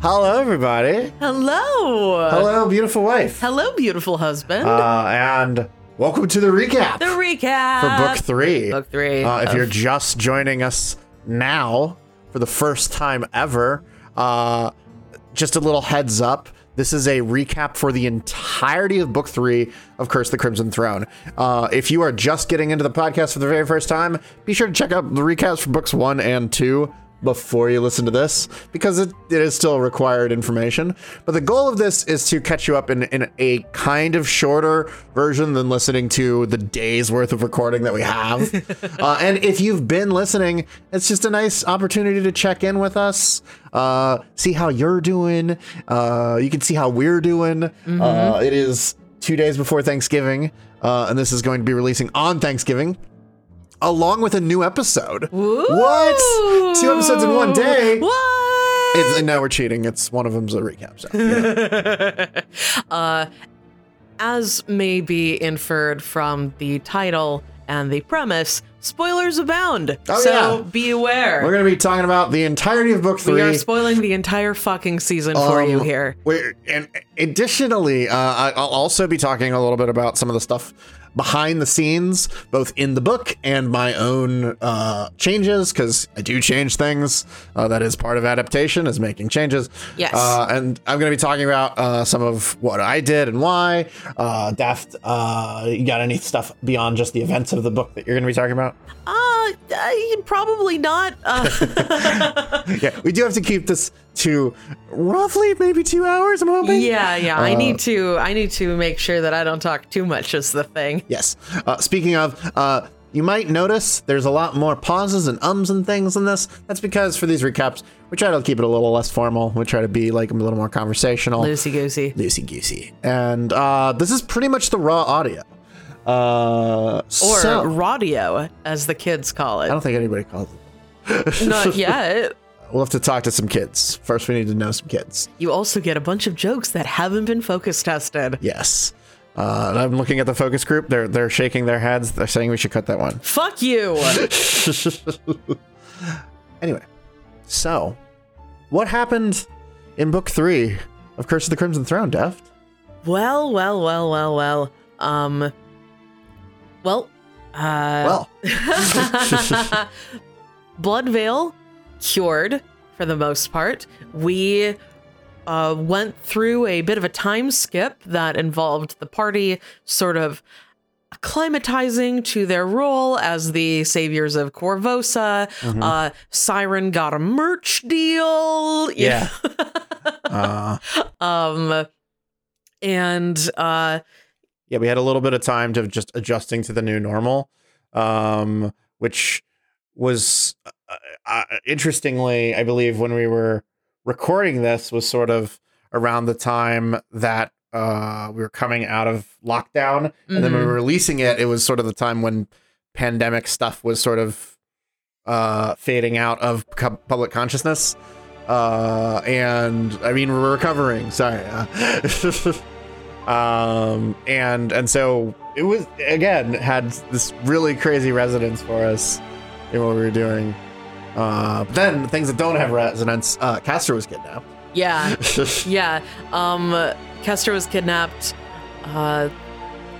Hello, everybody. Hello. Hello, beautiful wife. Hello, beautiful husband. Uh, and welcome to the recap the recap for book three. Book three. Uh, if of- you're just joining us now for the first time ever, uh, just a little heads up. This is a recap for the entirety of book three of Curse the Crimson Throne. Uh, if you are just getting into the podcast for the very first time, be sure to check out the recaps for books one and two before you listen to this because it, it is still required information. But the goal of this is to catch you up in, in a kind of shorter version than listening to the days worth of recording that we have. uh, and if you've been listening, it's just a nice opportunity to check in with us, uh, see how you're doing. Uh, you can see how we're doing. Uh, it is two days before Thanksgiving, uh, and this is going to be releasing on Thanksgiving along with a new episode. What? Two episodes in one day? What? It's, no, we're cheating. It's one of them's a recap. So, yeah. As may be inferred from the title and the premise, spoilers abound. Oh, so yeah. be aware. We're going to be talking about the entirety of book three. we are spoiling the entire fucking season for you Um, here. We're, and additionally, uh, I'll also be talking a little bit about some of the stuff behind the scenes, both in the book and my own uh, changes, because I do change things. Uh, that is part of adaptation, is making changes. Yes. Uh, and I'm going to be talking about uh, some of what I did and why. Uh, Daft, uh, you got any stuff beyond just the events of the book that you're going to be talking about? Uh, probably not. Uh, Yeah, we do have to keep this to roughly maybe two hours. I'm hoping. yeah, yeah. I Uh, need to. I need to make sure that I don't talk too much. Is the thing. Yes. Uh, speaking of, uh, you might notice there's a lot more pauses and ums and things in this. That's because for these recaps, we try to keep it a little less formal. We try to be like a little more conversational, Loosey goosey. loosey goosey. And uh, this is pretty much the raw audio. Uh, Or so, radio, as the kids call it. I don't think anybody calls it. Not yet. We'll have to talk to some kids. First, we need to know some kids. You also get a bunch of jokes that haven't been focus tested. Yes. Uh, I'm looking at the focus group. They're they're shaking their heads. They're saying we should cut that one. Fuck you. Anyway, so what happened in book three of Curse of the Crimson Throne, Deft? well, well, well, well, well. Um. Well. Uh. Well, Blood Veil cured for the most part. We uh, went through a bit of a time skip that involved the party sort of acclimatizing to their role as the saviors of Korvosa. Uh, Siren got a merch deal. yeah. uh, um and uh yeah, we had a little bit of time to just adjusting to the new normal, um, which was uh, uh, interestingly, I believe, when we were recording this, was sort of around the time that uh, we were coming out of lockdown, and then when we were releasing it, it was sort of the time when pandemic stuff was sort of uh, fading out of public consciousness. Uh, and I mean, we're recovering. Sorry. Um, and and so it was again had this really crazy resonance for us in what we were doing. Uh, but then things that don't have resonance, uh, Kester was kidnapped. yeah yeah um kester was kidnapped uh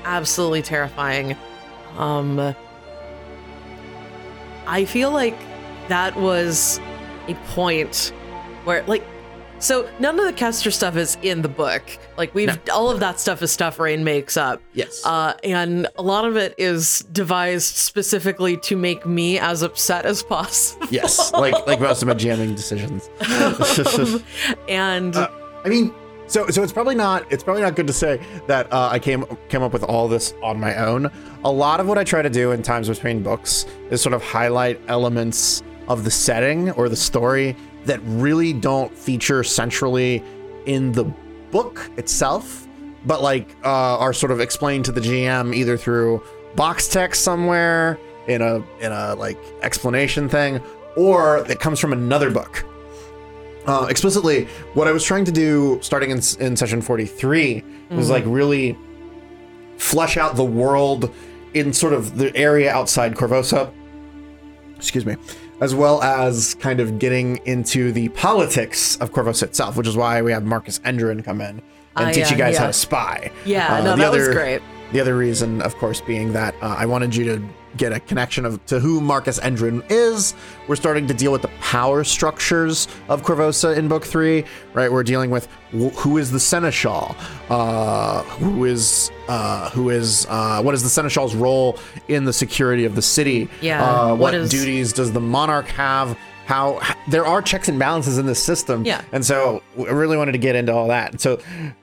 absolutely terrifying um i feel like that was a point where like so none of the kester stuff is in the book like we've all of that stuff is stuff rain makes up yes. uh, and a lot of it is devised specifically to make me as upset as possible yes. Like like most of my jamming decisions. and I mean, so so it's probably not it's probably not good to say that uh, I came came up with all this on my own. A lot of what I try to do in times between books is sort of highlight elements of the setting or the story that really don't feature centrally in the book itself, but like uh, are sort of explained to the GM either through box text somewhere in a in a like explanation thing, or it comes from another book. Uh, explicitly what i was trying to do starting in, in session 43 was like really flesh out the world in sort of the area outside korvosa. Excuse me as well as kind of getting into the politics of Korvosa itself, which is why we have Marcus Endrin come in and Ah, teach yeah, you guys how to spy. Yeah, Uh, no, the that was other- great. The other reason, of course, being that uh, I wanted you to get a connection of to who Marcus Endrin is. We're starting to deal with the power structures of Korvosa in Book Three, right? We're dealing with wh- who is the seneschal, uh, who is uh, who is uh, what is the seneschal's role in the security of the city? Yeah, uh, what what is- duties does the monarch have? How there are checks and balances in this system, Yeah. and so I really wanted to get into all that. So,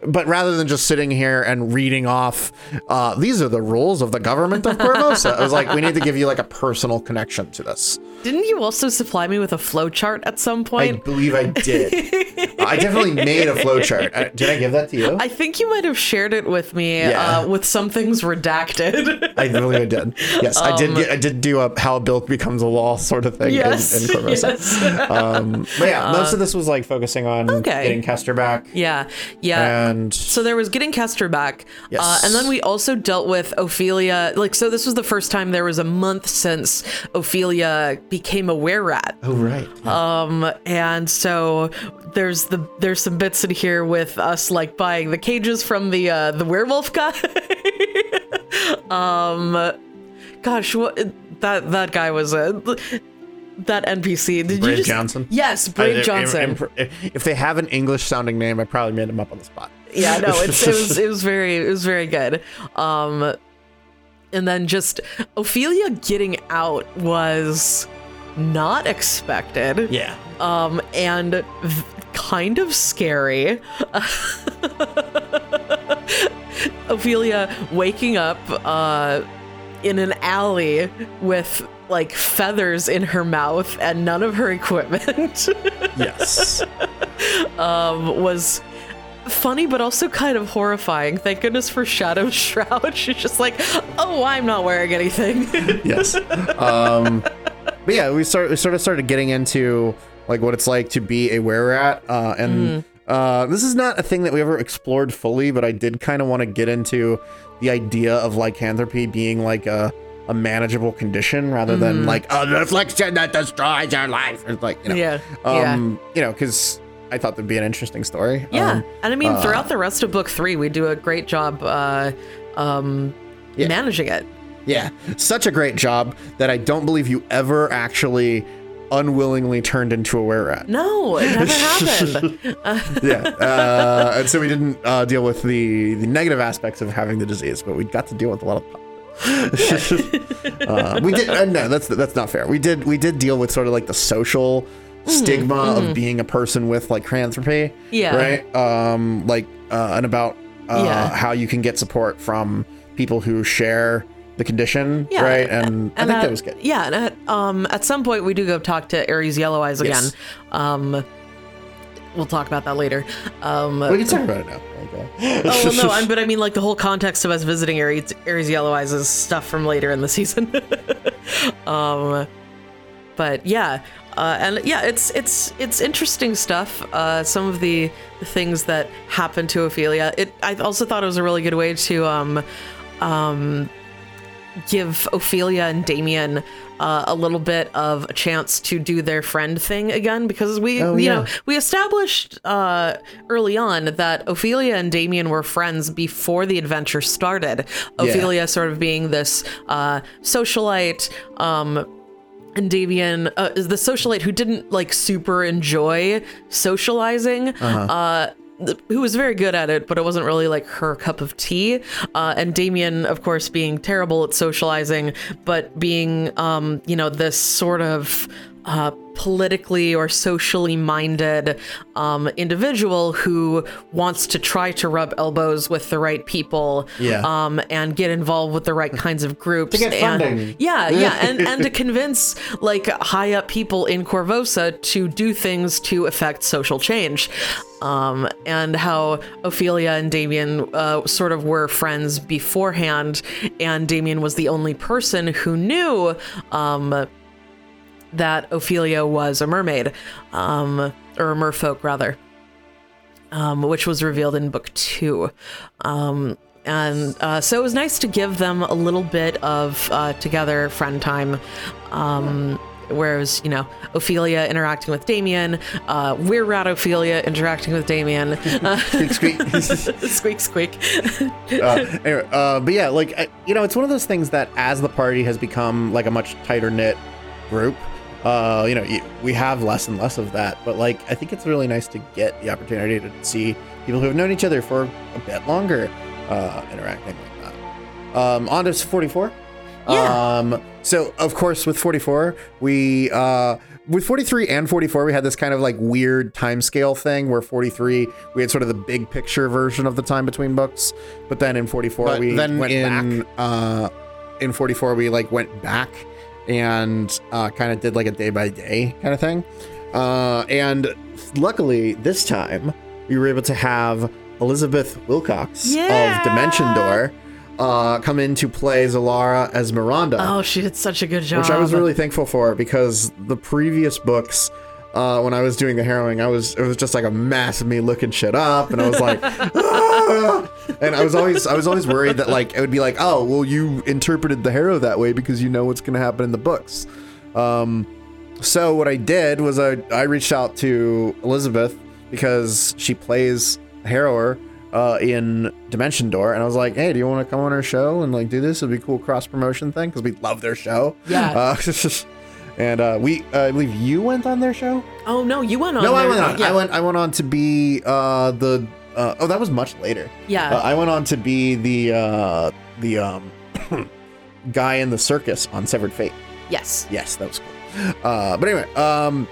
but rather than just sitting here and reading off, uh, these are the rules of the government of Korvosa, I was like, we need to give you like a personal connection to this. Didn't you also supply me with a flow chart at some point? I believe I did. I definitely made a flowchart. Uh, Did I give that to you? I think you might have shared it with me Yeah. uh, with some things redacted. I believe I did. Yes, I did. Get, I did do a how a bill becomes a law sort of thing Um, yes. in, in Korvosa. yes. Um, but yeah, most of this was like focusing on okay. getting Kester back, yeah. Yeah. and So there was getting Kester back, Yes. uh, and then we also dealt with Ophelia. Like, so this was the first time there was a month since Ophelia became a were rat. oh right, Um, and so there's the there's some bits in here with us like buying the cages from the uh, the werewolf guy. um, gosh, what that that guy was a that NPC. Did you just Johnson? Yes, Brave I- Johnson. I- if they have an English sounding name, I probably made him up on the spot. yeah no it's, it was it was very it was very good um and then just ophelia getting out was not expected Yeah. um and v- kind of scary ophelia waking up uh in an alley with like feathers in her mouth and none of her equipment Yes. um, was funny but also kind of horrifying. Thank goodness for Shadow Shroud. She's just like, oh, I'm not wearing anything. yes. Um, but yeah, we start we sort of started getting into like what it's like to be a were rat, uh, and uh, this is not a thing that we ever explored fully, but I did kind of want to get into the idea of lycanthropy being like a a manageable condition rather than like a affliction that destroys your life. It's like you know, yeah, yeah. um, you know, because I thought that'd be an interesting story. Yeah, Um, and I mean, throughout the rest of book three, we do a great job uh, um, Yeah. managing it. Yeah, such a great job that I don't believe you ever actually unwillingly turned into a were rat. No, it never happened. Yeah, uh, and so we didn't uh, deal with the the negative aspects of having the disease, but we got to deal with a lot of. uh, we did uh, no, that's that's not fair. We did we did deal with sort of like the social stigma of being a person with like lycanthropy. Yeah. Right. Um. Like uh, and about uh, Yeah. how you can get support from people who share the condition. Yeah, Right. And, I think at- that was good. Yeah, and at, um, at some point we do go talk to Aries Yellow Eyes again. Yes. Um, we'll talk about that later. Um, We can talk about it now. Okay. oh well, no, I'm, but I mean like the whole context of us visiting Aries, Aries Yellow Eyes is stuff from later in the season. um, but yeah, uh, and yeah, it's it's it's interesting stuff. Uh, some of the, the things that happened to Ophelia. It I also thought it was a really good way to um, um, give Ophelia and Damien uh, a little bit of a chance to do their friend thing again because we Oh, you yeah. know we established uh, early on that Ophelia and Damien were friends before the adventure started. Ophelia sort of being this uh, socialite. Um, and Damien, uh, the socialite who didn't like super enjoy socializing, uh th- who was very good at it, but it wasn't really like her cup of tea. Uh, and Damien, of course, being terrible at socializing, but being, um, you know, this sort of uh, politically or socially minded um, individual who wants to try to rub elbows with the right people Yeah. um, and get involved with the right kinds of groups. get and- funding. yeah, yeah, and and to convince like high up people in Korvosa to do things to affect social change. Um, and how Ophelia and Damien uh, sort of were friends beforehand, and Damien was the only person who knew um, that Ophelia was a mermaid, um, or a merfolk rather um, which was revealed in book two. Um, and uh, so it was nice to give them a little bit of uh, together friend time. Um, whereas you know Ophelia interacting with Damien, uh, we're Rat Ophelia interacting with Damien. Uh, Squeak, squeak. squeak, squeak. uh, anyway, uh, but yeah, like you know, it's one of those things that as the party has become like a much tighter knit group, uh, you know, we have less and less of that. But like, I think it's really nice to get the opportunity to see people who have known each other for a bit longer uh, interacting like that. Um, on to 44. Yeah. Um, so of course with 44, we uh with 43 and 44, we had this kind of like weird time scale thing where 43 we had sort of the big picture version of the time between books, but then in 44 But we then went in- back. Uh, in 44 we like went back and uh, kind of did like a day by day kind of thing. Uh, and luckily this time we were able to have Elizabeth Wilcox Yeah. of Dimension Door uh, come in to play Zellara as Miranda. Oh, she did such a good job. which I was really thankful for because the previous books, uh, when I was doing the harrowing, I was it was just like a mess of me looking shit up, and I was like, "Ah!" and I was always I was always worried that like it would be like, oh, well, you interpreted the harrow that way because you know what's gonna happen in the books. Um, so what I did was I I reached out to Elizabeth because she plays Harrower uh, in Dimension Door, and I was like, "Hey, do you want to come on our show and like do this? It'd be a cool cross promotion thing because we love their show." Yeah. Uh, and uh, we, uh, I believe you went on their show. Oh no, you went on. no, I went on. Yeah. I went. I went on to be uh, the. Uh, oh, that was much later. Yeah. Uh, I went on to be the uh, the um, guy in the circus on Severed Fate. yes. Yes, that was cool. Uh, but anyway, um,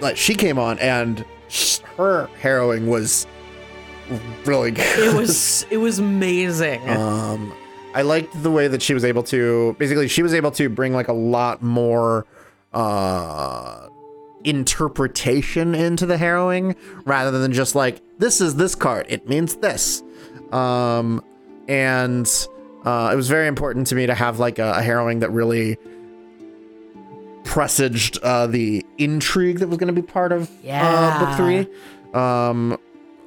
like she came on and sh- her harrowing was really good. It was it was amazing. Um, I liked the way that she was able to basically she was able to bring like a lot more uh interpretation into the harrowing rather than just like this is this card it means this. Um and uh it was very important to me to have like a, a harrowing that really presaged uh the intrigue that was going to be part of uh, book three. Um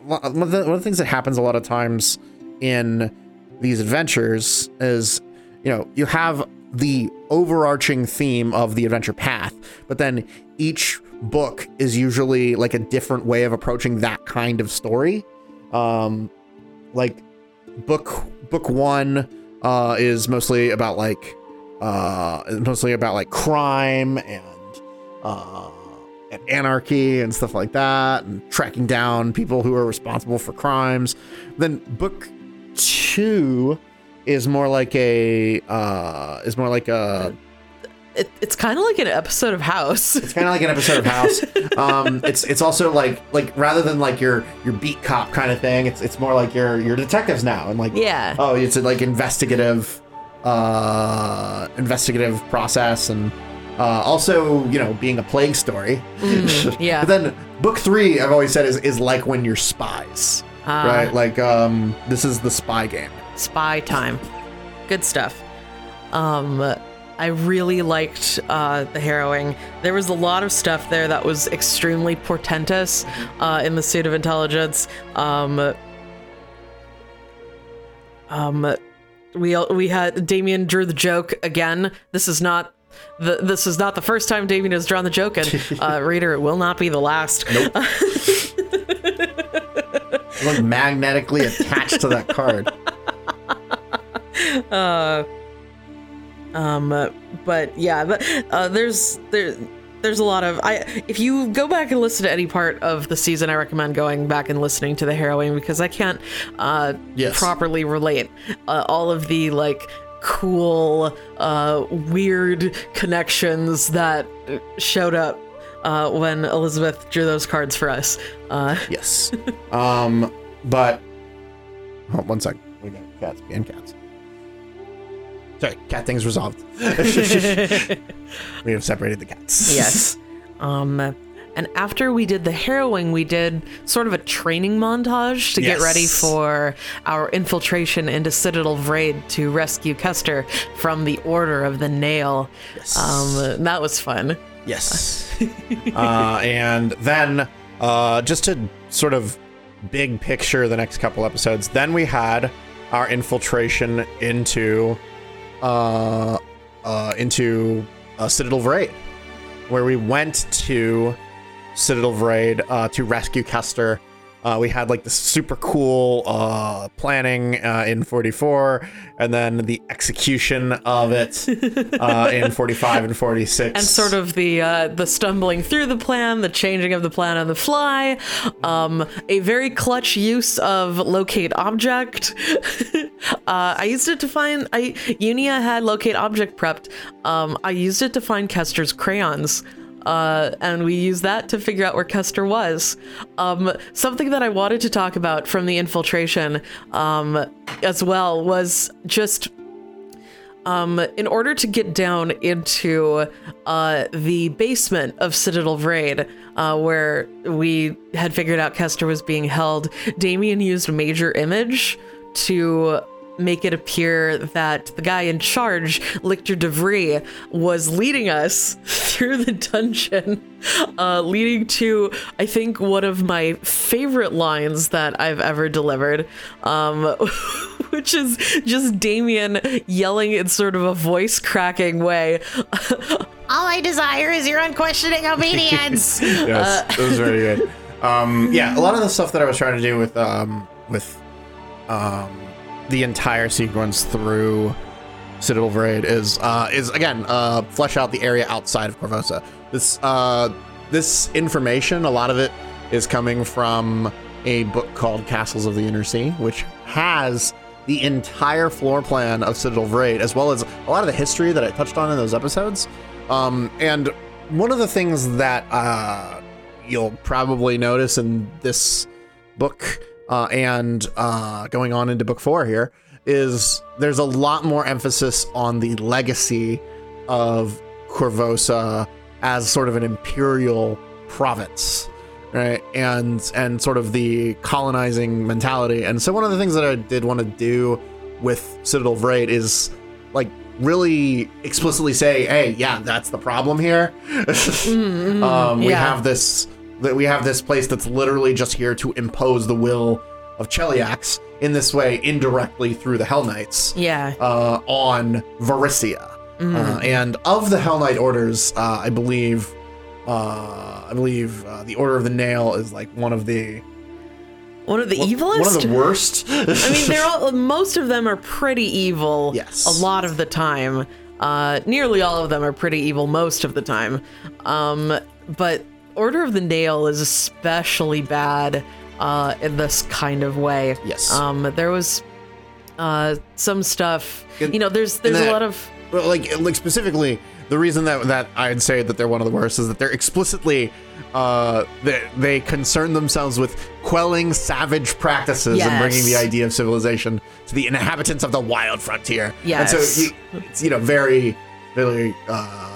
one of, the, one of the things that happens a lot of times in these adventures is you know you have the overarching theme of the adventure path but then each book is usually like a different way of approaching that kind of story. Um like book book one uh is mostly about like uh mostly about like crime and uh and anarchy and stuff like that and tracking down people who are responsible for crimes. Then book two is more like a uh is more like a It, it's kind of like an episode of House. it's kind of like an episode of House. Um, it's it's also like like rather than like your your beat cop kind of thing, it's it's more like your your detectives now and like Yeah. oh it's a, like investigative uh investigative process and uh, also you know being a plague story. yeah. but then book three I've always said is is like when you're spies, Ah. right? Like um this is the spy game. Spy time. Good stuff. Um I really liked uh, the harrowing. There was a lot of stuff there that was extremely portentous uh, in the suit of intelligence. Um, um, we we had Damien drew the joke again. This is not the this is not the first time Damien has drawn the joke, and uh, reader, it will not be the last. Nope. Look magnetically attached to that card. uh um but yeah but uh there's there there's a lot of i if you go back and listen to any part of the season i recommend going back and listening to the harrowing because i can't uh Yes. properly relate uh, all of the like cool uh weird connections that showed up uh when elizabeth drew those cards for us uh Yes. um, but oh, one sec. We got cats and cats. Sorry, cat things resolved. we have separated the cats. Yes. Um, and after we did the harrowing, we did sort of a training montage to get ready for our infiltration into Citadel Vraid to rescue Kester from the Order of the Nail. Yes. Um, that was fun. Yes. uh, and then, uh, just to sort of big picture the next couple episodes, then we had our infiltration into, uh, uh, into uh, Citadel Vraid. where we went to Citadel Vraid uh, to rescue Kester. Uh, we had like the super cool uh, planning uh, in 44, and then the execution of it uh, in 45 and 46. and sort of the uh, the stumbling through the plan, the changing of the plan on the fly, um, a very clutch use of locate object. uh, I used it to find. I Unia had locate object prepped. Um, I used it to find Kester's crayons. Uh, and we used that to figure out where Kester was. Um, something that I wanted to talk about from the infiltration um, as well was just um, in order to get down into uh, the basement of Citadel Vraid, uh, where we had figured out Kester was being held, Damien used Major Image to make it appear that the guy in charge, Lictor DiVri, was leading us through the dungeon, uh, leading to, I think, one of my favorite lines that I've ever delivered, um, which is just Damien yelling in sort of a voice cracking way. All I desire is your unquestioning obedience. yes, it was very good. Um, yeah, a lot of the stuff that I was trying to do with um, with um, the entire sequence through Citadel Vraid is uh, is again uh, flesh out the area outside of Korvosa. This uh, this information, a lot of it is coming from a book called Castles of the Inner Sea, which has the entire floor plan of Citadel Vraid, as well as a lot of the history that I touched on in those episodes. Um, and one of the things that uh, you'll probably notice in this book uh, and uh, going on into book four here is there's a lot more emphasis on the legacy of Korvosa as sort of an imperial province right? And and sort of the colonizing mentality. And so one of the things that i did want to do with citadel vraid is like really explicitly say hey yeah that's the problem here. Um, we yeah. have this that we have this place that's literally just here to impose the will of cheliax in this way indirectly through the hell knights yeah. uh, on Varisia. Uh, and of the Hell Knight orders, uh, I believe, uh, I believe uh, the Order of the Nail is like one of the One of the evilest? one of the worst. I mean, they're all, most of them are pretty evil. Yes. A lot of the time. Uh, nearly all of them are pretty evil most of the time. Um, but Order of the Nail is especially bad uh, in this kind of way. Yes. Um, there was uh, some stuff. In- you know, there's there's that- a lot of Well, like like specifically, the reason that that I'd say that they're one of the worst is that they're explicitly uh they, they concern themselves with quelling savage practices and bringing the idea of civilization to the inhabitants of the wild frontier. And Yes. so you, it's you know very very uh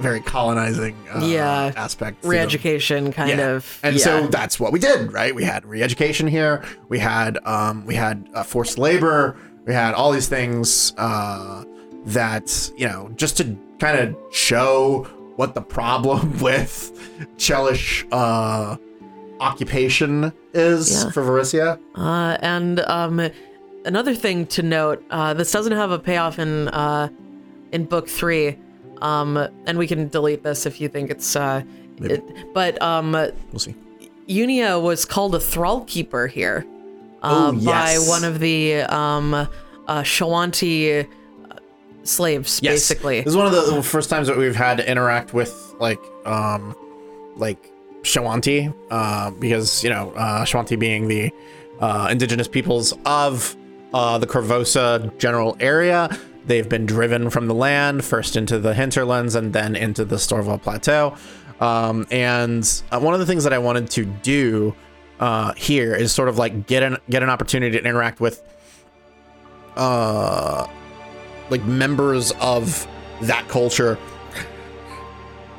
very colonizing uh, Yeah. aspect. re-education kind Yeah. of. And yeah. so that's what we did, right? We had re-education here. We had um, we had uh, forced labor. We had all these things uh, that you know just to kind of show what the problem with Chelish uh, occupation is Yeah. for Varisia. Uh, and um, another thing to note: uh, this doesn't have a payoff in uh, in book three, um, and we can delete this if you think it's. Uh, it, but um, We'll see. Unia was called a thrall keeper here Oh, uh, by one of the um, uh, Shoanti uh, slaves, Yes. basically. This is one of the the first times that we've had to interact with like um like Shoanti, uh, because you know, uh Shoanti being the uh indigenous peoples of uh the Korvosa general area. They've been driven from the land, first into the hinterlands and then into the Storval Plateau. Um, and uh, one of the things that I wanted to do uh, here is sort of like get an get an opportunity to interact with uh like members of that culture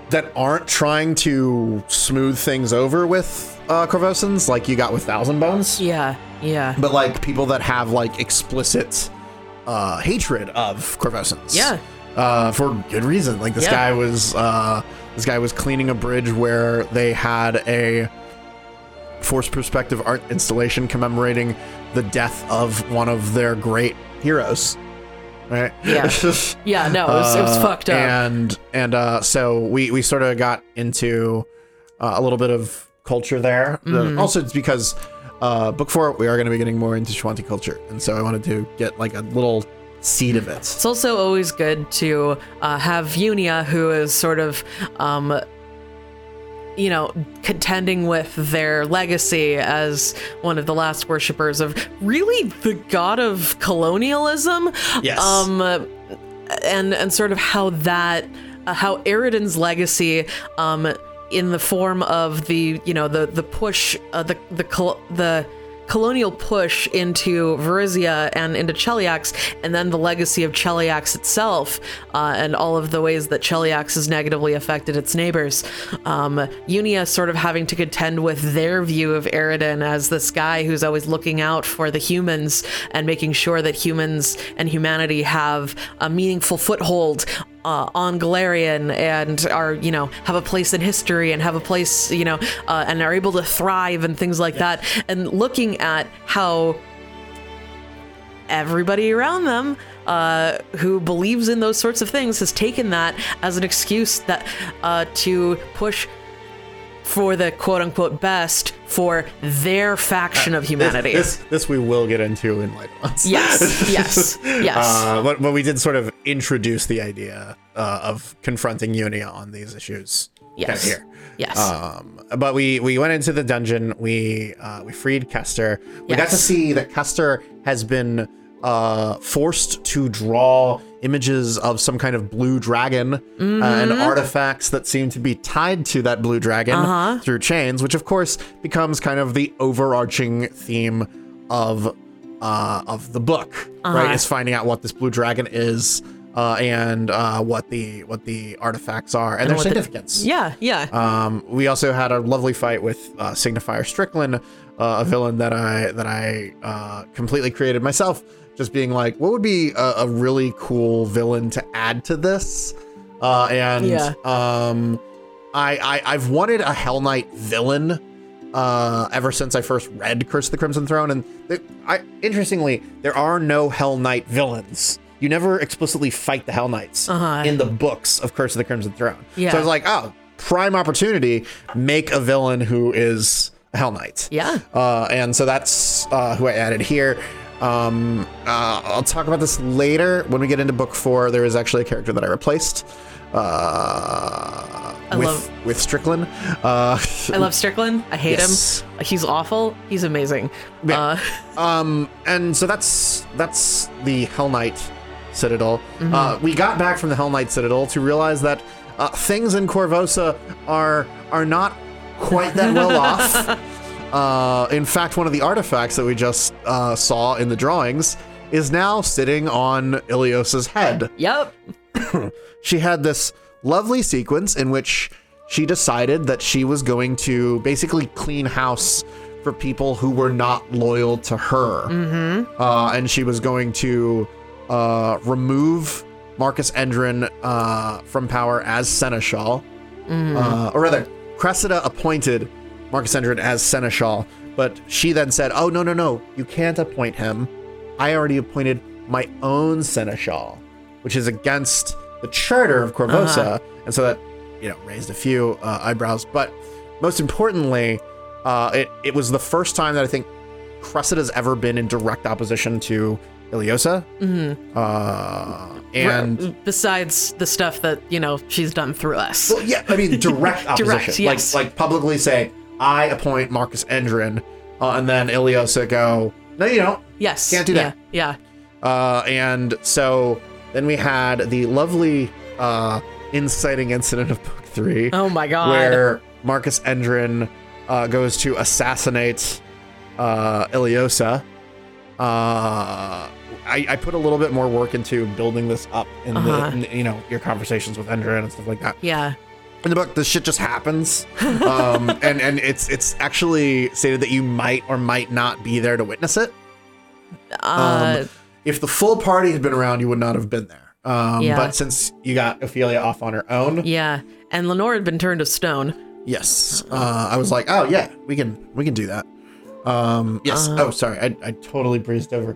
that aren't trying to smooth things over with uh Korvosans like you got with Thousand Bones, Yeah, yeah, but like people that have like explicit uh hatred of Korvosans. Yeah. Uh for good reason. Like this Yeah. guy was uh this guy was cleaning a bridge where they had a forced perspective art installation commemorating the death of one of their great heroes. right? Yeah. Yeah, no, it was, it was Uh, fucked up. And and uh, so we we sort of got into uh, a little bit of culture there. Mm-hmm. also, it's because uh, book four we are going to be getting more into Shoanti culture, and so I wanted to get like a little seed of it. It's also always good to uh, have Unia, who is sort of, um, you know, contending with their legacy as one of the last worshippers of really the god of colonialism. Yes. Um, and and sort of how that, uh, how Aroden's legacy, um, in the form of the you know the the push, uh, the the col- the colonial push into Varisia and into Cheliax, and then the legacy of Cheliax itself, uh, and all of the ways that Cheliax has negatively affected its neighbors. Um, Unia sort of having to contend with their view of Aroden as this guy who's always looking out for the humans and making sure that humans and humanity have a meaningful foothold uh, on Golarion and are, you know, have a place in history and have a place, you know, uh, and are able to thrive and things like that. And looking at how everybody around them uh, who believes in those sorts of things has taken that as an excuse that uh, to push for the quote unquote best for their faction of humanity. This, this this we will get into in later ones. Yes, yes, yes. Uh, but, but we did sort of introduce the idea uh, of confronting Unia on these issues. Yes. Here. yes. Um, but we we went into the dungeon. We uh, we freed Kester. We got to see that Kester has been uh, forced to draw images of some kind of blue dragon uh, and Mm-hmm. artifacts that seem to be tied to that blue dragon Uh-huh. through chains, which of course becomes kind of the overarching theme of uh, of the book. Uh-huh. Right, is finding out what this blue dragon is. Uh, and uh, what the what the artifacts are and, their what the- significance. yeah, yeah. Um, we also had a lovely fight with uh, Signifier Strickland, uh, a villain that I that I uh, completely created myself. Just being like, what would be a, a really cool villain to add to this? Uh, and Yeah. um, I, I I've wanted a Hell Knight villain uh, ever since I first read Curse of the Crimson Throne, and I interestingly there are no Hell Knight villains. You never explicitly fight the Hell Knights Uh-huh. in the books of Curse of the Crimson Throne. Yeah. So I was like, oh, prime opportunity, make a villain who is a Hell Knight. Yeah. Uh, and so that's uh, who I added here. Um, uh, I'll talk about this later when we get into book four. There is actually a character that I replaced uh, I with love- with Strickland. Uh, I love Strickland. I hate Yes. him. He's awful. He's amazing. Yeah. Uh, um, and so that's that's the Hell Knight Citadel. Mm-hmm. Uh, we got back from the Hell Knight Citadel to realize that uh, things in Korvosa are are not quite that well off. Uh, in fact, one of the artifacts that we just uh, saw in the drawings is now sitting on Ileosa's head. yep. She had this lovely sequence in which she decided that she was going to basically clean house for people who were not loyal to her. Mm-hmm. Uh, and she was going to uh, remove Marcus Endrin uh, from power as Seneschal. Uh, or rather, Cressida appointed Marcus Endrin as Seneschal, but she then said, Oh, no, no, no, you can't appoint him. I already appointed my own Seneschal, which is against the charter of Korvosa. And so that, you know, raised a few uh, eyebrows. But most importantly, uh, it, it was the first time that I think Cressida's ever been in direct opposition to Ileosa. Mm-hmm. Uh, and besides the stuff that you know she's done through us. well, yeah, I mean direct opposition. Direct, yes. Like like publicly say, I appoint Marcus Endrin, uh, and then Ileosa go, no, you don't. yes. can't do that. Yeah. Uh, and so then we had the lovely uh, inciting incident of book three. Oh my god. where Marcus Endrin uh, goes to assassinate uh, Ileosa. Uh, I, I put a little bit more work into building this up in Uh-huh. the in, you know your conversations with Endrin and stuff like that. yeah. In the book this shit just happens um and and it's it's actually stated that you might or might not be there to witness it Uh, um if the full party had been around you would not have been there um Yeah. but since you got ophelia off on her own yeah. And Lenore had been turned to stone. yes uh i was like oh yeah we can we can do that um yes Uh-huh. oh sorry i, I totally breezed over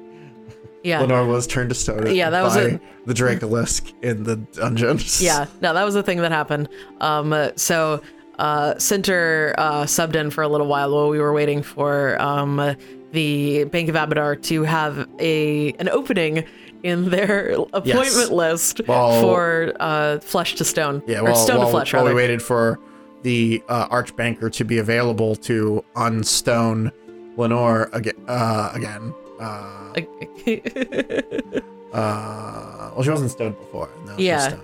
Yeah. Lenore was turned to stone. Yeah, that was a- the Dracolisk in the dungeons. Yeah, no, that was the thing that happened. Um, so uh, Center uh, subbed in for a little while while we were waiting for um, the Bank of Abadar to have a an opening in their appointment list Well- for uh, Flesh to Stone. Yeah, or Stone while, to Flesh, while we waited for the uh, Archbanker to be available to unstone Lenore again. Uh, again. Uh, uh, well, she wasn't stoned before. Now Yeah.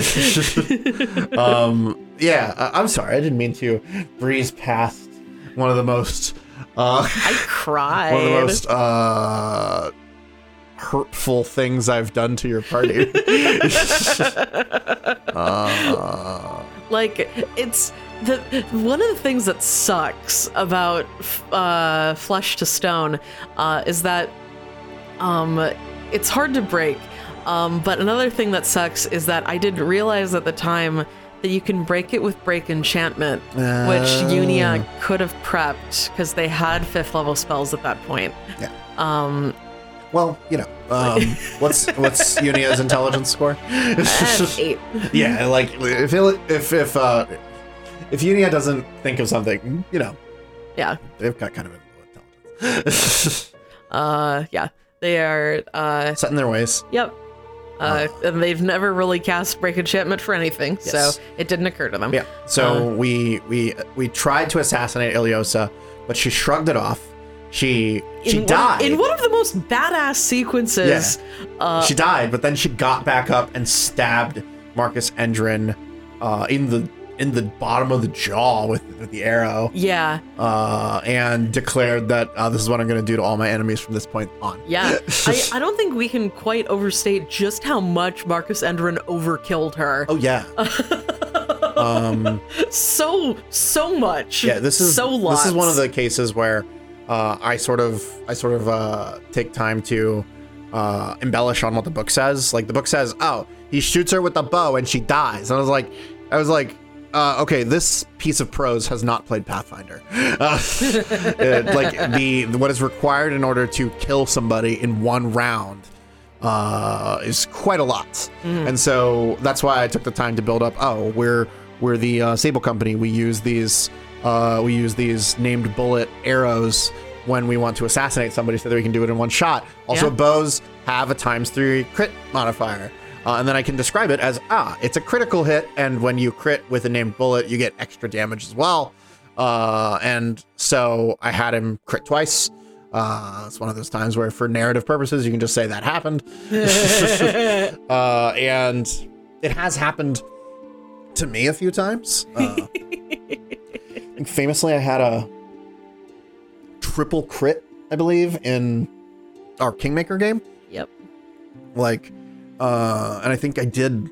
She's stoned. um, yeah, I- I'm sorry. I didn't mean to breeze past one of the most. Uh, I cried. one of the most uh, hurtful things I've done to your party. uh, like it's the one of the things that sucks about uh, flesh to stone uh, is that um, it's hard to break um, but another thing that sucks is that i didn't realize at the time that you can break it with break enchantment which Oh. unia could have prepped because they had fifth level spells at that point Yeah. um well, you know, um, what's what's Unia's intelligence score? eight yeah, like if it, if if uh, if Unia doesn't think of something, you know, yeah they've got kind of intelligence. uh yeah they are uh Set in their ways. Yep. Uh, and they've never really cast break enchantment for anything, Yes. so it didn't occur to them. Yeah. So Uh. we we we tried to assassinate Ileosa, but she shrugged it off. She she in died. One, in one of the most badass sequences. Uh, she died, but then she got back up and stabbed Marcus Endrin uh, in the in the bottom of the jaw with, with the arrow, yeah, uh, and declared that uh, this is what I'm going to do to all my enemies from this point on. yeah. I, I don't think we can quite overstate just how much Marcus Endrin overkilled her. Oh yeah. um, So, so much. yeah. This is so lots. this is one of the cases where uh, I sort of I sort of uh, take time to uh, embellish on what the book says. Like the book says, oh, he shoots her with the bow and she dies. And I was like, I was like. Uh, okay, this piece of prose has not played Pathfinder. Uh, it- like the what is required in order to kill somebody in one round uh, is quite a lot, and so that's why I took the time to build up. Oh, we're we're the uh, Sable Company. We use these uh, we use these named bullet arrows when we want to assassinate somebody, so that we can do it in one shot. Also, Yeah. bows have a times three crit modifier. Uh, and then I can describe it as ah, it's a critical hit, and when you crit with a named bullet, you get extra damage as well. Uh, and so I had him crit twice. Uh, it's one of those times where, for narrative purposes, you can just say that happened. uh, and it has happened to me a few times. Uh, famously, I had a triple crit, I believe, in our Kingmaker game. Yep. Like, uh, and I think I did.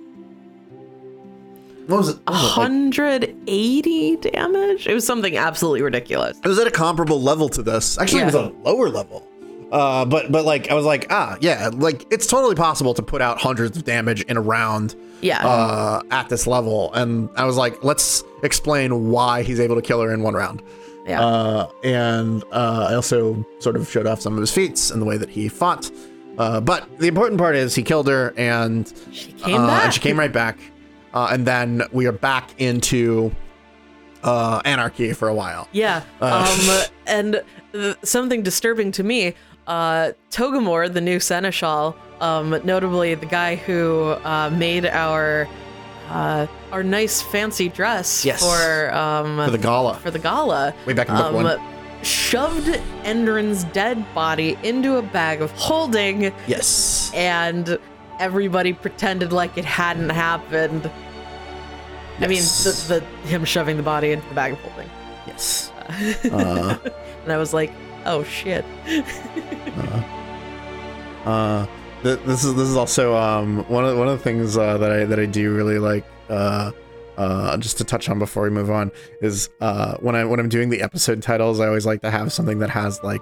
What was it? What was it, like- 180 damage? It was something absolutely ridiculous. it was at a comparable level to this. Actually, it was a lower level. Uh, but but like I was like ah yeah like it's totally possible to put out hundreds of damage in a round Yeah. uh, at this level, and I was like let's explain why he's able to kill her in one round. yeah. Uh, and uh, I also sort of showed off some of his feats and the way that he fought. Uh, but the important part is he killed her, and she came uh, back. and she came right back. Uh, and then we are back into uh, anarchy for a while. Yeah. Uh, um, and th- something disturbing to me, uh, Togomor, the new seneschal, um, notably the guy who uh, made our uh, our nice fancy dress Yes. for um, For the gala, for the gala, way back in book um, one. Shoved Endrin's dead body into a bag of holding, Yes. and everybody pretended like it hadn't happened. Yes. I mean, the, the him shoving the body into the bag of holding. Yes. Uh, And I was like, oh shit. uh, th- this is this is also um, one of one of the things uh, that I that I do really like. Uh, just to touch on before we move on is uh, when I when I'm doing the episode titles, I always like to have something that has like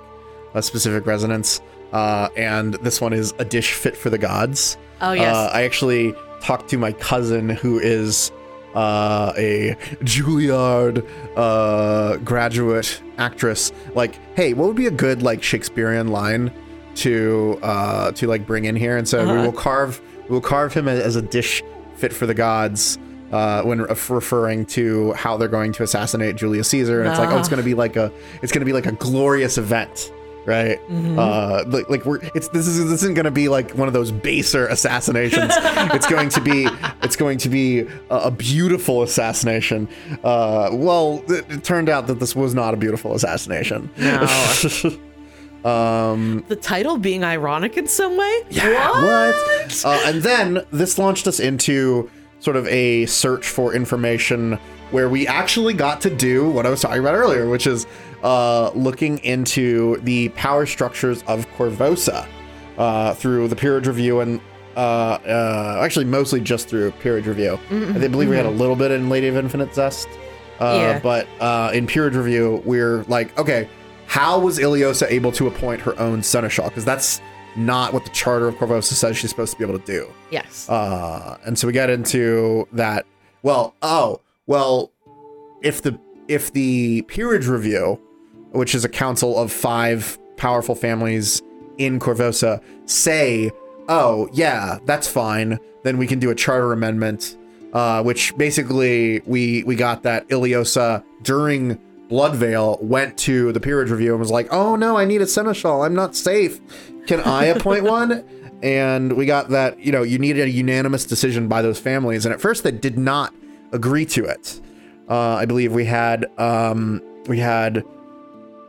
a specific resonance. Uh, and this one is a dish fit for the gods. Oh yes. Uh, I actually talked to my cousin who is uh, a Juilliard uh, graduate actress. Like, hey, what would be a good like Shakespearean line to uh, to like bring in here, and so we Uh-huh. will carve we will carve him as a dish fit for the gods. Uh, when ref- referring to how they're going to assassinate Julius Caesar, and it's like, oh, it's Ah. going to be like a, it's going to be like a glorious event, right? Mm-hmm. Uh, like, like we're, it's this is this isn't going to be like one of those baser assassinations. it's going to be, it's going to be a, a beautiful assassination. Uh, well, it, it turned out that this was not a beautiful assassination. No. um, the title being ironic in some way. yeah, What? what? Uh, and then this launched us into sort of a search for information where we actually got to do what I was talking about earlier, which is uh, looking into the power structures of Korvosa uh, through the peerage review and uh, uh, actually mostly just through peerage review. I believe we had a little bit in Lady of Infinite Zest. Uh, Yeah. But uh, in peerage review, we're like, okay, how was Ileosa able to appoint her own seneschal? Because that's not what the Charter of Korvosa says she's supposed to be able to do. Yes. Uh, and so we get into that. Well, oh, well, if the if the peerage review, which is a council of five powerful families in Korvosa, say, oh yeah, that's fine, then we can do a charter amendment. Uh, which basically we we got that Ileosa during Bloodveil went to the peerage review and was like, "Oh no, I need a seneschal. I'm not safe. Can I appoint one?" And we got that you know you needed a unanimous decision by those families, and at first they did not agree to it. Uh, I believe we had um, we had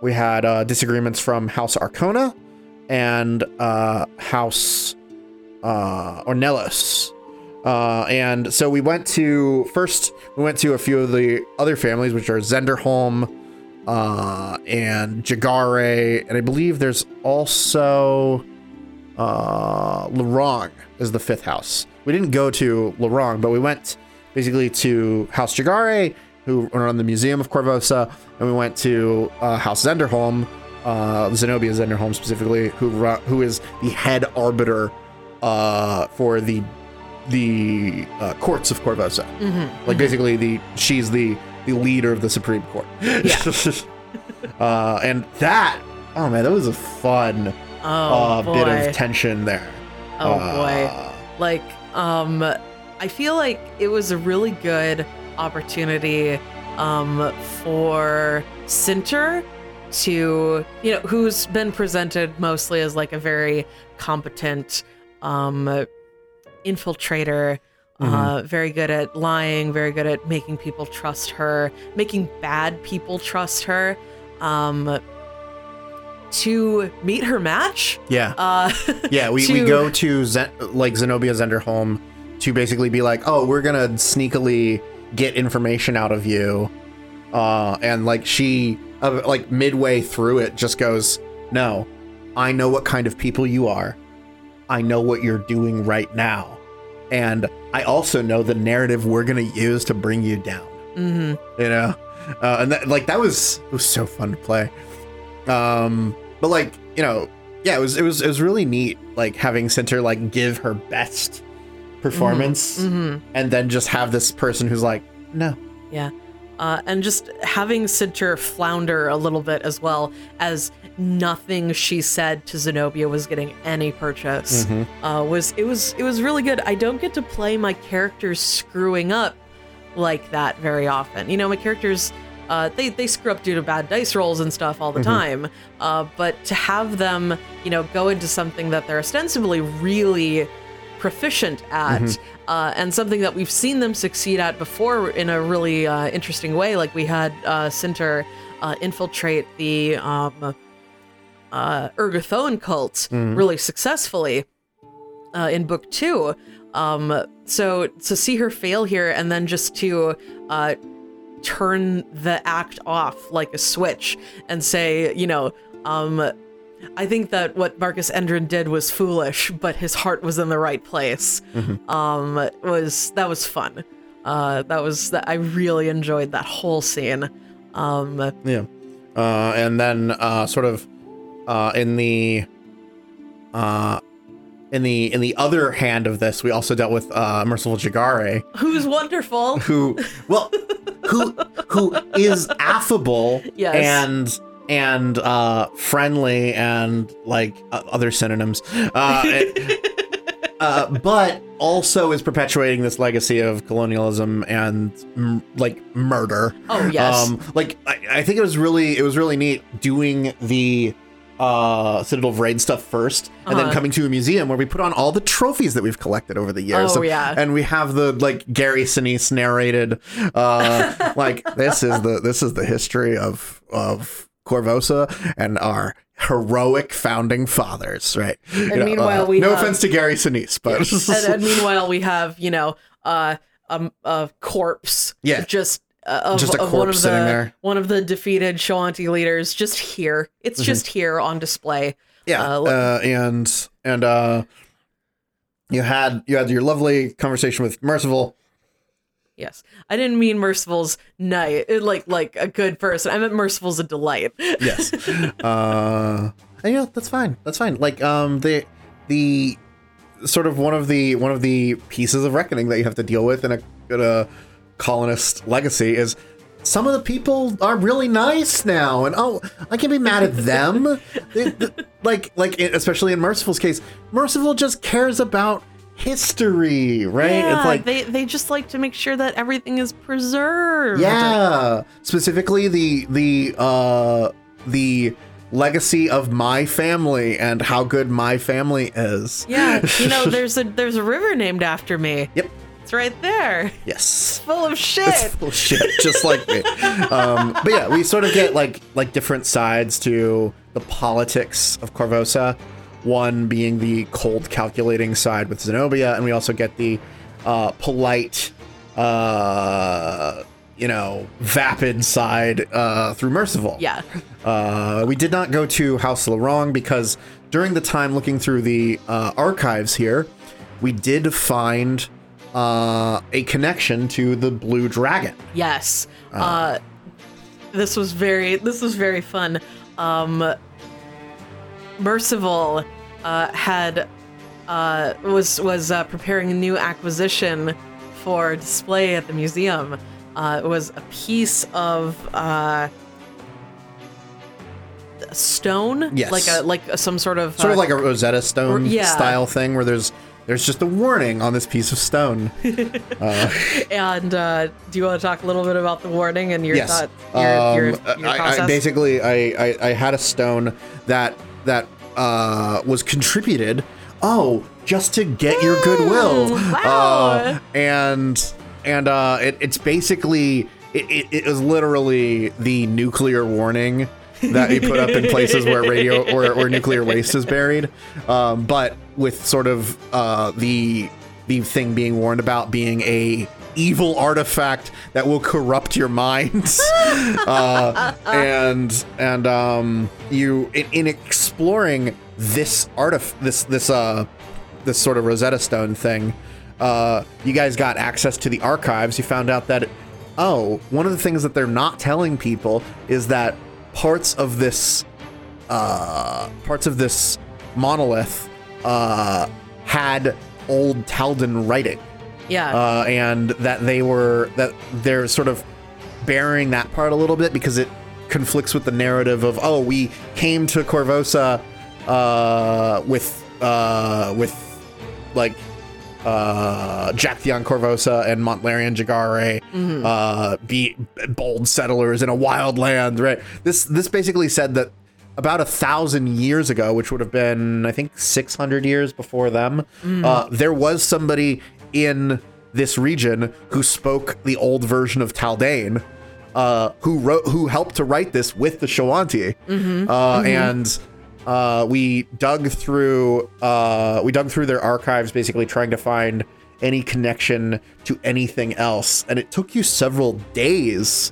we had uh, disagreements from House Arkona and uh, House uh, Ornelos. Uh, and so we went to first we went to a few of the other families, which are Zenderholm uh, and Jeggare, and I believe there's also uh, Leroung is the fifth house. We didn't go to Leroung, but we went basically to House Jeggare, who run the Museum of Korvosa, and we went to uh, House Zenderholm, uh, Zenobia Zenderholm specifically, who who is the head arbiter uh, for the the uh, courts of Korvosa. Like basically, the she's the the leader of the Supreme Court. uh, and that, oh man, that was a fun oh uh, bit of tension there. oh Uh, boy. Like, um, I feel like it was a really good opportunity, um, for Sinter to, you know, who's been presented mostly as like a very competent, um, infiltrator. Uh, very good at lying, very good at making people trust her, making bad people trust her. Um, to meet her match. Yeah. Uh, Yeah, we, we go to Zen, like Zenobia Zenderholm to basically be like, oh, we're gonna sneakily get information out of you, uh, and like she, uh, like midway through it, just goes, no, I know what kind of people you are, I know what you're doing right now, and I also know the narrative we're gonna use to bring you down. mhm. you know uh, and that like that was it was so fun to play um but like you know yeah it was it was it was really neat like having center like give her best performance Mhm. and then just have this person who's like no Yeah. Uh, and just having Center flounder a little bit as well as nothing she said to Zenobia was getting any purchase uh, was it was it was really good. I don't get to play my characters screwing up like that very often. You know, my characters uh, they they screw up due to bad dice rolls and stuff all the time. Uh, but to have them, you know, go into something that they're ostensibly really proficient at, uh, and something that we've seen them succeed at before in a really uh, interesting way. Like we had uh, Sinter uh, infiltrate the um, uh, Urgathoan cult really successfully uh, in book two. Um, so to see her fail here and then just to uh, turn the act off like a switch and say, you know, um, I think that what Marcus Endrin did was foolish, but his heart was in the right place. Um, was that was fun. Uh, that was that I really enjoyed that whole scene. Um, yeah uh and then uh sort of uh in the uh in the in the other hand of this we also dealt with uh merciful jeggare who's wonderful. who well who who is affable Yes. and and uh, friendly and like uh, other synonyms. Uh, it- uh, but also is perpetuating this legacy of colonialism and m- like murder. Oh, yes. Um, like I, I think it was really it was really neat doing the uh Citadel of Raid stuff first and then Uh-huh. coming to a museum where we put on all the trophies that we've collected over the years. Oh, yeah. And we have the like Gary Sinise narrated uh like this is the this is the history of of Korvosa and our heroic founding fathers, right? You know, meanwhile, uh, we no have- offense to Gary Sinise, but and, and meanwhile, we have you know uh, um, a corpse. Yeah. Just. Uh, of, Just a of one corpse of sitting the there. one of the defeated Shoanti leaders, just here. It's just here on display. yeah Uh, uh, and and uh you had you had your lovely conversation with merciful Yes, I didn't mean Merciful's night, like like a good person. I meant Merciful's a delight. yes uh and, you know that's fine that's fine like um the the sort of one of the one of the pieces of reckoning that you have to deal with in a, in a colonist legacy is some of the people are really nice now and oh i can be mad at them like like especially in merciful's case merciful just cares about history right Yeah, it's like they they just like to make sure that everything is preserved. Yeah, specifically the the uh the legacy of my family and how good my family is. Yeah, you know, there's a there's a river named after me. Yep. It's right there. Yes. Full of shit. It's full of shit, just like me. Um, but yeah, we sort of get like like different sides to the politics of Korvosa. One being the cold, calculating side with Zenobia, and we also get the uh, polite, uh, you know, vapid side uh, through Merciful. Yeah. Uh, we did not go to House Leroung because during the time looking through the uh, archives here, we did find uh, a connection to the Blue Dragon. Yes. Uh, this was very this was very fun. Um, Merciful uh, had uh, was was uh, preparing a new acquisition for display at the museum. Uh, it was a piece of uh, stone, Yes. like a like a, some sort of Sort of uh, like a Rosetta Stone yeah. style thing where there's there's just a warning on this piece of stone. And uh, do you want to talk a little bit about the warning and your yes. thought, your, your, Um, your I. I basically I, I I had a stone that that uh, was contributed. Oh, just to get your goodwill. wow. Uh, and and uh, it, it's basically it, it, it was literally the nuclear warning that you put up in places where radio or, or nuclear waste is buried, um, but with sort of uh, the the thing being warned about being a evil artifact that will corrupt your minds. Uh, and and um you in, in exploring this artif this this uh this sort of Rosetta Stone thing uh you guys got access to the archives. You found out that oh one of the things that they're not telling people is that parts of this uh parts of this monolith uh had old Taldan writing yeah. uh, and that they were that they're sort of burying that part a little bit because it conflicts with the narrative of oh we came to Korvosa uh, with uh, with like uh, Jack Theon Korvosa and Montlarian Jeggare, uh, be bold settlers in a wild land, right? This this basically said that about a thousand years ago, which would have been I think six hundred years before them, uh, there was somebody in this region who spoke the old version of Taldane. Uh, who wrote, who helped to write this with the Shoanti, uh, and uh, we dug through uh, we dug through their archives basically trying to find any connection to anything else and it took you several days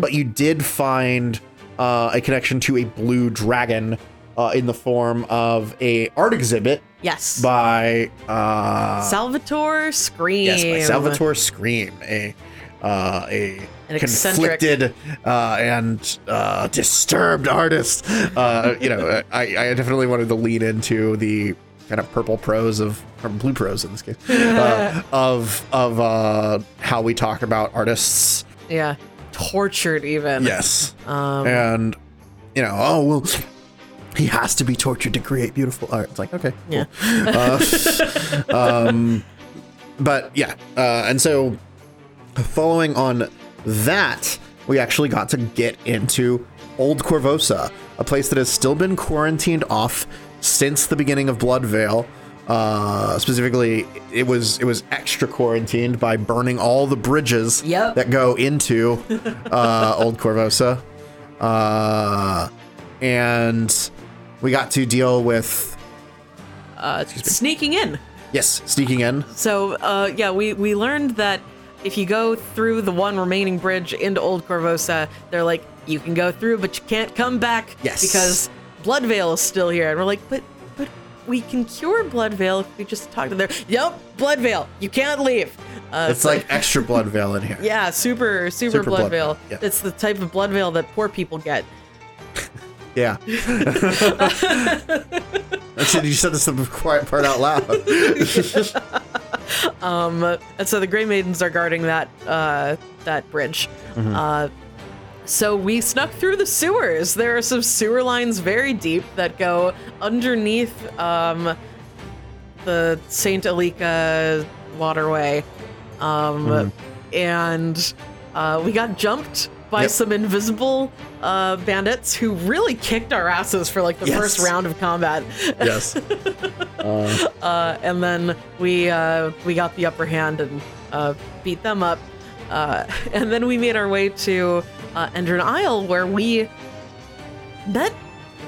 but you did find uh, a connection to a blue dragon uh, in the form of a art exhibit yes. by uh, Salvatore Scream. yes by Salvatore Scream a uh, a An conflicted uh, and uh, disturbed artist. Uh, you know, I, I definitely wanted to lean into the kind of purple prose of or blue prose in this case uh, of of uh, how we talk about artists. Yeah. Tortured even. Yes, Um, and you know, oh well, he has to be tortured to create beautiful art. It's like okay, Yeah. uh, um, but yeah, uh, and so following on that, we actually got to get into Old Korvosa, a place that has still been quarantined off since the beginning of Bloodveil. Uh, specifically, it was it was extra quarantined by burning all the bridges Yep. that go into uh, Old Korvosa, uh, and we got to deal with Uh, sneaking in. yes, sneaking in. So, uh, yeah, we, we learned that if you go through the one remaining bridge into Old Korvosa, they're like, you can go through, but you can't come back. Yes. Because Bloodveil is still here. And we're like, but but we can cure Blood Bloodveil if we just talk to their. Yep, Blood Bloodveil, you can't leave. Uh, It's like extra blood veil in here. yeah, super, super, Super blood Bloodveil. veil, yeah. It's the type of Blood Bloodveil that poor people get. Yeah. Actually, you said this the quiet part out loud. And so the Grey Maidens are guarding that uh, that bridge. Mm-hmm. Uh, so we snuck through the sewers. There are some sewer lines very deep that go underneath um, the Saint Alika waterway, um, Mm-hmm. and uh, we got jumped by Yep. some invisible uh, bandits who really kicked our asses for like the Yes. first round of combat. yes. uh, and then we uh, we got the upper hand and uh, beat them up. Uh, and then we made our way to uh, Endrin Isle, where we met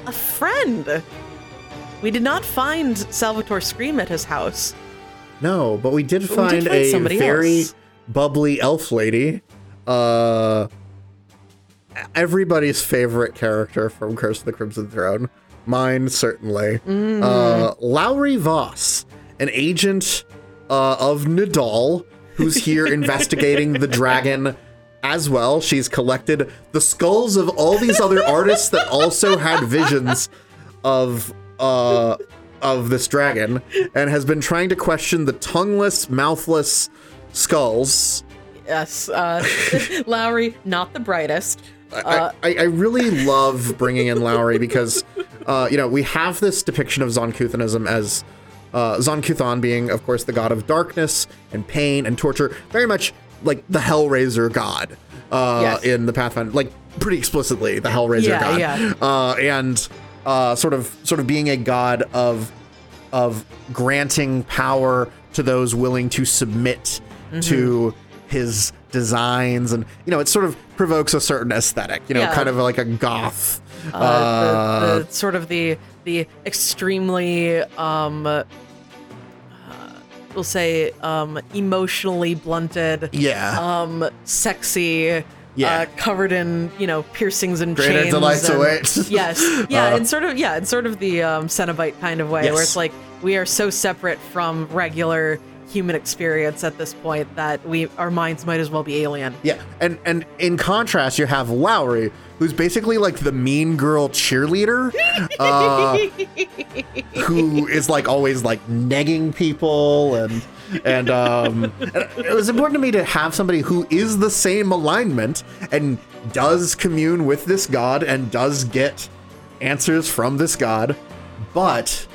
a friend. We did not find Salvatore Scream at his house. No, but we did we did find, find a very else. bubbly elf lady. Uh, everybody's favorite character from Curse of the Crimson Throne. Mine, certainly. Mm. Uh, Laori Vaus, an agent uh, of Nidal, who's here investigating the dragon as well. She's collected the skulls of all these other artists that also had visions of uh of this dragon and has been trying to question the tongueless, mouthless skulls. Yes, uh, Laori, not the brightest. Uh, I, I, I really love bringing in Laori because, uh, you know, we have this depiction of Zon-Kuthonism as uh, Zon-Kuthon being, of course, the god of darkness and pain and torture, very much like the Hellraiser god uh, Yes. in the Pathfinder, like pretty explicitly the Hellraiser Yeah, god, yeah. Uh, and uh, sort of sort of being a god of of granting power to those willing to submit Mm-hmm. to his designs and you know it sort of provokes a certain aesthetic you know Yeah. kind of like a goth uh, uh, the, the sort of the the extremely um uh, we'll say um emotionally blunted yeah um sexy Yeah. uh, covered in you know piercings and Greater chains delights and- yes yeah Uh, and sort of yeah it's sort of the um cenobite kind of way where it's like we are so separate from regular human experience at this point that we our minds might as well be alien. Yeah and and in contrast you have laori who's basically like the mean girl cheerleader uh, who is like always like negging people and and um it was important to me to have somebody who is the same alignment and does commune with this god and does get answers from this god but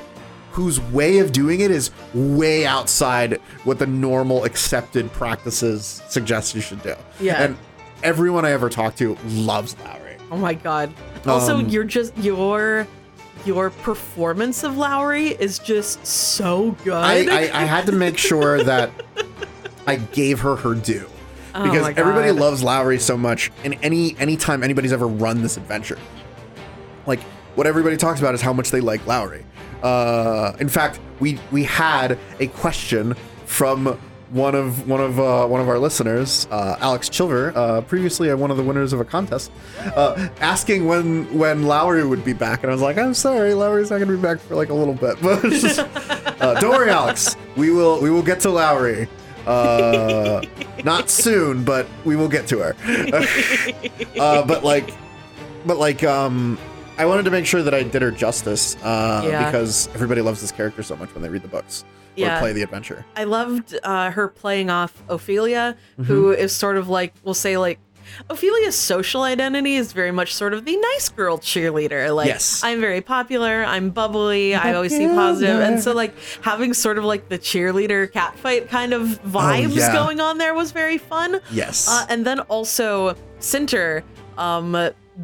whose way of doing it is way outside what the normal accepted practices suggest you should do Yeah. and everyone i ever talked to loves laori Oh my god. Also, Um, you're just your your performance of Laori is just so good. I, I, I had to make sure that I gave her her due because Oh everybody loves Laori so much. And any anytime anybody's ever run this adventure, like what everybody talks about is how much they like Laori. Uh, in fact, we we had a question from one of one of uh, one of our listeners, uh, Alex Chilver, uh, previously one of the winners of a contest, uh, asking when when Laori would be back, and I was like, I'm sorry, Laori's not going to be back for like a little bit, but uh, don't worry, Alex, we will we will get to Laori. Uh, not soon, but we will get to her. but like, but like, um, I wanted to make sure that I did her justice uh, Yeah. because everybody loves this character so much when they read the books or Yeah. play the adventure. I loved uh, her playing off Ophelia, who Mm-hmm. is sort of like we'll say like Ophelia's social identity is very much sort of the nice girl cheerleader. Like, Yes. I'm very popular, I'm bubbly, I always see positive, and so like having sort of like the cheerleader catfight kind of vibes Oh, yeah. going on there was very fun. Yes. Uh, and then also Cinter um,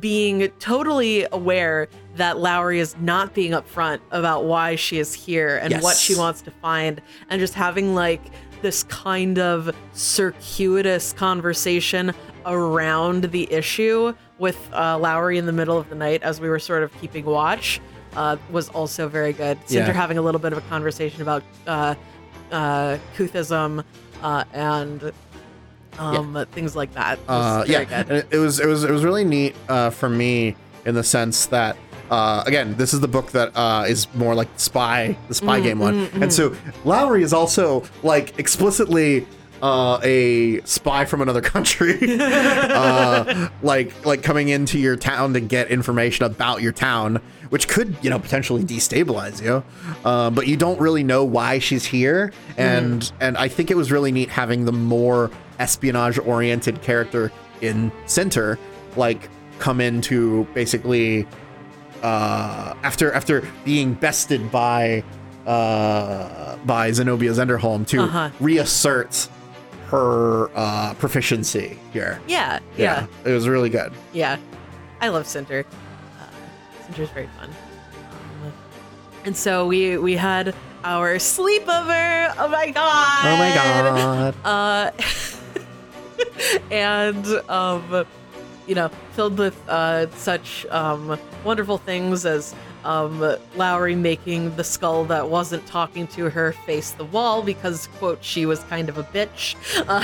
being totally aware that Laori is not being upfront about why she is here and what she wants to find, and just having like this kind of circuitous conversation around the issue with uh, Laori in the middle of the night as we were sort of keeping watch uh, was also very good. Cinter Yeah. having a little bit of a conversation about uh, uh, Kuthism uh, and um, things like that. Uh, yeah, it, it was it was it was really neat uh, for me in the sense that uh, again, this is the book that uh, is more like spy, the spy Mm, game one, and so Laori is also like explicitly uh, a spy from another country, uh, like like coming into your town to get information about your town, which could you know potentially destabilize you, uh, but you don't really know why she's here, and and I think it was really neat having the more espionage oriented character in center like come into basically uh after after being bested by uh by Zenobia Zenderholm to Uh-huh. reassert her uh proficiency here. Yeah, yeah, It was really good. yeah. I love Center. Uh, Cinder's very fun. Um, and so we we had our sleepover. Oh my god! Oh my god. Uh, and um, you know, filled with uh, such um, wonderful things as um, Laori making the skull that wasn't talking to her face the wall because, quote, she was kind of a bitch.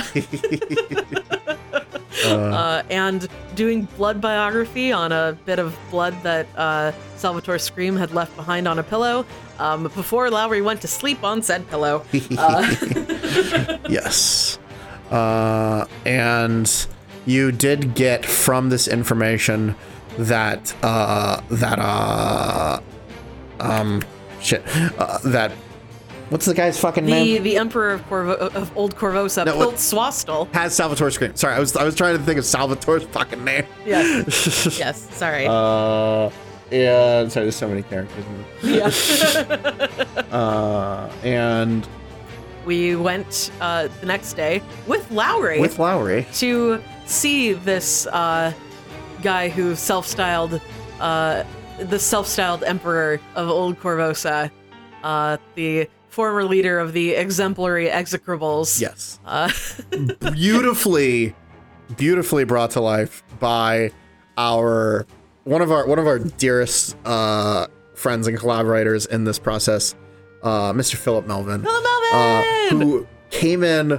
Uh, uh, and doing blood biography on a bit of blood that uh, Salvatore Scream had left behind on a pillow um, before Laori went to sleep on said pillow. Uh, yes. Uh, and you did get from this information that uh, that uh, um, shit uh, that what's the guy's fucking the name? the Emperor of, Corvo- of Old Korvosa, No, Pilt Swastel. Has Salvatore Scream. Sorry, I was I was trying to think of Salvatore's fucking name. Yes, yes. Sorry. Uh, yeah, sorry, there's so many characters. In yeah. Uh, and we went uh, the next day with Laori with Laori. to see this uh, guy who self-styled uh, the self-styled Emperor of Old Korvosa, uh, the former leader of the exemplary execrables. Yes. Uh, beautifully beautifully brought to life by our one of our one of our dearest uh friends and collaborators in this process uh mr philip melvin Philip uh, who came in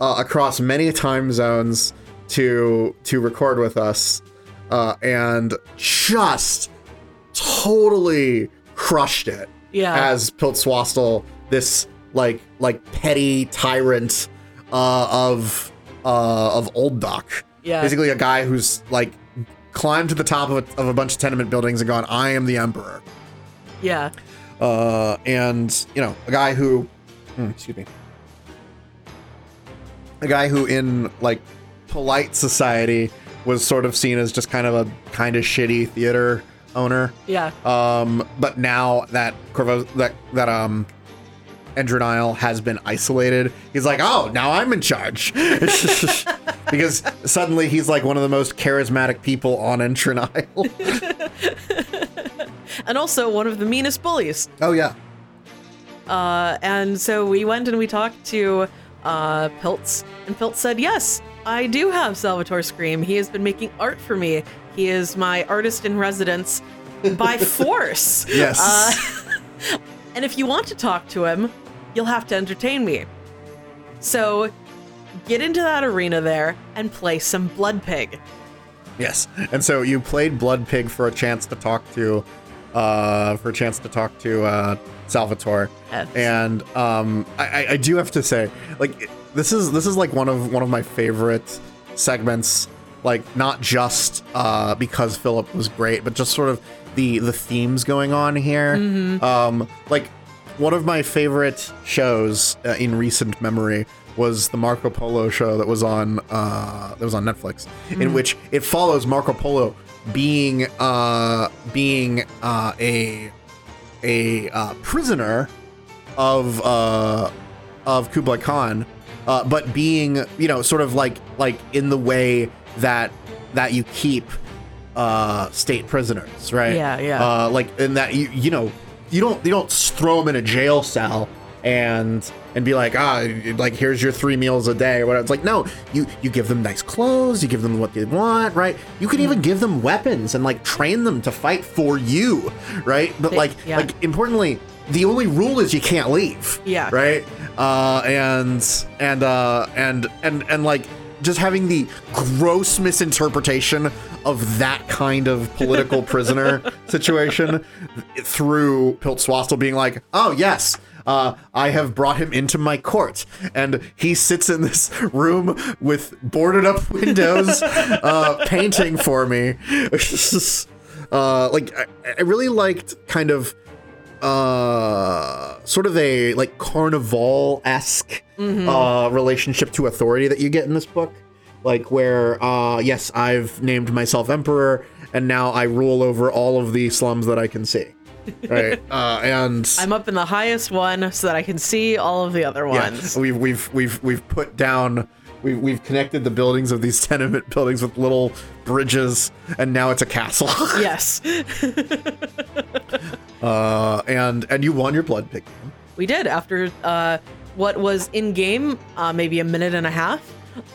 uh, across many time zones to to record with us uh and just totally crushed it Yeah. as Piltswastel, this like like petty tyrant uh, of uh, of Old Dock. Yeah. Basically, a guy who's like climbed to the top of a, of a bunch of tenement buildings and gone, "I am the emperor." yeah. Uh, and you know, a guy who, hmm, excuse me, a guy who in like polite society was sort of seen as just kind of a kind of shitty theater owner. Yeah. Um, but now that Corvo that that um Endrin Isle has been isolated, he's like, oh, now I'm in charge. because suddenly he's like one of the most charismatic people on Endrin Isle. And also one of the meanest bullies. oh yeah. Uh, and so we went and we talked to uh, Pilts, and Pilts said, Yes, I do have Salvatore Scream. He has been making art for me. He is my artist in residence by force. Yes. Uh, and if you want to talk to him, you'll have to entertain me. So get into that arena there and play some Blood Pig. Yes. And so you played Blood Pig for a chance to talk to uh for a chance to talk to uh Salvatore. Yes. And um I, I- I do have to say, like this is this is like one of one of my favorite segments, like not just uh because Philip was great, but just sort of the the themes going on here. Um like one of my favorite shows uh, in recent memory was the Marco Polo show that was on uh, that was on Netflix, in which it follows Marco Polo being uh, being uh, a a uh, prisoner of uh, of Kublai Khan, uh, but being you know sort of like like in the way that that you keep uh, state prisoners, right? Yeah, yeah. Uh, like in that you you know you don't you don't throw them in a jail cell and and be like ah like here's your three meals a day or whatever. It's like no you you give them nice clothes, you give them what they want, right? You can even give them weapons and like train them to fight for you, right? But like yeah. like importantly, the only rule is you can't leave. Yeah. Right. Uh, and and uh, and and and like just having the gross misinterpretation of that kind of political prisoner situation through Pilt Swastel being like, oh yes. Uh, I have brought him into my court, and he sits in this room with boarded up windows, uh, painting for me. uh, like I, I really liked kind of uh sort of a like carnival esque uh relationship to authority that you get in this book. Like where uh yes i've named myself emperor and now i rule over all of the slums that i can see right uh and I'm up in the highest one so that I can see all of the other ones. yeah, we've we've we've we've put down we've, we've connected the buildings of these tenement buildings with little bridges and now it's a castle. Yes, uh and and you won your blood pig game we did after uh, what was in game, uh, maybe a minute and a half,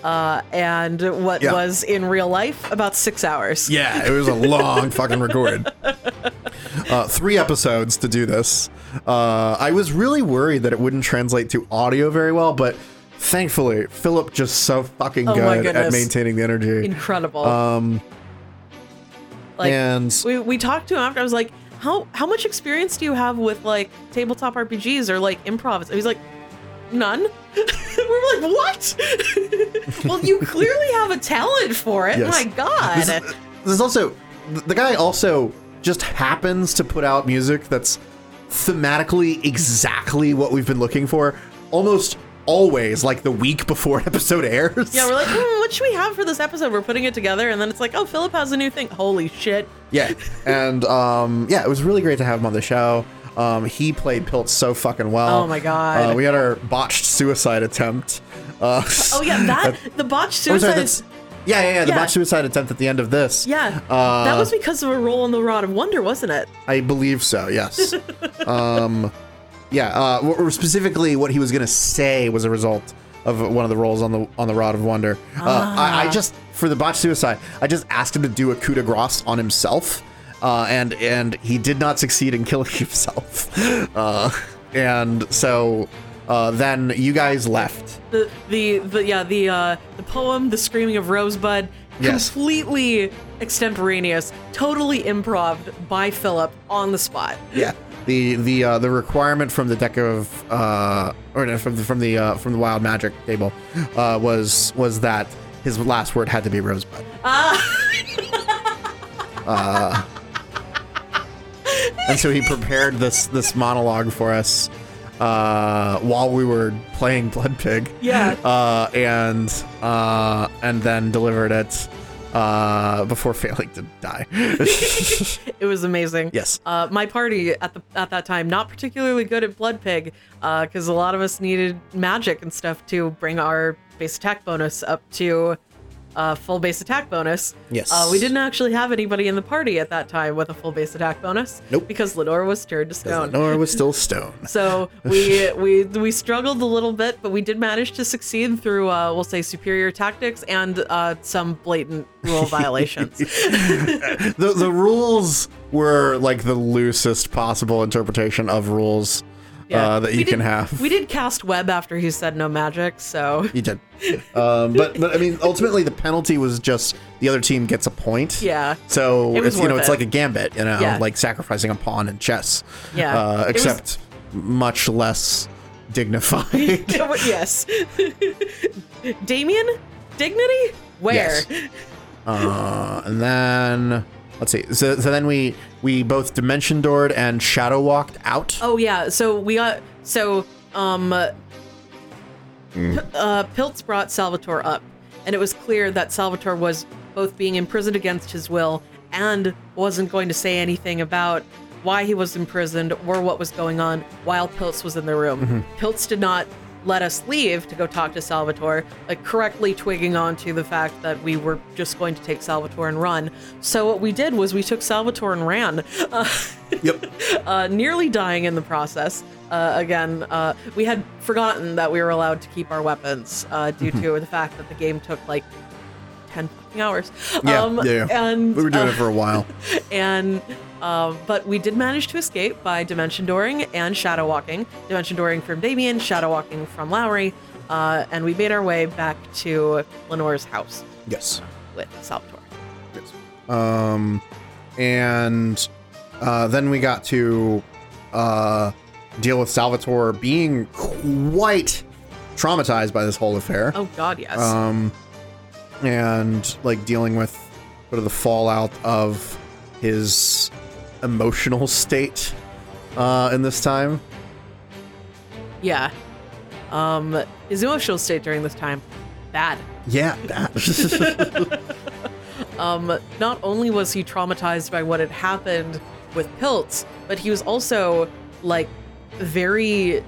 uh, and what Yeah. was in real life about six hours. Yeah, it was a long fucking record. Uh, three episodes to do this. Uh, I was really worried that it wouldn't translate to audio very well, but thankfully, Philip just so fucking Oh good at maintaining the energy. Incredible. Um, like and we, we talked to him after. I was like, how how much experience do you have with like tabletop RPGs or like improv? And he's like, none. we were like, what? well, you clearly have a talent for it. Yes. My God. This, is also the guy also just happens to put out music that's thematically exactly what we've been looking for almost always like the week before an episode airs. yeah, we're like, hmm, what should we have for this episode? We're putting it together, and then it's like, oh, Philip has a new thing. Holy shit. Yeah, and um, yeah, it was really great to have him on the show. Um, he played Pilt so fucking well. Oh my God. Uh, we had our botched suicide attempt. Uh, Oh yeah, that the botched oh, sorry, suicide. yeah, yeah, yeah, the Yeah. botched suicide attempt at the end of this. yeah, Uh, that was because of a roll on the Rod of Wonder, wasn't it? I believe so. Yes. um, yeah. Uh, or specifically, what he was gonna say was a result of one of the rolls on the on the Rod of Wonder. Uh, I, I Ah. just for the botched suicide, I just asked him to do a coup de grace on himself, uh, and and he did not succeed in killing himself. Uh, and so uh, then you guys left. The the, the yeah the uh the poem, the screaming of Rosebud, Yes. completely extemporaneous, totally improv by Philip on the spot. Yeah. The the uh, the requirement from the deck of uh, or no, from the, from the uh, from the wild magic table uh, was was that his last word had to be rosebud. Uh, and so he prepared this this monologue for us uh, while we were playing Blood Pig. Yeah. Uh, and uh, and then delivered it uh, before failing to die. It was amazing. Yes. Uh, my party at the at that time not particularly good at Blood Pig, because a lot of us needed magic and stuff to bring our base attack bonus up to uh, full base attack bonus. Yes. Uh, we didn't actually have anybody in the party at that time with a full base attack bonus. Nope. Because Lenore was turned to stone. Nor was still stone. So we we we struggled a little bit, but we did manage to succeed through uh, we'll say superior tactics and uh, some blatant rule violations. the the rules were like the loosest possible interpretation of rules uh, that We you can did- have. We did cast web after he said no magic, so You did, um, but but I mean, ultimately the penalty was just the other team gets a point. yeah. So It it's you know worth it's like a gambit, you know, Yeah. like sacrificing a pawn in chess. Yeah. Uh, It was- except much less dignified. yes. Damien? Dignity? Where? Yes. uh, and then let's see. So, so then we we both dimension doored and shadow walked out. Oh yeah, so we got so um uh. P- uh Pilts brought Salvatore up and it was clear that Salvatore was both being imprisoned against his will and wasn't going to say anything about why he was imprisoned or what was going on while Pilts was in the room. Mm-hmm. Pilts did not let us leave to go talk to Salvatore, like correctly twigging on to the fact that we were just going to take Salvatore and run. So what we did was we took Salvatore and ran. Uh, Yep. uh, nearly dying in the process. Uh, again, uh, we had forgotten that we were allowed to keep our weapons uh, due Mm-hmm. to the fact that the game took like 10 fucking hours. Yeah, Um, yeah, yeah. And, we were doing uh, it for a while. and uh, but we did manage to escape by dimension dooring and shadow walking. Dimension dooring from Damien, shadow walking from Laori, uh, and we made our way back to Lenore's house Yes. with Salvatore. Yes. Um, and uh, then we got to uh, deal with Salvatore being quite traumatized by this whole affair. Oh God, yes. um, and like dealing with sort of the fallout of his emotional state uh, in this time. yeah. Um, his emotional state during this time, bad. Yeah, bad. Um, not only was he traumatized by what had happened with Pilts, but he was also like very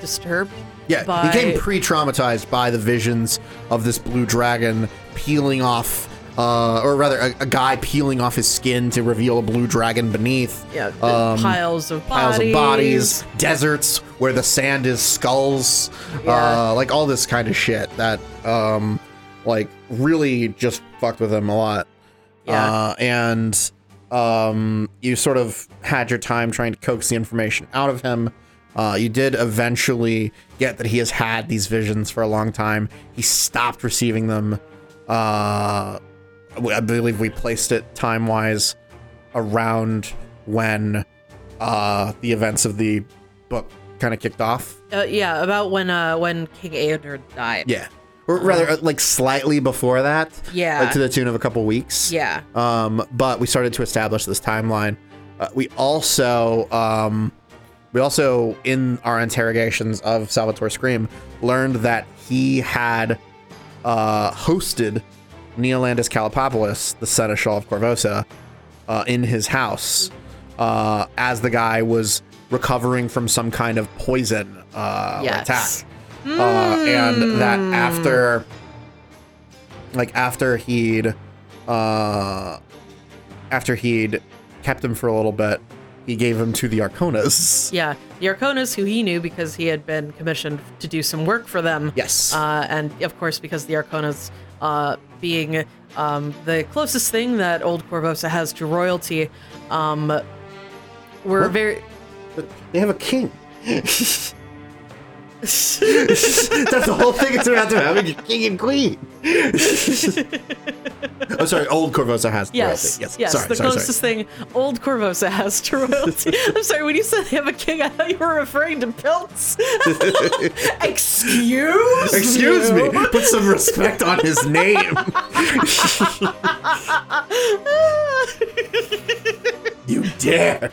disturbed. yeah. by- He became pre-traumatized by the visions of this blue dragon peeling off. Uh, or rather, a, a guy peeling off his skin to reveal a blue dragon beneath. Yeah, Um, piles of piles bodies. of bodies, deserts where the sand is skulls, Yeah. uh, like all this kind of shit that, um, like really just fucked with him a lot. Yeah. Uh, and um, you sort of had your time trying to coax the information out of him. Uh, you did eventually get that he has had these visions for a long time. He stopped receiving them. Uh, I believe we placed it time wise around when uh, the events of the book kind of kicked off. Uh, yeah, about when uh when King Aedir died. Yeah. Or rather, uh, like slightly before that. Yeah. Like to the tune of a couple weeks. Yeah. Um, but we started to establish this timeline. Uh, we also, um, we also in our interrogations of Salvatore Scream learned that he had uh, hosted Neolandus Kalepopolis, the seneschal of Korvosa, uh, in his house uh, as the guy was recovering from some kind of poison uh, Yes. attack. Uh, and that after, like after he'd, uh, after he'd kept him for a little bit, he gave him to the Arkonas. Yeah, the Arkonas, who he knew because he had been commissioned to do some work for them. Yes. Uh, and of course, because the Arkonas, uh, being um, the closest thing that old Korvosa has to royalty, um, were What? very. They have a king. That's the whole thing. It's about them having a king and queen. oh, sorry. Old Korvosa has Yes, royalty. Yes. yes, Sorry. the sorry, closest sorry. thing old Korvosa has to royalty. I'm sorry, when you said they have a king, I thought you were referring to Pilts. Excuse Excuse you? me. Put some respect on his name. you dare.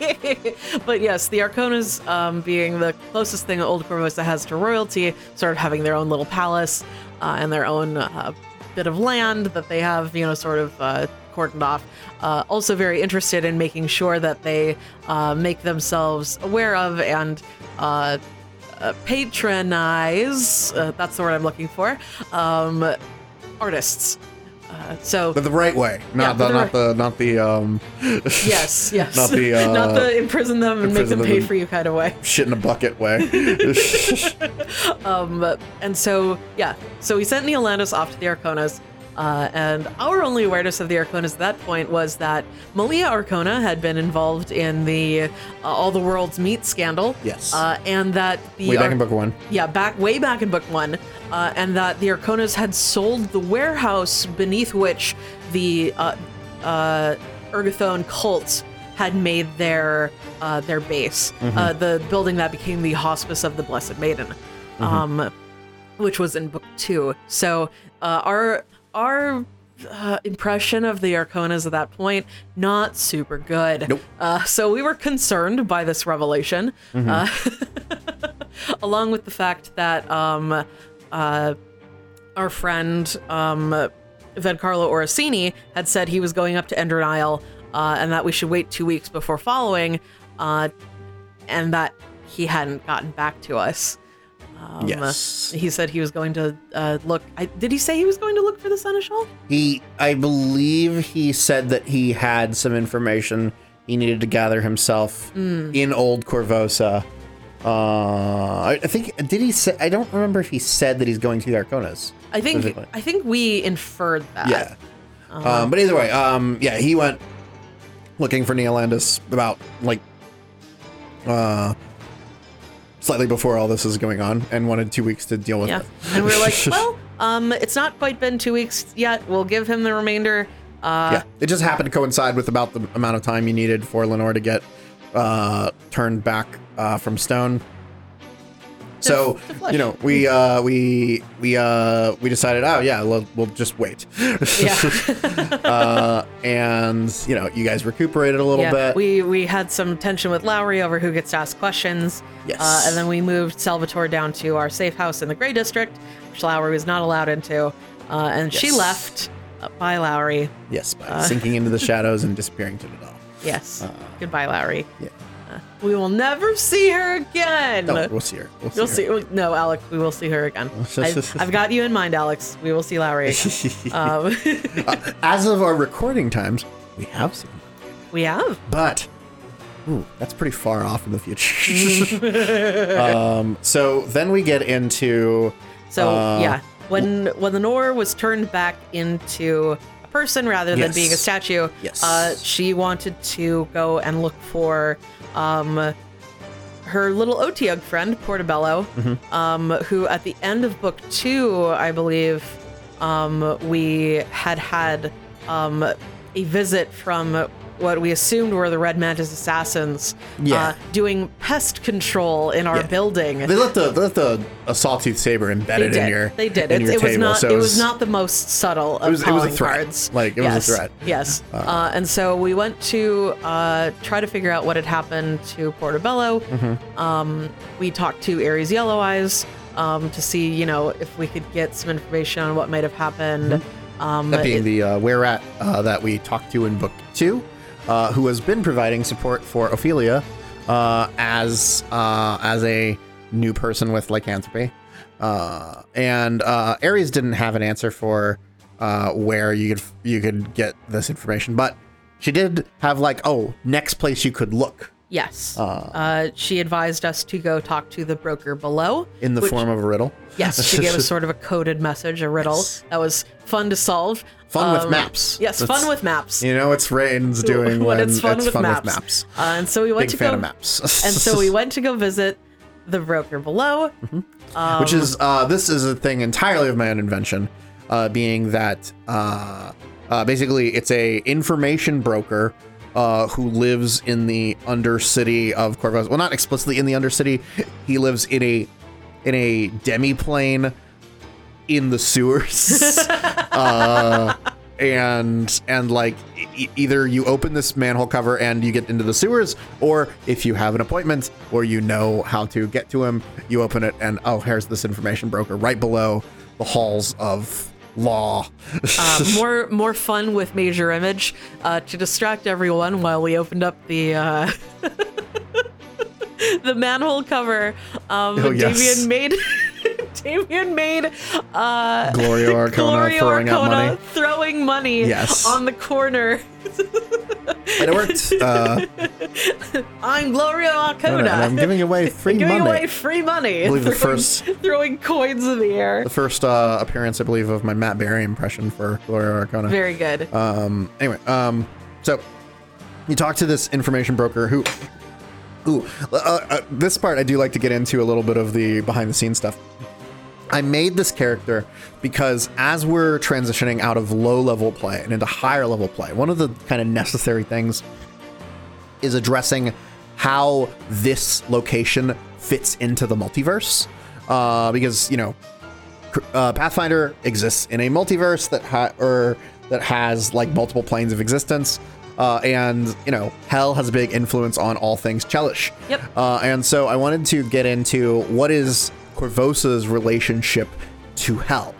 but yes, the Arkonas, um, being the closest thing Old Korvosa has to royalty, sort of having their own little palace uh, and their own uh, bit of land that they have, you know, sort of uh, cordoned off. Uh, also, very interested in making sure that they uh, make themselves aware of and uh, patronize. That's the word I'm looking for. Um, artists. Uh, so But the right way, not Yeah, the, not the the not the um yes, yes, Not the, uh, not the imprison them and make imprison them them pay for you kind of way. shit in a bucket way. Um, and so yeah, so we sent Neolandus off to the Arkonas, uh, and our only awareness of the Arkonas at that point was that Malia Arkona had been involved in the uh, All the World's Meat scandal. Yes. uh, and that the Way back Ar- in book one. yeah, back way back in book one, uh, and that the Arkonas had sold the warehouse beneath which the uh, uh, Urgathoan cult had made their uh, their base, uh, the building that became the Hospice of the Blessed Maiden, um, which was in book two. So uh, our our uh, impression of the Arkonas at that point not super good. Nope. Uh, so we were concerned by this revelation, uh, along with the fact that um, uh, our friend um, Vencarlo Orsini had said he was going up to Endrin Isle uh, and that we should wait two weeks before following, uh, and that he hadn't gotten back to us. Um, Yes. He said he was going to uh, look. I, did he say he was going to look for the Seneschal? He, I believe he said that he had some information he needed to gather himself in Old Korvosa. Uh, I, I think did he say? I don't remember if he said that he's going to the Arkonas. I think I think we inferred that. Yeah. Um, but either way, um, yeah, he went looking for Neolandus about like uh slightly before all this is going on and wanted two weeks to deal with Yeah. it. And we are like, well, um, it's not quite been two weeks yet. We'll give him the remainder. Uh, yeah, it just happened to coincide with about the amount of time you needed for Lenore to get uh, turned back uh, from stone. So you know we uh, we we uh, we decided oh yeah we'll, we'll just wait Yeah. uh, and you know you guys recuperated a little yeah. bit We we had some tension with Laori over who gets to ask questions. Yes. Uh, and then we moved Salvatore down to our safe house in the Gray District, which Laori was not allowed into. Uh, and she left. Uh, bye, Laori. yes by sinking into the shadows and disappearing to the dawn. Yes. Goodbye, Laori. Yeah. We will never see her again. No, we'll see her. We'll see You'll her. see. No, Alex, we will see her again. I've, I've got you in mind, Alex. We will see Laori. um, As of our recording times, we have seen, we have. but ooh, that's pretty far off in the future. um, so then we get into So Uh, yeah, when when Lenore was turned back into a person rather than Yes. being a statue, Yes. uh, she wanted to go and look for um, her little Otyugh friend Portobello, Mm-hmm. um, who at the end of book two, I believe, um, we had had um, a visit from what we assumed were the Red Mantis assassins, Yeah. uh, doing pest control in our Yeah. building. they let the they let the a sawtooth saber embedded in your they did. in It, your it was not. so it was not the most subtle of was- it was a threat. cards. Like, it was a yes, threat. Yes. Uh, and so we went to uh, try to figure out what had happened to Portobello. Mm-hmm. Um, we talked to Aries Yellow Eyes um, to see, you know, if we could get some information on what might have happened. Um, Mm-hmm. that being it- the uh, where at uh, that we talked to in book two, uh, who has been providing support for Ophelia uh, as uh, as a new person with lycanthropy, uh, and uh, Ares didn't have an answer for uh, where you could you could get this information, but she did have like oh next place you could look yes. Uh, she advised us to go talk to the broker below. in the which- form of a riddle. Yes, she gave us sort of a coded message, a riddle that was fun to solve. Fun with Um, maps. Yes, That's- fun with maps. You know, it's Rain's doing when when it's fun, with, maps. with maps. Uh, and so we went Big to fan go, of maps. and so we went to go visit the broker below. Um, which is uh, this is a thing entirely of my own invention, uh, being that uh, uh, basically it's a information broker uh, who lives in the undercity of Corvus. Well, not explicitly in the undercity. He lives in a in a demiplane in the sewers. uh, and and like e- either you open this manhole cover and you get into the sewers or if you have an appointment or you know how to get to him you open it and oh here's this information broker right below the halls of law uh, more more fun with major image uh, to distract everyone while we opened up the uh, the manhole cover. Um, Oh, yes. Damien made Damien made uh, Gloria Arkona Gloria throwing out Arkona money throwing money Yes. on the corner. and it worked uh, I'm Gloria Arkona. I'm giving away free money. giving money away free money. I believe the throwing- first- throwing coins in the air. the first uh, appearance I believe of my Matt Berry impression for Gloria Arkona Very good. Um, anyway, um, so you talk to this information broker who, ooh, uh, uh, this part I do like to get into a little bit of the behind the scenes stuff. I made this character because as we're transitioning out of low level play and into higher level play, one of the kind of necessary things is addressing how this location fits into the multiverse. Uh, because, you know, uh, Pathfinder exists in a multiverse that ha- or that has like multiple planes of existence. Uh, and you know, hell has a big influence on all things Chelish. Yep. Uh, and so I wanted to get into what is Korvosa's relationship to hell.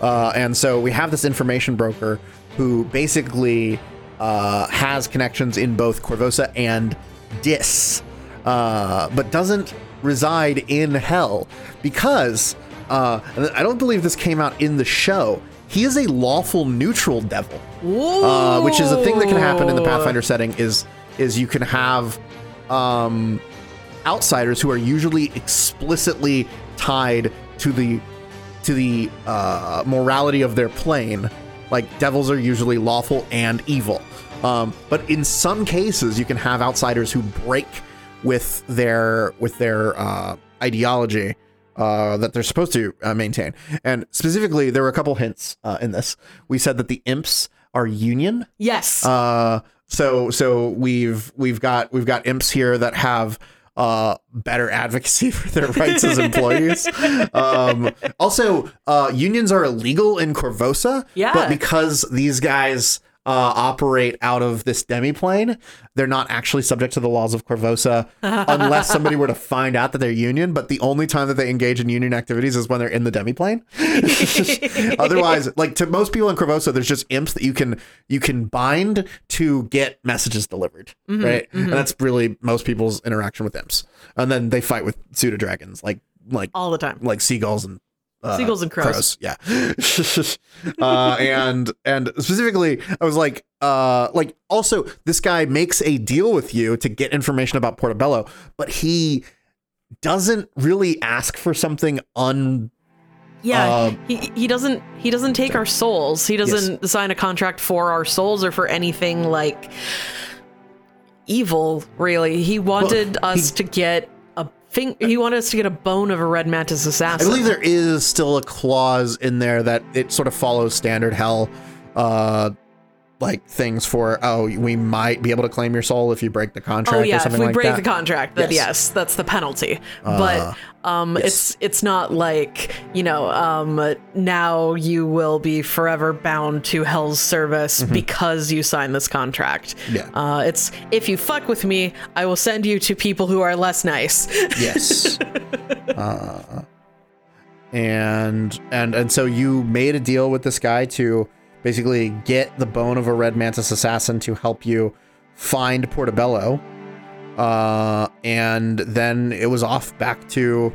Uh, and so we have this information broker who basically uh, has connections in both Korvosa and Dis, uh, but doesn't reside in hell because uh, I don't believe this came out in the show. He is a lawful neutral devil, uh, which is a thing that can happen in the Pathfinder setting. Is is you can have um, outsiders who are usually explicitly tied to the to the uh, morality of their plane. Like devils are usually lawful and evil, um, but in some cases you can have outsiders who break with their with their uh, ideology uh, that they're supposed to uh, maintain. And specifically, there were a couple hints uh, in this. We said that the imps are union. Yes. Uh, so so we've we've got we've got imps here that have uh, better advocacy for their rights as employees. Um, also, uh, unions are illegal in Korvosa, Yeah. but because these guys uh, operate out of this demiplane, they're not actually subject to the laws of Korvosa unless somebody were to find out that they're union. But the only time that they engage in union activities is when they're in the demiplane. Otherwise, like to most people in Korvosa, there's just imps that you can you can bind to get messages delivered, right? And that's really most people's interaction with imps. And then they fight with pseudo dragons, like like All the time. like seagulls and uh, Seagulls and crows. yeah. uh, and and specifically, I was like, uh, like also this guy makes a deal with you to get information about Portobello, but he doesn't really ask for something un. Yeah, Uh, he he doesn't he doesn't take our souls. He doesn't sign a contract for our souls or for anything like evil. Really, he wanted Well, us to get a thing. He wanted us to get a bone of a red mantis assassin. I believe there is still a clause in there that it sort of follows standard hell, uh, like things for oh we might be able to claim your soul if you break the contract Oh or yeah, if we like break that. the contract, then Yes. yes, that's the penalty. Uh, but um, yes. it's it's not like you know um, now you will be forever bound to Hell's service because you signed this contract. Mm-hmm. Yeah. Uh, it's if you fuck with me, I will send you to people who are less nice. Yes. uh, and and and so you made a deal with this guy to basically get the bone of a red mantis assassin to help you find Portobello. Uh, and then it was off back to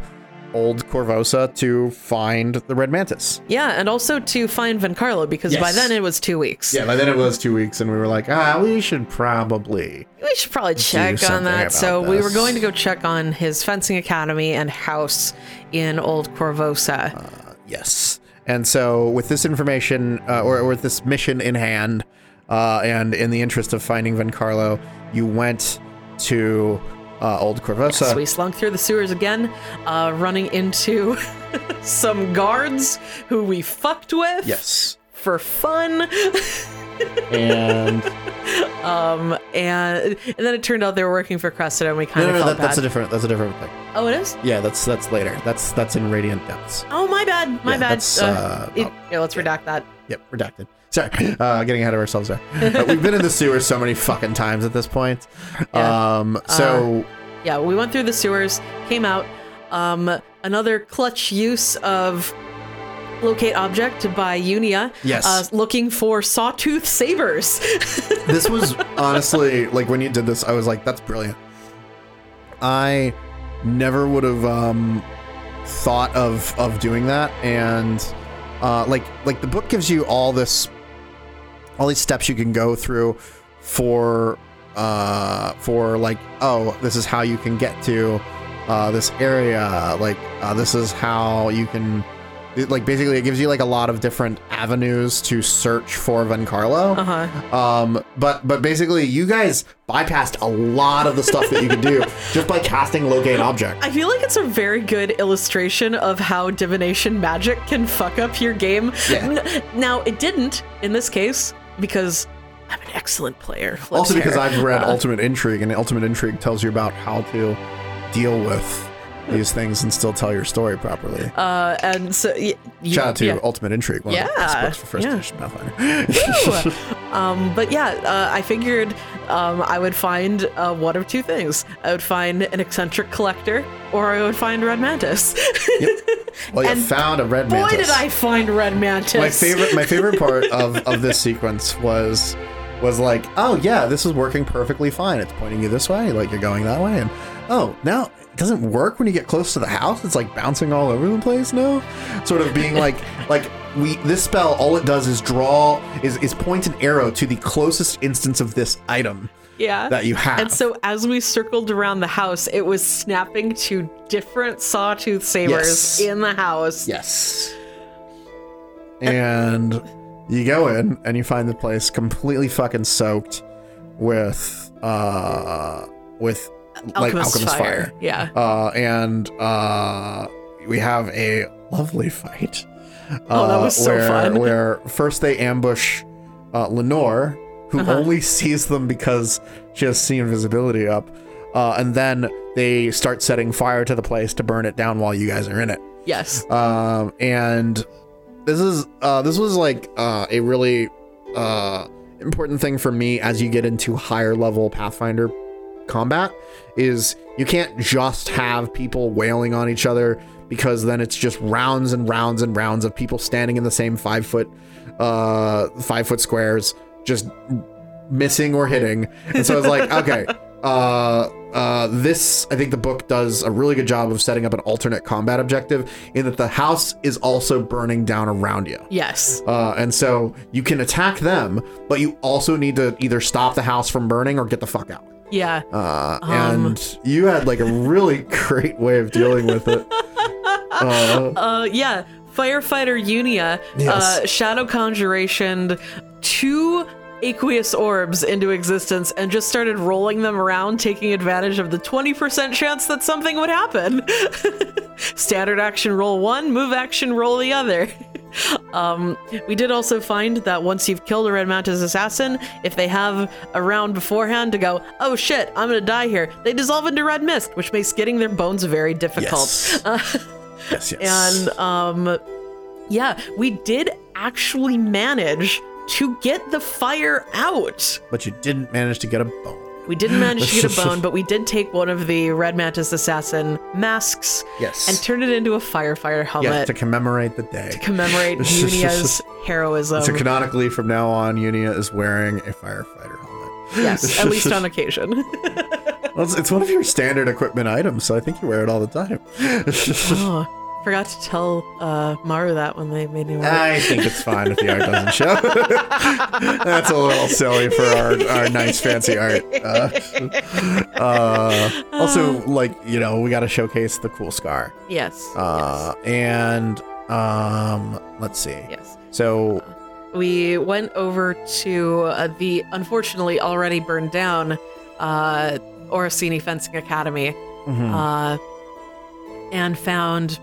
old Korvosa to find the red mantis. yeah, and also to find Vencarlo because by then it was two weeks. Yeah, by then it was two weeks, and we were like, ah, we should probably. We should probably check on that. about So we were going to go check on his fencing academy and house in Old Korvosa. Yes. And so, with this information, uh, or, or with this mission in hand, uh, and in the interest of finding Vencarlo, you went to uh, Old Korvosa. So we slunk through the sewers again, uh, running into some guards who we fucked with Yes. for fun. And Um, and and then it turned out they were working for Cressida, and we kind no, of no, felt that, that's a different. That's a different thing. oh, it is. Yeah, that's that's later. That's that's in Radiant Depths. Oh, my bad. My Yeah, bad. that's, uh, it- oh, yeah, let's redact that. Yep, redacted. Sorry, uh, getting ahead of ourselves there. Uh, we've been in the sewer so many fucking times at this point. Yeah. Um, so Yeah, we went through the sewers, came out. Um, another clutch use of locate object by Unia. Yes. Uh, looking for sawtooth sabers. this was honestly like when you did this, I was like, that's brilliant. I never would have um, thought of of doing that, and uh, like like the book gives you all this, all these steps you can go through for uh, for like oh this is how you can get to uh, this area, like uh, this is how you can. It- Like basically, it gives you like a lot of different avenues to search for Vencarlo. uh huh. Um, but but basically, you guys bypassed a lot of the stuff that you could do just by casting locate object. I feel like it's a very good illustration of how divination magic can fuck up your game. Yeah. Now, it didn't in this case because I'm an excellent player. Also, because. I've read Uh, Ultimate Intrigue, and Ultimate Intrigue tells you about how to deal with these things and still tell your story properly. Uh, and so y- y- Shout out to yeah. Ultimate Intrigue, one of the Yeah, books for first yeah. edition Pathfinder. um, but yeah, uh, I figured um, I would find uh, one of two things. I would find an eccentric collector, or I would find Red Mantis. well, you And found a red Boy, mantis. did I find Red Mantis! my favorite my favorite part of, of this sequence was was like oh yeah this is working perfectly fine it's pointing you this way like you're going that way and oh now doesn't work when you get close to the house it's like bouncing all over the place no sort of being like like we this spell all it does is draw is is point an arrow to the closest instance of this item Yeah. that you have And so as we circled around the house, it was snapping to different sawtooth sabers Yes. in the house. Yes. And you go in and you find the place completely fucking soaked with uh with like alchemist fire. fire. Yeah. Uh and uh we have a lovely fight. Oh, that uh, was so where, fun. Where first they ambush uh, Lenore, who Uh-huh. only sees them because she has sea invisibility up, uh, and then they start setting fire to the place to burn it down while you guys are in it Yes. um, and this is uh, this was like uh, a really uh, important thing for me as you get into higher level Pathfinder combat is you can't just have people wailing on each other because then it's just rounds and rounds and rounds of people standing in the same five foot uh five foot squares just missing or hitting and so it's like okay uh uh this i think the book does a really good job of setting up an alternate combat objective in that the house is also burning down around you yes. uh, and so you can attack them, but you also need to either stop the house from burning or get the fuck out. Yeah. Uh, Um. and you had like a really great way of dealing with it. Uh, Uh, yeah. Firefighter Unia, Yes. uh, Shadow Conjuration, two aqueous orbs into existence and just started rolling them around, taking advantage of the 20% chance that something would happen. Standard action roll one, move action roll the other. Um, we did also find that once you've killed a Red Mantis assassin, if they have a round beforehand to go, oh shit, I'm gonna die here, they dissolve into red mist, which makes getting their bones very difficult. yes. yes, yes. And um yeah, we did actually manage to get the fire out. but you didn't manage to get a bone. We didn't manage to get a bone, but we did take one of the Red Mantis assassin masks Yes. and turn it into a firefighter helmet to commemorate the day. to commemorate Unia's heroism. so canonically, from now on, Unia is wearing a firefighter helmet. yes, at least on occasion. Well, it's, it's one of your standard equipment items, so I think you wear it all the time. oh, forgot to tell uh, Maru that when they made me it. I think it's fine if the art doesn't show. That's a little silly for our, our nice fancy art. Uh, uh, also, like you know, we got to showcase the cool scar. Yes. Uh, and um, let's see. yes. Yes. So we went over to uh, the unfortunately already burned down uh, Orsini Fencing Academy mhm. uh, and found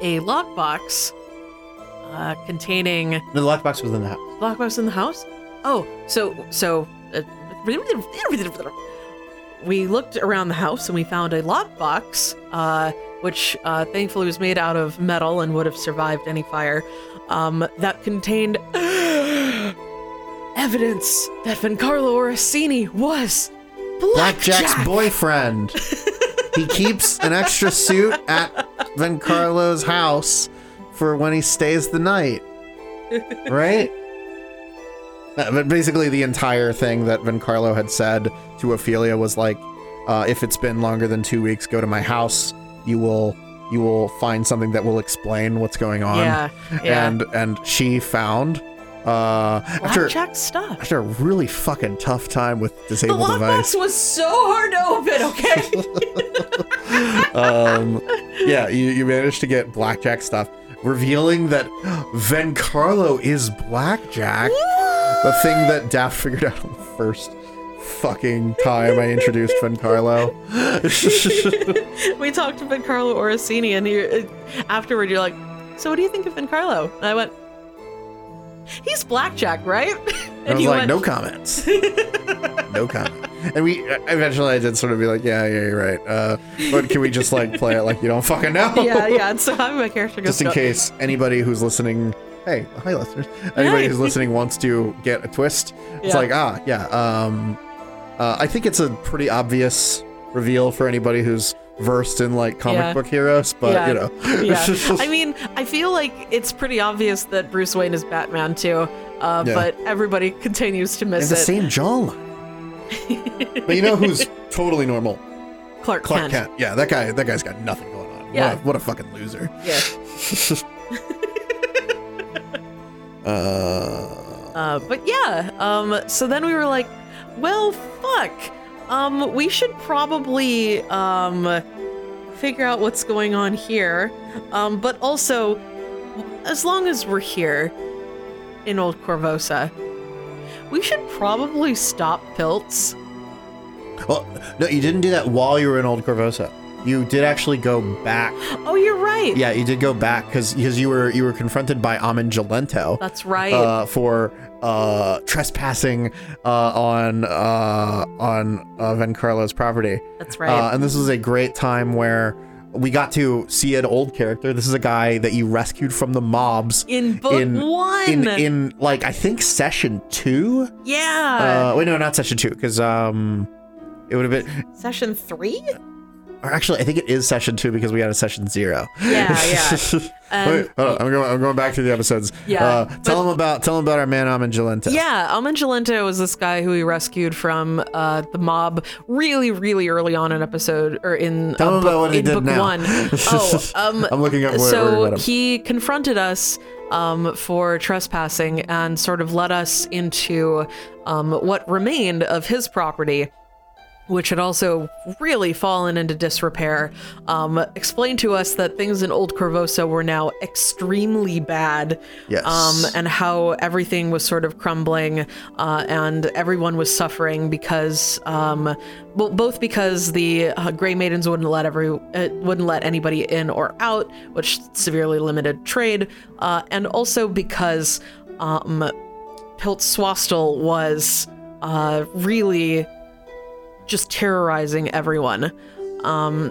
a lockbox uh, containing the lockbox was in the house. lockbox in the house. Oh, so so uh, we looked around the house and we found a lockbox, uh, which uh, thankfully was made out of metal and would have survived any fire. Um, that contained evidence that Vencarlo Orsini was Blackjack's Blackjack. boyfriend. he keeps an extra suit at Vencarlo's house for when he stays the night. Right? Uh, But basically, the entire thing that Vencarlo had said to Ophelia was like, uh, "If it's been longer than two weeks, go to my house. You will, you will find something that will explain what's going on." Yeah, yeah. And and she found, uh, after Blackjack stuff. after a really fucking tough time with The disabled device. lockbox was so hard to open. Okay. um, yeah, you, you managed to get Blackjack stuff, revealing that Vencarlo is Blackjack, the thing that Daft figured out the first fucking time I introduced Vencarlo. we talked to Vencarlo Orsini, and he, uh, afterward, you're like, "So, what do you think of Vencarlo?" And I went, "He's blackjack, right?" I was like, went, no comments. no comment. and we eventually I did sort of be like, yeah, yeah, you're right. Uh, but can we just like play it like you don't fucking know? yeah, yeah. And so having my character goes just in case anybody who's listening. Hey, hi listeners. Anybody Hey. who's listening wants to get a twist. It's Yeah. like ah, yeah. Um, uh, I think it's a pretty obvious reveal for anybody who's versed in like comic Yeah. book heroes, but Yeah. you know. yeah. I mean, I feel like it's pretty obvious that Bruce Wayne is Batman too, uh, Yeah. but everybody continues to They miss have the it. same jawline. but you know who's totally normal? Clark, Clark Kent. Kent. Yeah, that guy. That guy's got nothing going on. Yeah. What a, what a fucking loser. Yeah. Uh. Uh, but yeah, um, so then we were like, well, fuck. Um, we should probably um, figure out what's going on here. Um, but also, as long as we're here in Old Korvosa, we should probably stop Pilts. Well, no, you didn't do that while you were in Old Korvosa. You did actually go back. Oh, you're right. Yeah, you did go back because because you were you were confronted by Amin Gelento That's right. uh, for uh, trespassing uh, on uh, on uh, Vencarlo's property. That's right. Uh, and this was a great time where we got to see an old character. This is a guy that you rescued from the mobs in book one. in in like I think session two. yeah. Uh, wait, no, not session two, because um, it would have been. Session three? Or actually, I think it is session two because we had a session zero. Yeah, yeah. And- Wait, hold on, I'm going. I'm going back to the episodes. Yeah, Uh, but- tell them about. Tell them about our man Amin Gelento. Yeah, Almangelento was this guy who we rescued from uh, the mob really, really early on in episode or in, Tell uh, him book, what he in did book now. one. Oh, um, I'm looking up where, where so met him. he confronted us um, for trespassing and sort of led us into um, what remained of his property. Which had also really fallen into disrepair. Um, explained to us that things in Old Korvosa were now extremely bad Yes. um, and how everything was sort of crumbling uh, and everyone was suffering because, um, well, both because the uh, Gray Maidens wouldn't let every uh, wouldn't let anybody in or out, which severely limited trade, uh, and also because um, Pilts Swastel was uh, really just terrorizing everyone. Um,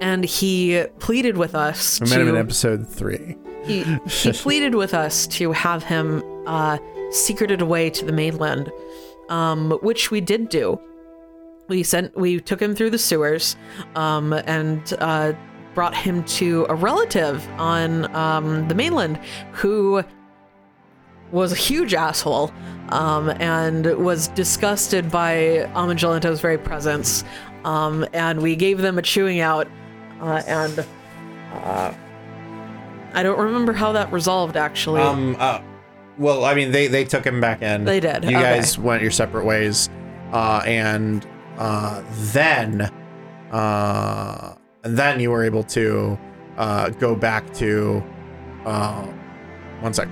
and he pleaded with us we to him in episode three. he, he pleaded with us to have him uh, secreted away to the mainland, um, which we did do. We sent, we took him through the sewers, um, and uh, brought him to a relative on um, the mainland who was a huge asshole um, and was disgusted by Amangelento's very presence. Um, and we gave them a chewing out, uh, and uh, I don't remember how that resolved actually. Um. Uh, well, I mean, they they took him back in. They did, You okay. guys went your separate ways, uh, and uh, then, uh, and then you were able to uh, go back to. Uh, one sec.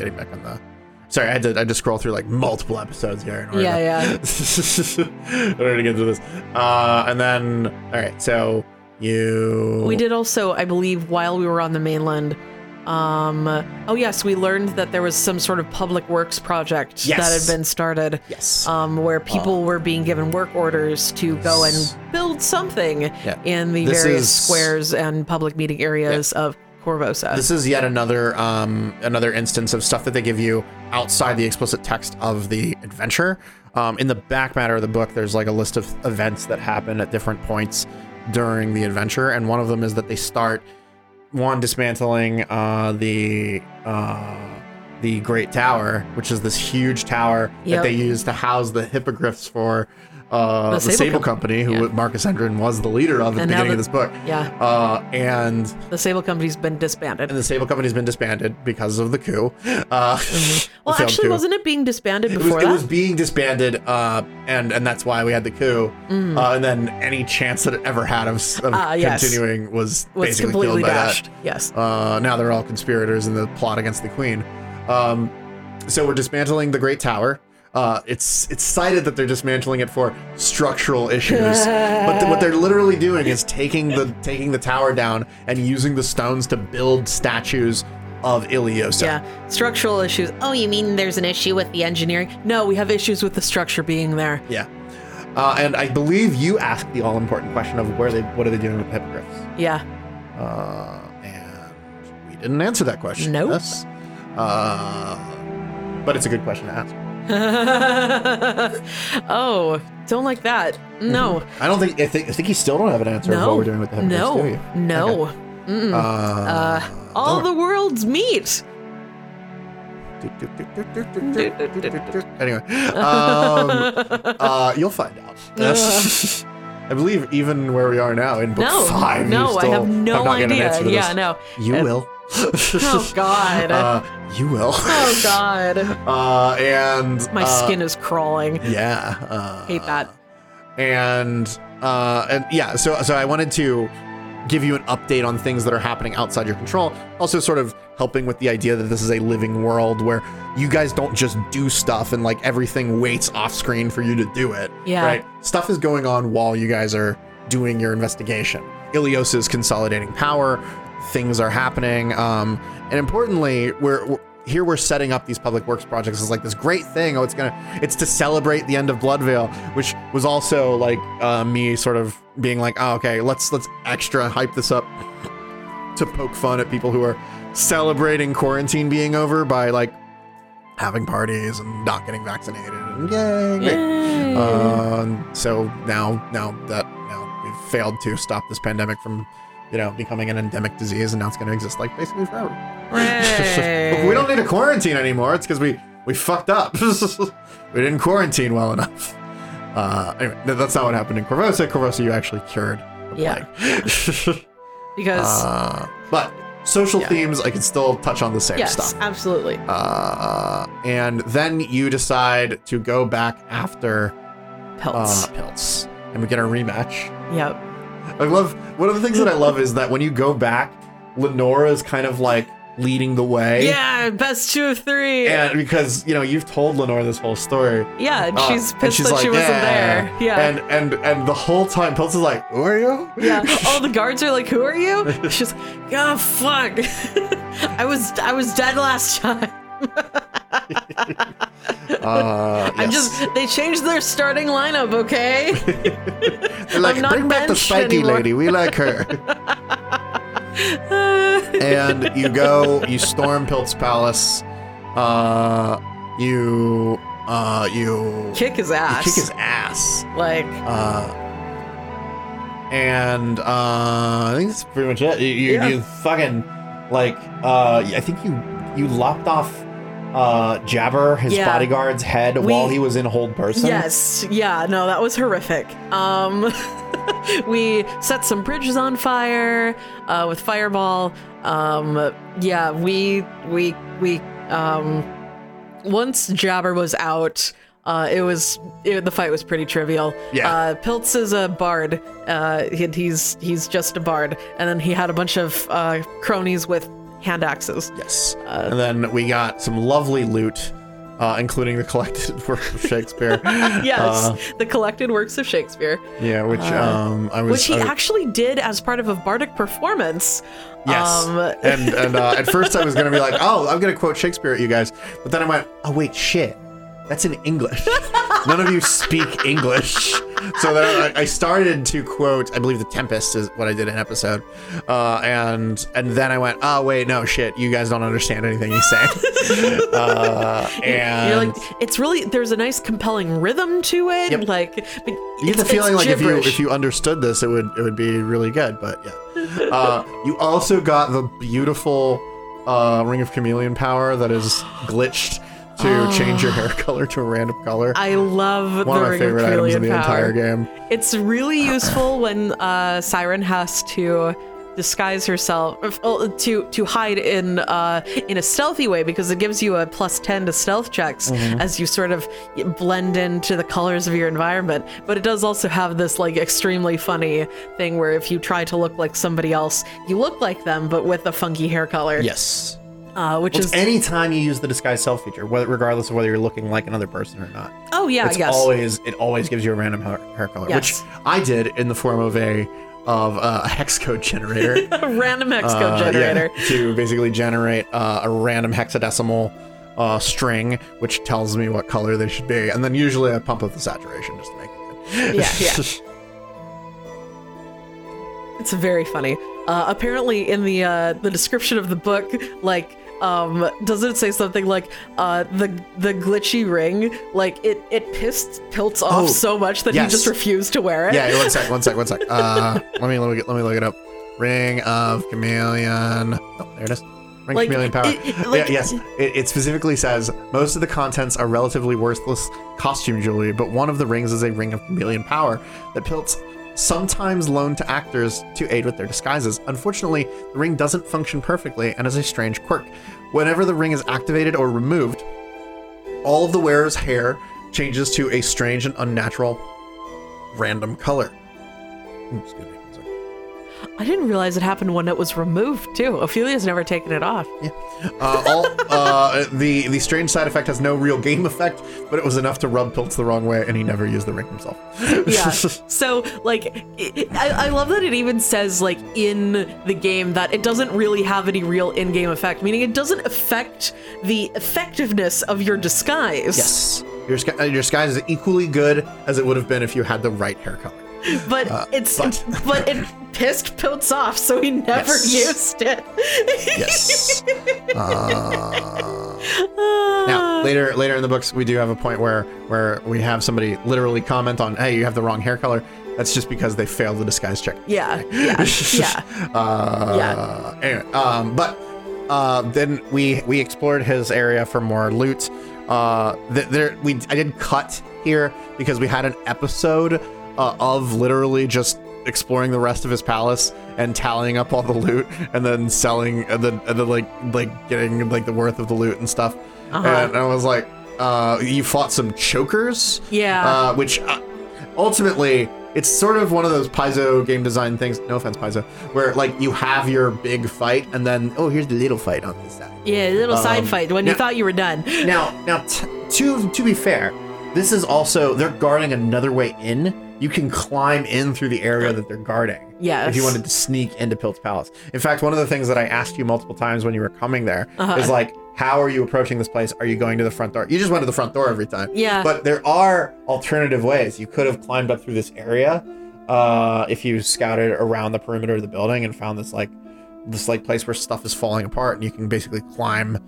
Uh, I'm getting back. I'm getting back on the. Sorry, I had to. I had to scroll through like multiple episodes here. In order Yeah, to, yeah. in order to get through this, uh, and then all right. So you. We did also, I believe, while we were on the mainland. Um, oh yes, we learned that there was some sort of public works project Yes. that had been started. Yes. Um, where people were being given work orders to go and build something Yeah. in the This various is- squares and public meeting areas of Korvosa. This is yet another um, another instance of stuff that they give you outside the explicit text of the adventure. Um, in the back matter of the book, there's like a list of events that happen at different points during the adventure, and one of them is that they start one dismantling uh, the uh, the Great Tower, which is this huge tower Yep. that they use to house the hippogriffs for uh, The the, Sable Sable, Com- Company, who yeah. Marcus Endrin was the leader of at And the beginning of this book. yeah, Uh, and the Sable Company's been disbanded. and the Sable Company's been disbanded because of the coup. Uh, the Well, actually, coup. wasn't it being disbanded It was, before it was being disbanded, uh, and and that's why we had the coup. Mm. Uh, and then any chance that it ever had of, of Ah, yes. continuing was, was basically completely killed by dashed. Yes. that. Uh, now they're all conspirators in the plot against the queen. Um, so we're dismantling the Great Tower. Uh, it's it's cited that they're dismantling it for structural issues, but th- what they're literally doing is taking the taking the tower down and using the stones to build statues of Ileosa. Yeah, structural issues. Oh, you mean there's an issue with the engineering? No, we have issues with the structure being there. Yeah. Uh, and I believe you asked the all important question of where they what are they doing with the hippogriffs? Yeah. Uh, and we didn't answer that question. Nope. Yes. Uh, but it's a good question to ask. oh, don't like that. No. I don't think I think I think you still don't have an answer of what we're doing with the hippogriffs, no. do you? No. Okay. Uh, All don't- the worlds meet. Anyway, um, uh, you'll find out. I believe even where we are now in book No. five, you no, I have no an idea. to Yeah, no. You Uh, will. Oh God. Uh, you will. oh God. Uh, and My uh, skin is crawling. Yeah. Uh, Hate that. and uh, and yeah, so so I wanted to give you an update on things that are happening outside your control. Also, sort of helping with the idea that this is a living world where you guys don't just do stuff and like everything waits off screen for you to do it. Yeah. Right. Stuff is going on while you guys are doing your investigation. Ileosa is consolidating power. Things are happening. Um, and importantly, we're, we're here we're setting up these public works projects as like this great thing. Oh, it's gonna it's to celebrate the end of Bloodveil, which was also like uh, me sort of being like, oh, okay, let's let's extra hype this up to poke fun at people who are celebrating quarantine being over by like having parties and not getting vaccinated and yay. Yay. Um, so now, now that now we've failed to stop this pandemic from, you know, becoming an endemic disease, and now it's going to exist like basically forever. We don't need a quarantine anymore. It's because we we fucked up. we didn't quarantine well enough. Uh, anyway, that's not what happened in Korvosa. Korvosa, you actually cured the Yeah. because uh, but social Yeah. themes, I can still touch on the same yes, stuff. absolutely. Uh, and then you decide to go back after Pelts. uh, Pilts, and we get a rematch. yep. I love one of the things that I love is that when you go back, Lenora is kind of like leading the way. Yeah, best two of three. And because you know you've told Lenore this whole story, yeah, and uh, she's and pissed she's that like, she wasn't "Yeah." there. Yeah. and and and the whole time Pilts is like, "Who are you?" yeah. All the guards are like, "Who are you?" She's like, "Oh fuck, I was I was dead last time. Uh, I'm just they changed their starting lineup, okay? They're like, I'm not bring back the spiky anymore." lady. We like her. and you go, you storm Pilt's palace. Uh, you, uh, you Kick his ass. kick his ass. like Uh, and uh, I think that's pretty much it. You, you, Yeah. you fucking like. Uh, I think you you lopped off uh Jabber, his Yeah. bodyguard's head We- while he was in hold person. Yes, yeah, no, that was horrific. Um, we set some bridges on fire uh, with fireball. Um, yeah, we we we um, once Jabber was out. Uh, it was it, the fight was pretty trivial. Yeah. Uh, Pilts is a bard. Uh, he, he's he's just a bard, and then he had a bunch of uh, cronies with hand axes. Yes. Uh, and then we got some lovely loot, uh, including the collected works of Shakespeare. Yes, Uh, the collected works of Shakespeare. yeah, which um, I was. which he I- actually did as part of a bardic performance. Yes. Um, and and uh, at first I was gonna be like, oh, I'm gonna quote Shakespeare at you guys, but then I went, oh wait, shit, that's in English. None of you speak English. So then I, I started to quote, I believe The Tempest is what I did in episode, uh, and and then I went, oh wait, no shit, you guys don't understand anything he's saying. uh, and You're like, it's really there's a nice compelling rhythm to it. Yep. Like, you get the feeling like if you if you understood this, it would it would be really good. But yeah, uh, you also got the beautiful uh, ring of chameleon power that is glitched to change your hair color to a random color. I love One the of my ring favorite of items in the power. entire game. It's really useful when uh, Siren has to disguise herself uh, to to hide in uh, in a stealthy way because it gives you a plus 10 to stealth checks Mm-hmm. as you sort of blend into the colors of your environment but it does also have this like extremely funny thing where if you try to look like somebody else you look like them but with a funky hair color Yes. Uh, which It's is anytime you use the disguise self feature, whether regardless of whether you're looking like another person or not. oh yeah it's yes always it always gives you a random hair, hair color, Yes. which I did in the form of a of uh, a hex code generator. A random hex code Uh, yeah, generator. to basically generate uh, a random hexadecimal uh, string, which tells me what color they should be, and then usually I pump up the saturation just to make it good. Yeah, yeah. It's very funny. Uh, apparently, in the uh, the description of the book, like, um, doesn't it say something like uh, the the glitchy ring? Like, it it pissed Pilts off Oh, so much that yes. he just refused to wear it. yeah, one sec, one sec, one sec. Uh, let me let me let me look it up. Ring of Chameleon. Oh, there it is. Ring Like, Chameleon power. it- it- like- yeah, yes. It, it specifically says most of the contents are relatively worthless costume jewelry, but one of the rings is a ring of chameleon power that Pilts sometimes loaned to actors to aid with their disguises. Unfortunately, the ring doesn't function perfectly and is a strange quirk. Whenever the ring is activated or removed, all of the wearer's hair changes to a strange and unnatural random color. I didn't realize it happened when it was removed too. Ophelia's never taken it off. Uh, all uh, the the strange side effect has no real game effect, but it was enough to rub Pilts the wrong way, and he never used the ring himself. yeah. So like, it, I, I love that it even says like in the game that it doesn't really have any real in-game effect, meaning it doesn't affect the effectiveness of your disguise. yes, your your disguise is equally good as it would have been if you had the right hair color. But it's but- but, it pissed Pilts off, so he never Yes. used it. Yes. Uh, now later later in the books, we do have a point where where we have somebody literally comment on, "Hey, you have the wrong hair color." That's just because they failed the disguise check. Yeah, yeah, yeah. Uh, Yeah. Anyway, um, but uh, then we we explored his area for more loot. Uh, th- there we I did cut here because we had an episode uh, of literally just exploring the rest of his palace and tallying up all the loot and then selling and then and then like like getting like the worth of the loot and stuff. Uh-huh. And I was like, uh, you fought some chokers. Yeah. Uh, which uh, ultimately it's sort of one of those Paizo game design things. No offense, Paizo, where like you have your big fight and then oh here's the little fight on this side. Yeah, a little side Um, fight when you thought you were done. Now, now t- to to be fair, this is also they're guarding another way in. You can climb in through the area that they're guarding. Yes. If you wanted to sneak into Pilt's palace. In fact, one of the things that I asked you multiple times when you were coming there is Uh-huh. like, how are you approaching this place? Are you going to the front door? You just went to the front door every time. Yeah. But there are alternative ways. You could have climbed up through this area uh, if you scouted around the perimeter of the building and found this like this like place where stuff is falling apart and you can basically climb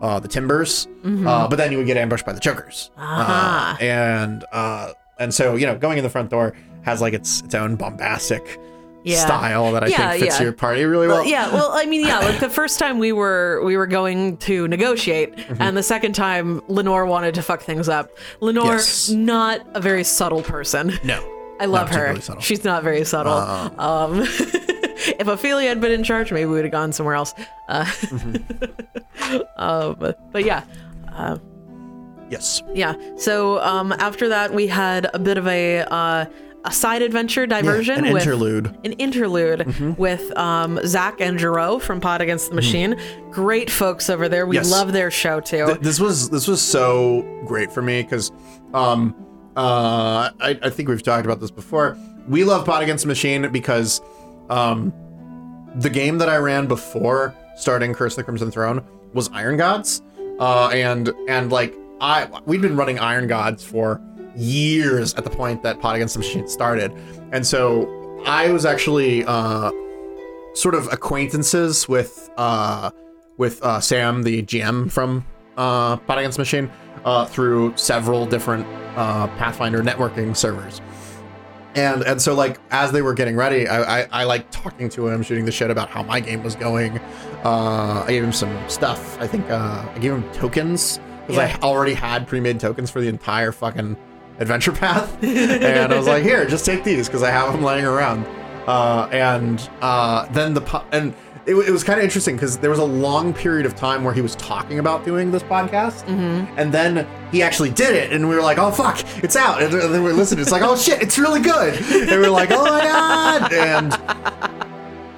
uh, the timbers. Uh, but then you would get ambushed by the chokers. Ah. Uh, and uh, and so you know going in the front door has like its its own bombastic Yeah. style that I Yeah, think fits yeah. your party really well. Well, yeah, well, I mean, yeah, like the first time we were we were going to negotiate, Mm-hmm. and the second time Lenore wanted to fuck things up. Lenore, Yes. not a very subtle person. No. I love her. Uh. She's not very subtle. Um, if Ophelia had been in charge, maybe we would have gone somewhere else. Uh, Mm-hmm. um, but yeah, Yes. yeah. So um, after that, we had a bit of a uh, a side adventure diversion an with interlude. Mm-hmm. an interlude with um, Zach and Jero from Pod Against the Machine. Great folks over there. We Yes. love their show too. Th- this was this was so great for me because um uh I, I think we've talked about this before we love pot against the machine because um the game that i ran before starting curse of the crimson throne was iron gods uh and and like i we'd been running iron gods for years at the point that pot against the machine started and so i was actually uh sort of acquaintances with uh with uh Sam the GM from uh Pot Against the Machine uh through several different uh Pathfinder networking servers. And and so like as they were getting ready, I I, I like talking to him, shooting the shit about how my game was going. Uh I gave him some stuff. I think I gave him tokens because Yeah. I already had pre-made tokens for the entire fucking adventure path. and I was like, here, just take these because I have them laying around. Uh, and uh, then the po- and it, it was kind of interesting because there was a long period of time where he was talking about doing this podcast, and then he actually did it, and we were like, oh fuck, it's out, and then we listened, it's like, oh shit, it's really good, and we are like, oh my god, and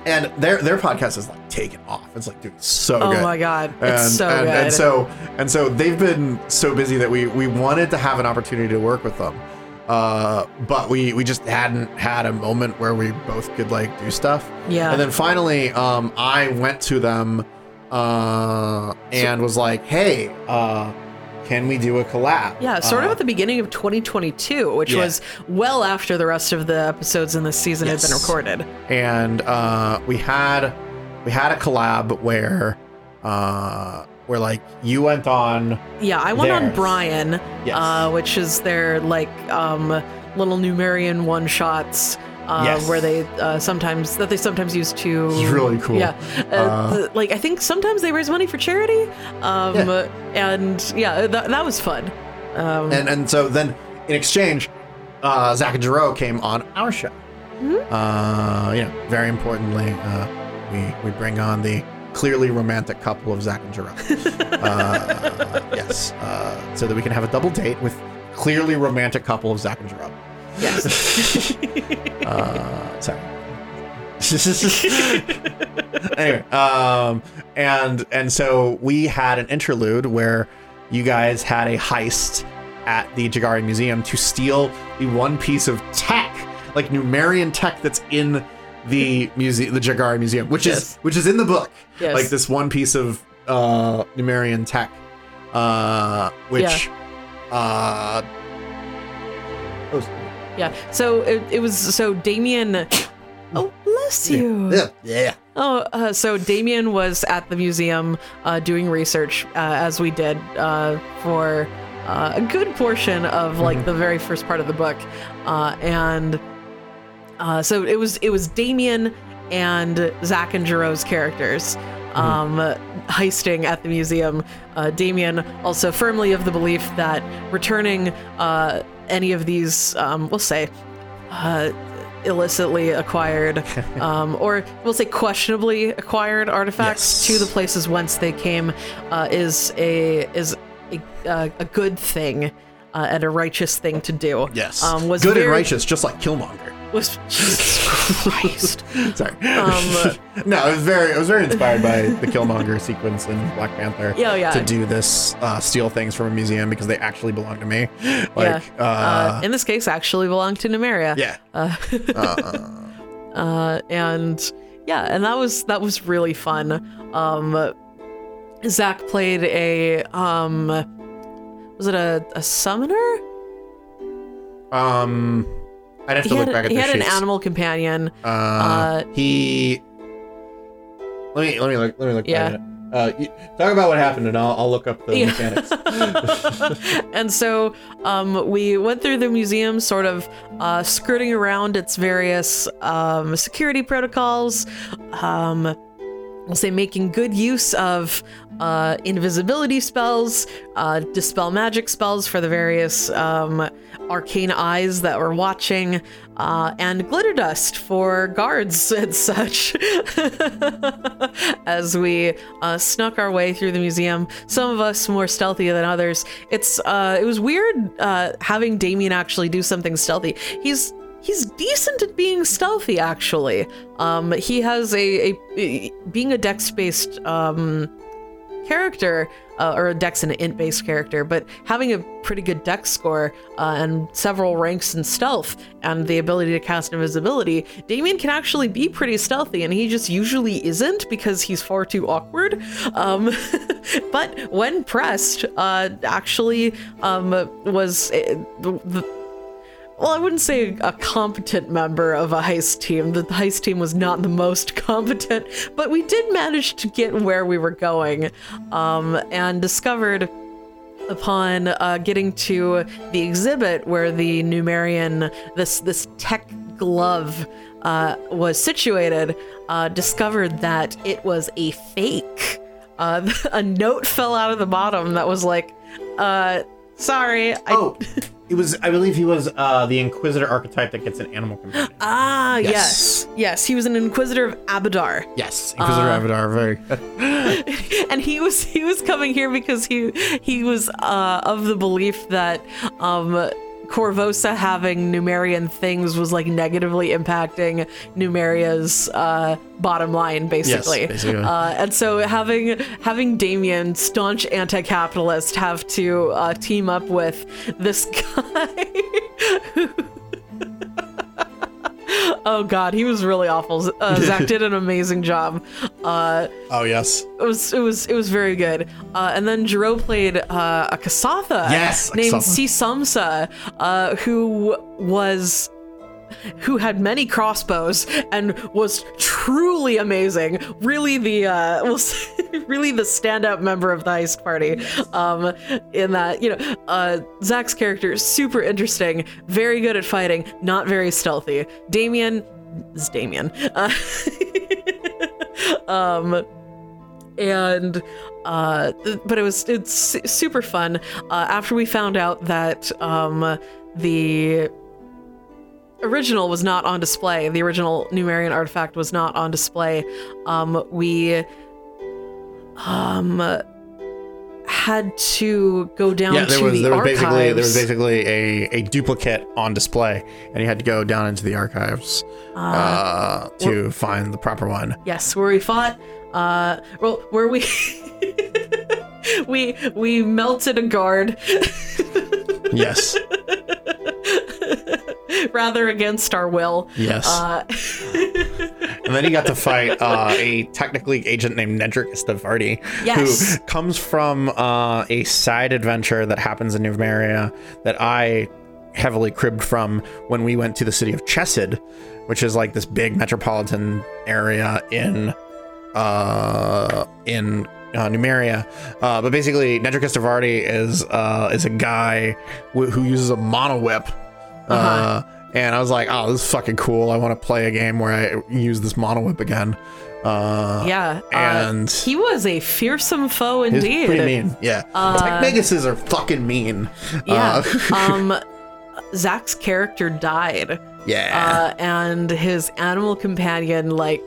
and their their podcast is like taken off. It's like, dude, so oh good. my god, it's And, so and, good. and so and so they've been so busy that we we wanted to have an opportunity to work with them. Uh, but we we just hadn't had a moment where we both could like do stuff. Yeah. And then finally, um, I went to them, uh, and was like, "Hey, uh, can we do a collab?" Yeah, sort of Uh, at the beginning of 2022, which yeah. was well after the rest of the episodes in this season had been recorded. and uh, we had we had a collab where uh, where like you went on Yeah, I went on Brian, Yes. uh, which is their like um, little Numerian one shots. Uh, Yes. Where they uh, sometimes that they sometimes use to It's really cool. Yeah, uh, Uh, th- like I think sometimes they raise money for charity, um, Yeah. and yeah, that, that was fun. Um, and and so then in exchange, uh, Zach and Jero came on our show. Mm-hmm. Uh, you know, very importantly, uh, we we bring on the clearly romantic couple of Zach and Jero. uh, yes, uh, so that we can have a double date with clearly romantic couple of Zach and Jero. Yes. Uh, sorry. anyway, um, and and so we had an interlude where you guys had a heist at the Jeggare Museum to steal the one piece of tech, like Numerian tech that's in the museum, the Jeggare Museum, which Yes. is which is in the book, Yes. like this one piece of uh, Numerian tech, uh, which. Uh, oh, Yeah. So it, it was so Damien. Oh, bless you. yeah, yeah. Oh, uh, so Damien was at the museum uh, doing research uh, as we did uh, for uh, a good portion of like the very first part of the book, uh, and uh, so it was it was Damien and Zach and Jero's characters. Um, heisting at the museum. Uh, Damien also firmly of the belief that returning uh, any of these, um, we'll say, uh, illicitly acquired, um, or we'll say questionably acquired artifacts Yes. to the places whence they came uh, is a is a, uh, a good thing uh, and a righteous thing to do. Yes. um, was good very, and righteous, just like Killmonger. Was Jesus Christ. Sorry. Um, no, I was very, I was very inspired by the Killmonger sequence in Black Panther. Yeah, yeah. To do this, uh, steal things from a museum because they actually belong to me. Like, yeah. uh, Uh, in this case, actually belong to Numeria. yeah. Uh, Uh, uh, and yeah, and that was that was really fun. Um, Zach played a um, was it a, a summoner? um, I'd have to look had, back at he had an animal companion. Uh, uh, he. Let me let me look let me look. Yeah. back at it. Uh, you, talk about what happened, and I'll I'll look up the Yeah. mechanics. and so um, we went through the museum, sort of uh, skirting around its various um, security protocols. Um, we'll say making good use of uh, invisibility spells, uh, dispel magic spells for the various um, arcane eyes that were watching, uh, and glitter dust for guards and such. As we uh, snuck our way through the museum, some of us more stealthy than others. It's uh, it was weird uh, having Damien actually do something stealthy. He's he's decent at being stealthy actually um he has a, a being a dex based um character uh, or a dex and an int based character but having a pretty good dex score uh, and several ranks in stealth and the ability to cast invisibility damien can actually be pretty stealthy and he just usually isn't because he's far too awkward. Um but when pressed uh actually um was the, the well, I wouldn't say a competent member of a heist team. The heist team was not the most competent, but we did manage to get where we were going um, and discovered upon uh, getting to the exhibit where the Numerian, this, this tech glove uh, was situated, uh, discovered that it was a fake. Uh, a note fell out of the bottom that was like, uh, sorry, I oh, it was. I believe he was uh, the Inquisitor archetype that gets an animal companion. Ah, Yes. yes. yes. he was an inquisitor of Abadar. Yes, Inquisitor Uh, Abadar, very good. And he was he was coming here because he he was uh of the belief that um Korvosa having Numerian things was like negatively impacting Numeria's uh, bottom line, basically. Yes, basically. Uh, and so having having Damien, staunch anti-capitalist, have to uh, team up with this guy Oh God, he was really awful. Uh, Zach did an amazing job. Uh, Oh yes. it was it was it was very good. Uh, and then Jiro played uh, a Kasatha Yes, named. Sisamsa, uh, who was who had many crossbows and was truly amazing. Really the uh, was really the standout member of the heist party. Um, in that you know uh, Zach's character is super interesting, very good at fighting, not very stealthy. Damien is Damien. Uh, um and uh but it was it's super fun uh after we found out that um the original was not on display the original numerian artifact was not on display um we um had to go down Yeah, there to was the there was archives. basically there was basically a, a duplicate on display, and you had to go down into the archives uh, to find the proper one. Yes, where we fought. Uh, well, where we we we melted a guard Yes, rather against our will. yes. Uh, and then he got to fight uh, a Technic League agent named Nedrick Stavardi, Yes. who comes from uh, a side adventure that happens in Numeria that I heavily cribbed from when we went to the city of Chesed, which is like this big metropolitan area in uh, in uh, Numeria. Uh, but basically, Nedrick Stavardi is uh, is a guy wh- who uses a mono whip. Uh Uh-huh. and I was like, "Oh, this is fucking cool! I want to play a game where I use this mono whip again." Uh, yeah, uh, and he was a fearsome foe he's indeed. pretty mean. Yeah, Uh, Megases are fucking mean. Yeah. Uh, um, Zach's character died, yeah, uh, and his animal companion like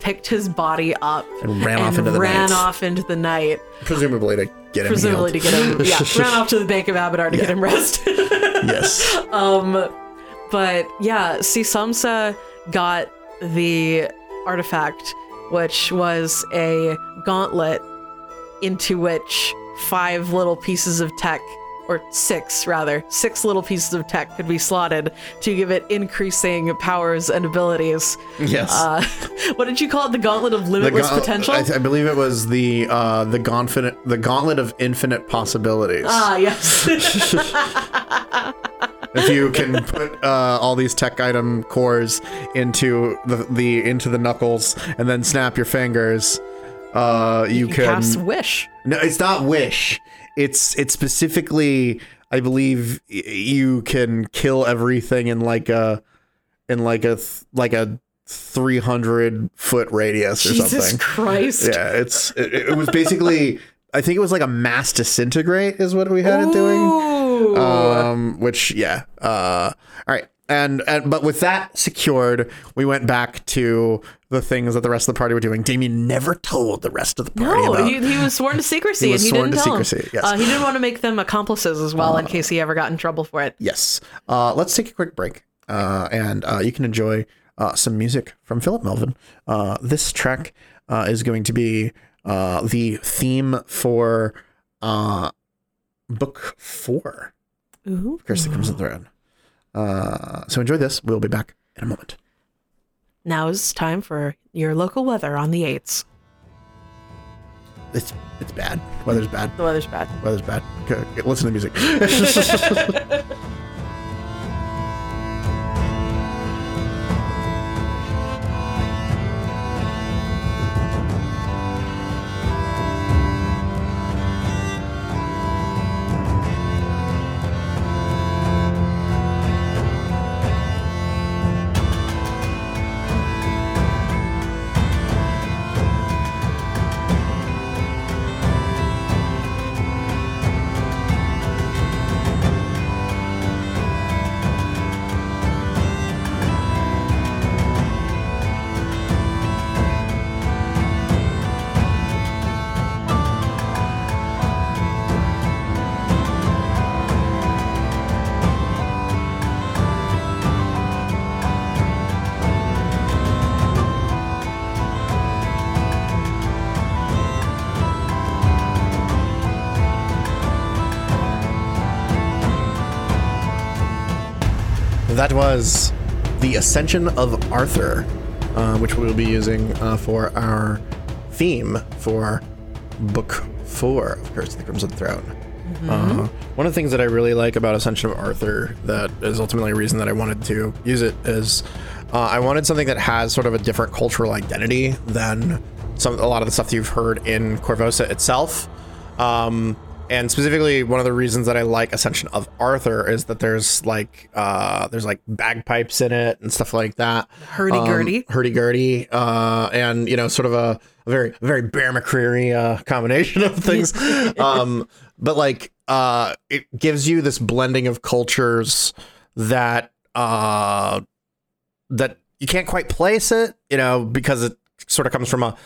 picked his body up and ran off into the ran night, off into the night, presumably to get him presumably to get him. Yeah, ran off to the Bank of Abadar to get him rested. yes. Um, but yeah, Sisamsa got the artifact, which was a gauntlet into which five little pieces of tech, or six rather, six little pieces of tech could be slotted to give it increasing powers and abilities. Yes. Uh, what did you call it? The gauntlet of limitless gaunt- potential? I, I believe it was the uh, the gauntlet the gauntlet of infinite possibilities. ah, yes. if you can put uh, all these tech item cores into the, the into the knuckles and then snap your fingers, uh, you, you can. cast wish. No, it's not wish. It's it's specifically. I believe you can kill everything in like a in like a th- like a three hundred foot radius or Jesus something. Christ. Yeah, it's it, it was basically. I think it was like a mass disintegrate is what we had it doing. Um, which yeah. Uh, all right. And, and but with that secured, we went back to the things that the rest of the party were doing. Damien never told the rest of the party No, about. he, he was sworn to secrecy, He was and he sworn didn't to tell secrecy, yes. Uh, he didn't want to make them accomplices as well, in case he ever got in trouble for it. yes. Uh, let's take a quick break, uh, and uh, you can enjoy uh, some music from Philip Melvin. Uh, this track uh, is going to be uh, the theme for uh, book four. Ooh. Curse the Crimson Throne. Uh, so enjoy this. We'll be back in a moment. Now is time for your local weather on the eights. It's it's bad. Weather's bad. The weather's bad. Weather's bad. Okay, okay, listen to music. was the Ascension of Arthur, uh, which we'll be using uh, for our theme for book four of Curse of the Crimson Throne. Uh, one of the things that I really like about Ascension of Arthur, that is ultimately a reason that I wanted to use it, is uh, I wanted something that has sort of a different cultural identity than some a lot of the stuff that you've heard in Korvosa itself. Um, and specifically, one of the reasons that I like Ascension of Arthur is that there's like uh, there's like bagpipes in it and stuff like that. Hurdy-gurdy. Um, hurdy-gurdy, uh, and you know, sort of a, a very very Bear McCreary uh, combination of things. um, but like, uh, it gives you this blending of cultures that uh, that you can't quite place it, you know, because it sort of comes from a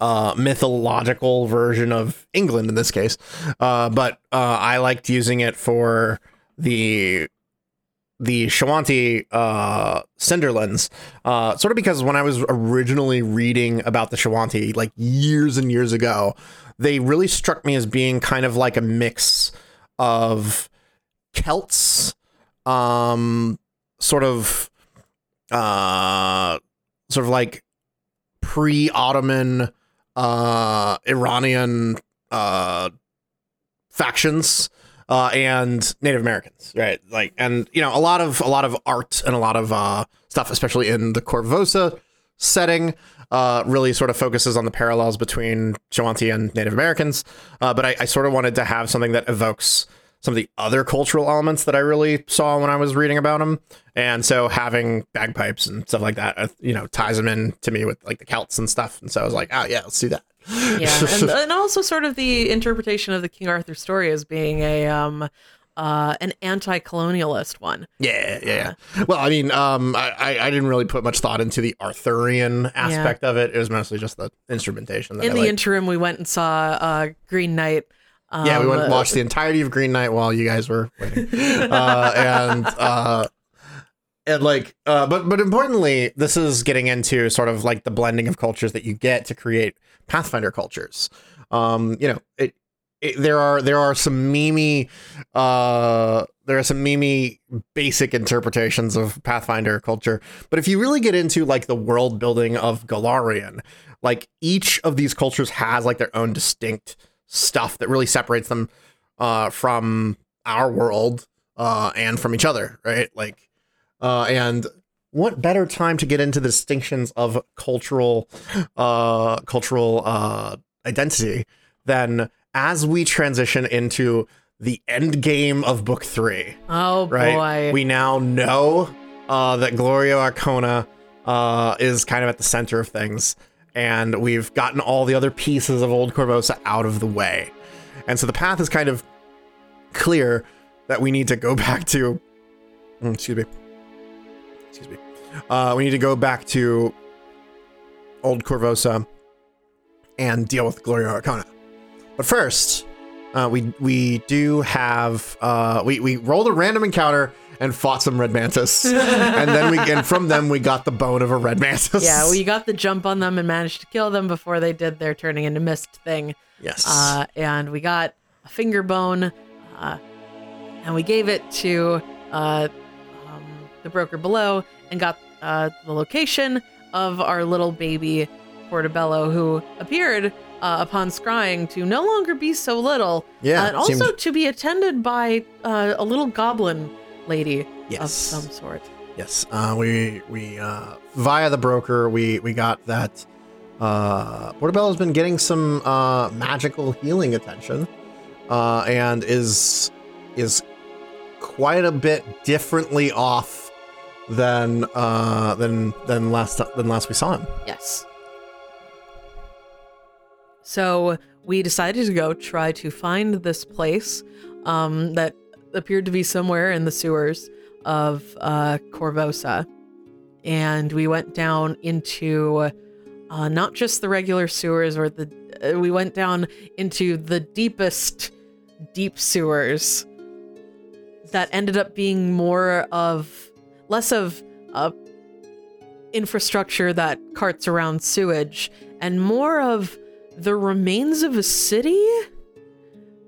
uh, mythological version of England in this case. Uh, but uh, I liked using it for the the Shoanti uh, Cinderlands, uh, sort of because when I was originally reading about the Shoanti, like years and years ago, they really struck me as being kind of like a mix of Celts, um, sort of, uh, sort of like pre-Ottoman uh Iranian uh factions uh and Native Americans, right? Like and you know, a lot of a lot of art and a lot of uh stuff especially in the Korvosa setting uh really sort of focuses on the parallels between Shoanti and Native Americans. Uh but I, I sort of wanted to have something that evokes some of the other cultural elements that I really saw when I was reading about them. And so having bagpipes and stuff like that, uh, you know, ties them in to me with like the Celts and stuff. And so I was like, oh yeah, let's do that. yeah, and, and also sort of the interpretation of the King Arthur story as being a um uh an anti-colonialist one. Yeah, yeah, yeah. Well, I mean, um, I, I didn't really put much thought into the Arthurian aspect of it. It was mostly just the instrumentation. That In I the liked. interim, we went and saw uh Green Knight. Um, yeah, we went and uh, watched the entirety of Green Knight while you guys were waiting, uh, and uh, and like, uh, but but importantly, this is getting into sort of like the blending of cultures that you get to create Pathfinder cultures. Um, you know, it, it there are there are some mimi, uh, there are some mimi basic interpretations of Pathfinder culture, but if you really get into like the world building of Golarion, like each of these cultures has like their own distinct stuff that really separates them uh, from our world uh, and from each other, right? Like, uh, and what better time to get into the distinctions of cultural, uh, cultural uh, identity than as we transition into the end game of book three, Oh right? boy. We now know uh, that Glorio Arkona uh, is kind of at the center of things, and we've gotten all the other pieces of Old Korvosa out of the way. And so the path is kind of clear that we need to go back to. mm, Excuse me. Excuse me. Uh, we need to go back to Old Korvosa and deal with Glorio Arkona. But first, uh, we we do have uh, we we rolled a random encounter and fought some red mantis, and then we and from them we got the bone of a red mantis. yeah, we got the jump on them and managed to kill them before they did their turning into mist thing. yes Uh, and we got a finger bone, uh, and we gave it to uh, um, the broker below and got uh, the location of our little baby Portobello, who appeared uh, upon scrying to no longer be so little, Yeah, uh, and also seemed- to be attended by uh, a little goblin lady of Yes. some sort. Yes, uh, we we uh, via the broker we we got that. Uh, Portobello's been getting some uh, magical healing attention, uh, and is is quite a bit differently off than uh, than than last than last we saw him. Yes. So we decided to go try to find this place um, that appeared to be somewhere in the sewers of uh, Korvosa. And we went down into uh, not just the regular sewers, or the uh, we went down into the deepest deep sewers that ended up being more of less of uh, infrastructure that carts around sewage and more of the remains of a city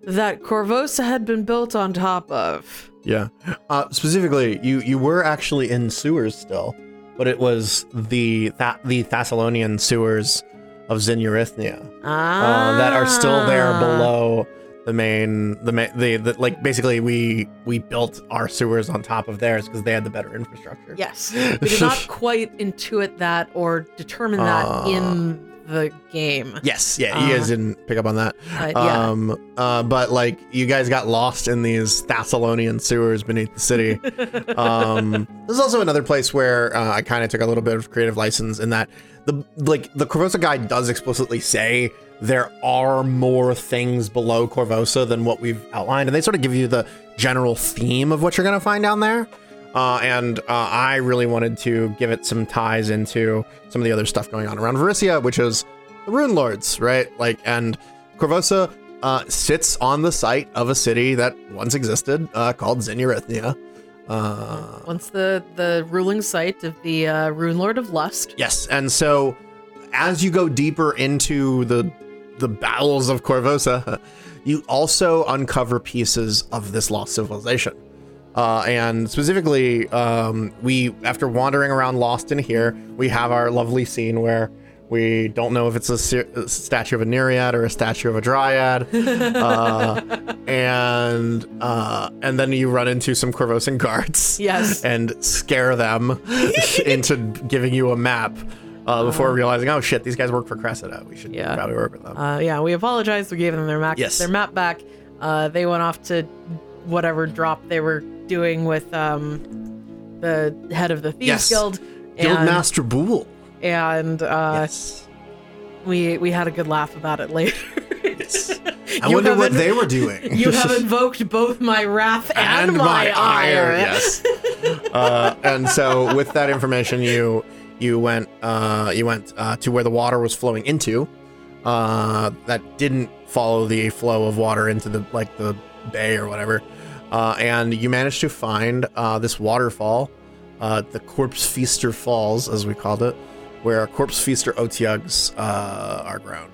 that Korvosa had been built on top of. Yeah. Uh, specifically, you you were actually in sewers still, but it was the Tha- the Thassilonian sewers of Zinurithnia Ah, uh, that are still there below the main the main the, the like basically we we built our sewers on top of theirs because they had the better infrastructure. Yes, we did not quite intuit that or determine that Uh, in the game. Yes, yeah, you guys Uh, didn't pick up on that. Uh, yeah. Um, uh, but like you guys got lost in these Thassilonian sewers beneath the city. um, there's also another place where uh, I kind of took a little bit of creative license in that the like the Korvosa guide does explicitly say there are more things below Korvosa than what we've outlined, and they sort of give you the general theme of what you're gonna find down there. Uh, and uh, I really wanted to give it some ties into some of the other stuff going on around Varisia, which is the Rune Lords, right? Like, and Korvosa uh, sits on the site of a city that once existed uh, called Zinurithnia. Uh, Once the the ruling site of the uh, Rune Lord of Lust. yes, and so as you go deeper into the the battles of Korvosa, you also uncover pieces of this lost civilization. Uh, and specifically, um, we after wandering around lost in here, we have our lovely scene where we don't know if it's a, se- a statue of a Nereid or a statue of a Dryad, uh, and uh, and then you run into some Korvosan guards, Yes. and scare them into giving you a map uh, before realizing, oh shit, these guys work for Cressida. We should Yeah. probably work with them. Uh, yeah, we apologized. We gave them their map, Yes. their map back. Uh, they went off to whatever drop they were doing with um, the head of the Thieves Yes. Guild. And, Guildmaster Boole. and uh, yes. we we had a good laugh about it later. yes. I You wonder what they were doing. you have invoked both my wrath and, my, ire. Yes. uh, and so, with that information, you you went uh, you went uh, to where the water was flowing into. Uh, that didn't follow the flow of water into the like the bay or whatever. Uh, and you manage to find uh, this waterfall, uh, the Corpse Feaster Falls, as we called it, where Corpse Feaster Otyughs uh, are grown.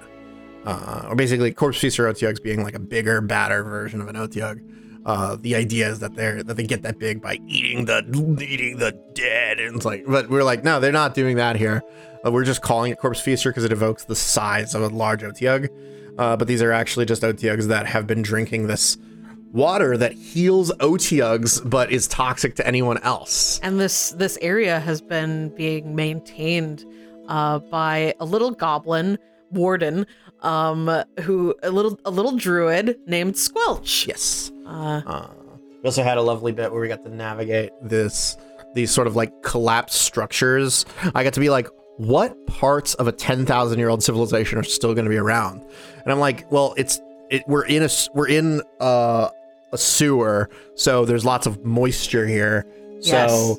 Uh, or basically, Corpse Feaster Otyughs being like a bigger, badder version of an Otyugh. Uh, the idea is that they're that they get that big by eating the eating the dead, and it's like, but we're like, no, they're not doing that here. Uh, we're just calling it Corpse Feaster because it evokes the size of a large Otyugh. Uh, but these are actually just Otyughs that have been drinking this water that heals Otyughs, but is toxic to anyone else. And this this area has been being maintained uh, by a little goblin warden, um, who a little a little druid named Squelch. Yes. Uh, Uh, we also had a lovely bit where we got to navigate this these sort of like collapsed structures. I got to be like, what parts of a ten thousand year old civilization are still going to be around? And I'm like, well, it's it. We're in a we're in uh, a sewer, so there's lots of moisture here. Yes. So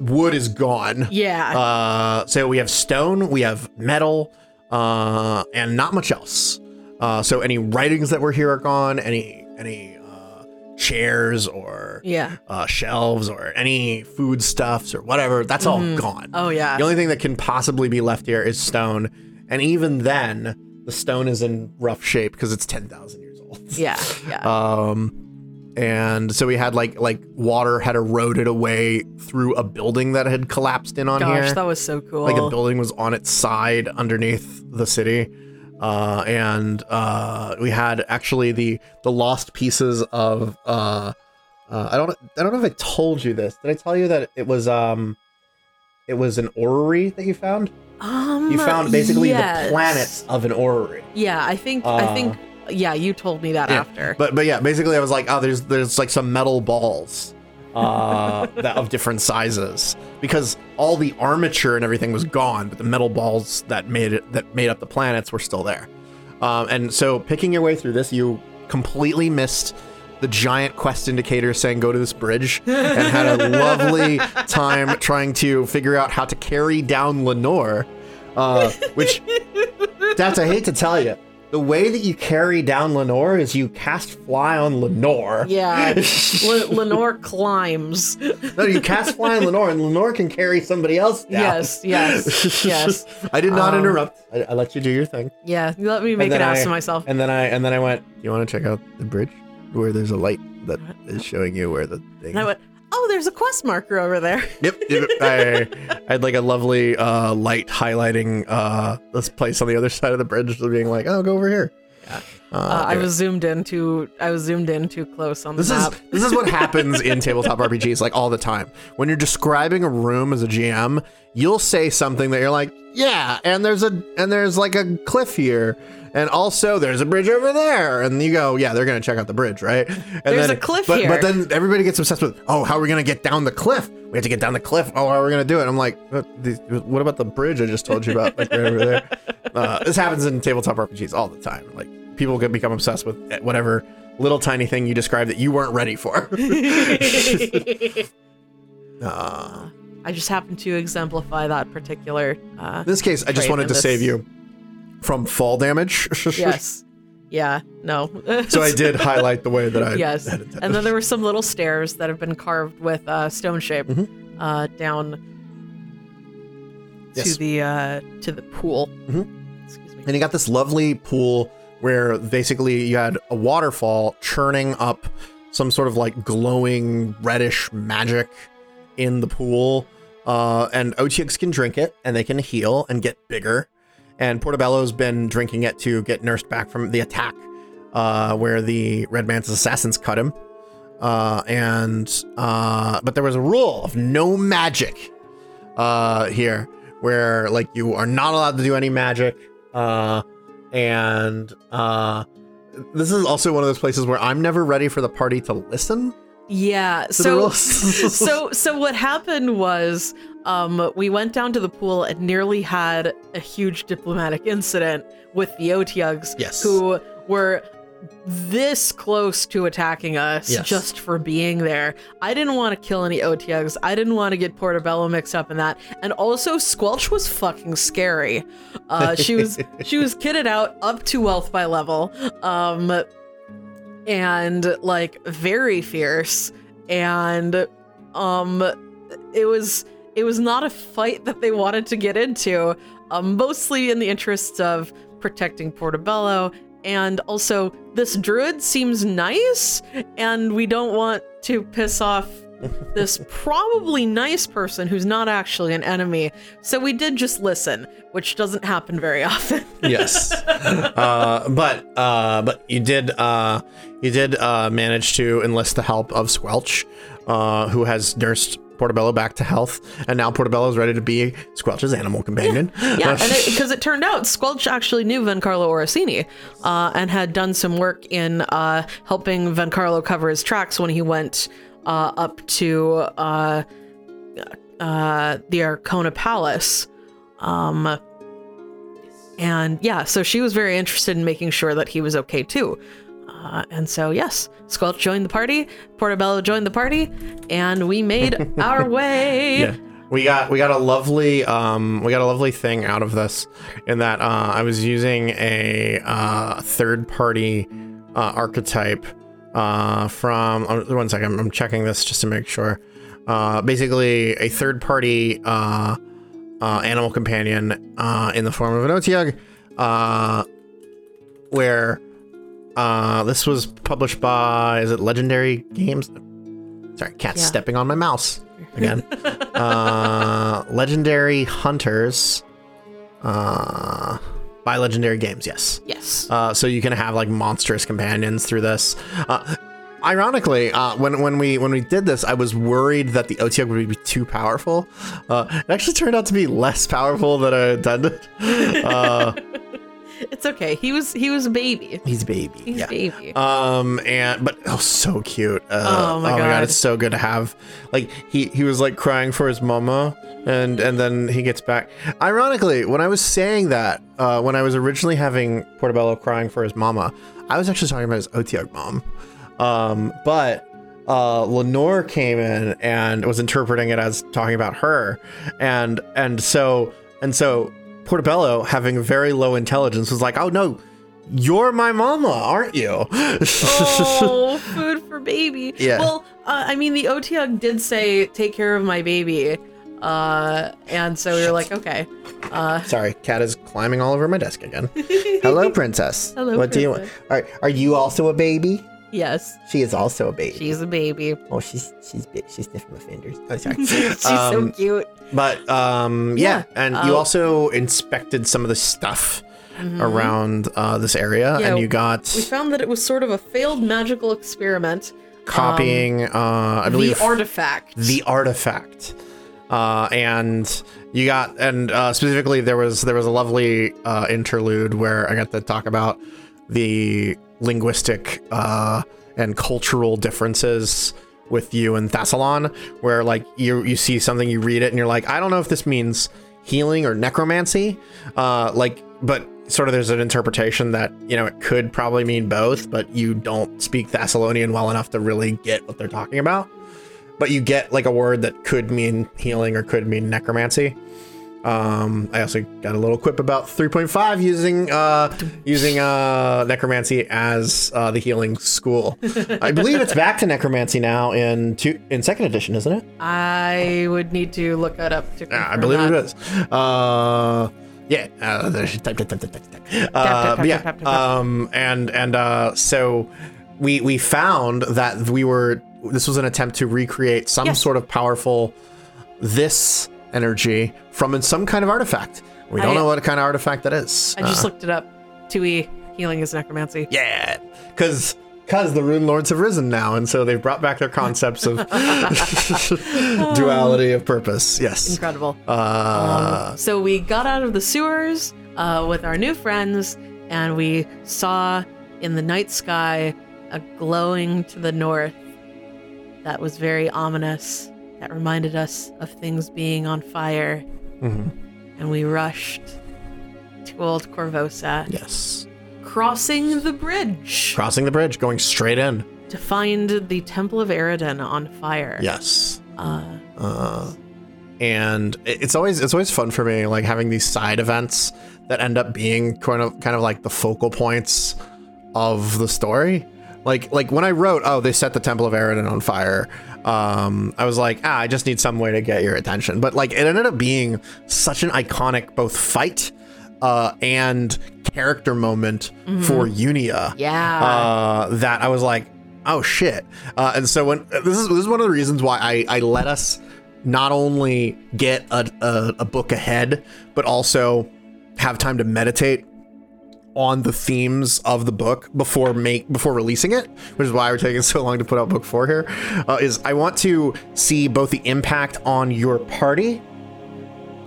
wood is gone. yeah. Uh, so we have stone, we have metal, uh, and not much else. Uh, so any writings that were here are gone. Any any uh, chairs or yeah. uh, shelves or any foodstuffs or whatever. That's all gone. Oh yeah. The only thing that can possibly be left here is stone, and even then, the stone is in rough shape because it's ten thousand years old. yeah. Yeah. Um, and so we had like like water had eroded away through a building that had collapsed in on Gosh, here. that was so cool. like a building was on its side underneath the city. Uh, and uh, we had actually the the lost pieces of uh, uh, I don't I don't know if I told you this. Did I tell you that it was um it was an orrery that you found? um, You found basically yes. the planets of an orrery. Yeah, I think I Uh, think yeah, you told me that Yeah, after. But but yeah, basically I was like, oh, there's there's like some metal balls uh that of different sizes because all the armature and everything was gone, but the metal balls that made it that made up the planets were still there. Um, and so picking your way through this, you completely missed the giant quest indicator saying go to this bridge and had a lovely time trying to figure out how to carry down Lenore. Uh, which that's I hate to tell you. The way that you carry down Lenore is you cast fly on Lenore. yeah, Le- Lenore climbs. No, you cast fly on Lenore, and Lenore can carry somebody else down. Yes, yes, yes. I did not Um, interrupt. I, I let you do your thing. Yeah, you let me make an ass I- of myself. And then I and then I went. You want to check out the bridge where there's a light that is showing you where the thing. And I went, oh, there's a quest marker over there. Yep. yep. I, I had like a lovely uh, light highlighting uh, this place on the other side of the bridge, being like, "Oh, go over here." Yeah. Uh, I was zoomed in too. I was zoomed in too close on the This map. is this is what happens in tabletop RPGs like all the time. When you're describing a room as a GM, you'll say something that you're like, "Yeah, and there's a and there's like a cliff here." And also, there's a bridge over there, and you go, yeah, they're gonna check out the bridge, right? And There's then, a cliff but, here. But then everybody gets obsessed with, oh, how are we gonna get down the cliff? We have to get down the cliff. Oh, how are we gonna do it? I'm like, what, about the bridge I just told you about, like right over there? Uh, this happens in tabletop RPGs all the time. Like people can become obsessed with whatever little tiny thing you described that you weren't ready for. uh, I just happened to exemplify that particular. Uh, in this case, I just wanted to this- save you from fall damage. yes. Yeah. No. so I did highlight the way that I yes. And then there were some little stairs that have been carved with uh, stone shape Mm-hmm. uh, down Yes. to the uh, to the pool. Mhm. Excuse me. and you got this lovely pool where basically you had a waterfall churning up some sort of like glowing reddish magic in the pool. Uh, and OTX can drink it and they can heal and get bigger. And Portobello's been drinking it to get nursed back from the attack uh, where the Red Mantis assassins cut him. Uh, and uh, but there was a rule of no magic uh, here, where like you are not allowed to do any magic. Uh, and uh, this is also one of those places where I'm never ready for the party to listen. Yeah. So so so what happened was um we went down to the pool and nearly had a huge diplomatic incident with the Otyughs Yes. who were this close to attacking us Yes. just for being there. I didn't want to kill any Otyughs. I didn't want to get Portobello mixed up in that. And also Squelch was fucking scary. Uh she was she was kitted out up to wealth by level. Um and like very fierce and um it was it was not a fight that they wanted to get into um mostly in the interests of protecting portobello and also this druid seems nice and we don't want to piss off this probably nice person who's not actually an enemy. So we did just listen which doesn't happen very often. Yes, uh, but uh, but you did uh, you did uh, manage to enlist the help of Squelch, uh, who has nursed Portobello back to health, and now Portobello is ready to be Squelch's animal companion. Yeah, and because it, turned out Squelch actually knew Vencarlo Orsini uh, and had done some work in uh, helping Vencarlo cover his tracks when he went uh, up to uh, uh, the Arkona Palace. Um, and yeah, so she was very interested in making sure that he was okay too. Uh, and so, yes, Squelch joined the party, Portobello joined the party, and we made our way. yeah we got we got a lovely um we got a lovely thing out of this in that uh i was using a uh third party uh archetype uh from uh, one second I'm, I'm checking this just to make sure. Uh basically a third party uh uh animal companion uh in the form of an otyugh uh where uh this was published by is it legendary games? Sorry cat's Yeah. stepping on my mouse again. Uh legendary hunters uh by legendary games yes Yes. uh so you can have like monstrous companions through this uh Ironically, uh, when when we when we did this, I was worried that the Otyugh would be too powerful. Uh, it actually turned out to be less powerful than I intended. Uh, It's okay. He was he was a baby. he's a baby. He's yeah. a baby. Um and but oh so cute. Uh, Oh my God. it's so good to have. Like he he was like crying for his mama and and then he gets back. Ironically, when I was saying that, uh when I was originally having Portobello crying for his mama, I was actually talking about his Otyugh mom. Um but uh Lenore came in and was interpreting it as talking about her and and so and so Portobello having very low intelligence was like, "Oh no, you're my mama, aren't you?" oh, food for baby. Yeah. Well, uh, I mean, the Otyugh did say, "Take care of my baby," uh, and so we were like, "Okay." Uh, Sorry, cat is climbing all over my desk again. Hello, princess. Hello, What do you want? princess. Are, are you also a baby? Yes, She is also a baby. she's a baby. oh, she's she's. She's sniffing my fingers. Oh, sorry. she's so Um, cute. But um, yeah, Yeah. and you Uh, also inspected some of the stuff around uh, this area, Mm-hmm. Yeah, and you got We found that it was sort of a failed magical experiment. copying. uh, I believe the artifact. the artifact, uh, and you got and uh, specifically there was there was a lovely uh, interlude where I got to talk about the linguistic uh, and cultural differences with you and Thassilon, where like you you see something, you read it, and you're like, I don't know if this means healing or necromancy, uh, like, but sort of there's an interpretation that you know it could probably mean both, but you don't speak Thassilonian well enough to really get what they're talking about. But you get like a word that could mean healing or could mean necromancy. Um, I also got a little quip about 3.5 using uh, using uh, necromancy as uh, the healing school. I believe it's back to necromancy now in two in second edition, isn't it? I would need to look that up to. Yeah, I believe that. it is. Uh, yeah. Uh, type, type, type, type, type, type. Uh, yeah. Um, and and uh, so we we found that we were this was an attempt to recreate some Yes. sort of powerful this energy from some kind of artifact. We don't I- know what kind of artifact that is. I just Uh, looked it up. 2e healing is necromancy. yeah, because because the rune lords have risen now, and so they've brought back their concepts of duality of purpose. Yes. Incredible. Uh, So we got out of the sewers uh, with our new friends, and we saw in the night sky a glowing to the north that was very ominous. That reminded us of things being on fire, mhm. and we rushed to Old Korvosa, Yes. crossing the bridge Crossing the bridge, going straight in. to find the Temple of Eridan on fire. Yes. Uh, Uh, and it's always it's always fun for me, like having these side events that end up being kind of kind of like the focal points of the story. Like like when I wrote, oh, they set the Temple of Eridan on fire. Um, I was like, ah, I just need some way to get your attention. But like, it ended up being such an iconic both fight uh, and character moment for Unia yeah. uh, that I was like, oh shit. Uh, and so when this is this is one of the reasons why I I let us not only get a, a, a book ahead, but also have time to meditate on the themes of the book before make before releasing it, which is why we're taking so long to put out book four here. Uh, is I want to see both the impact on your party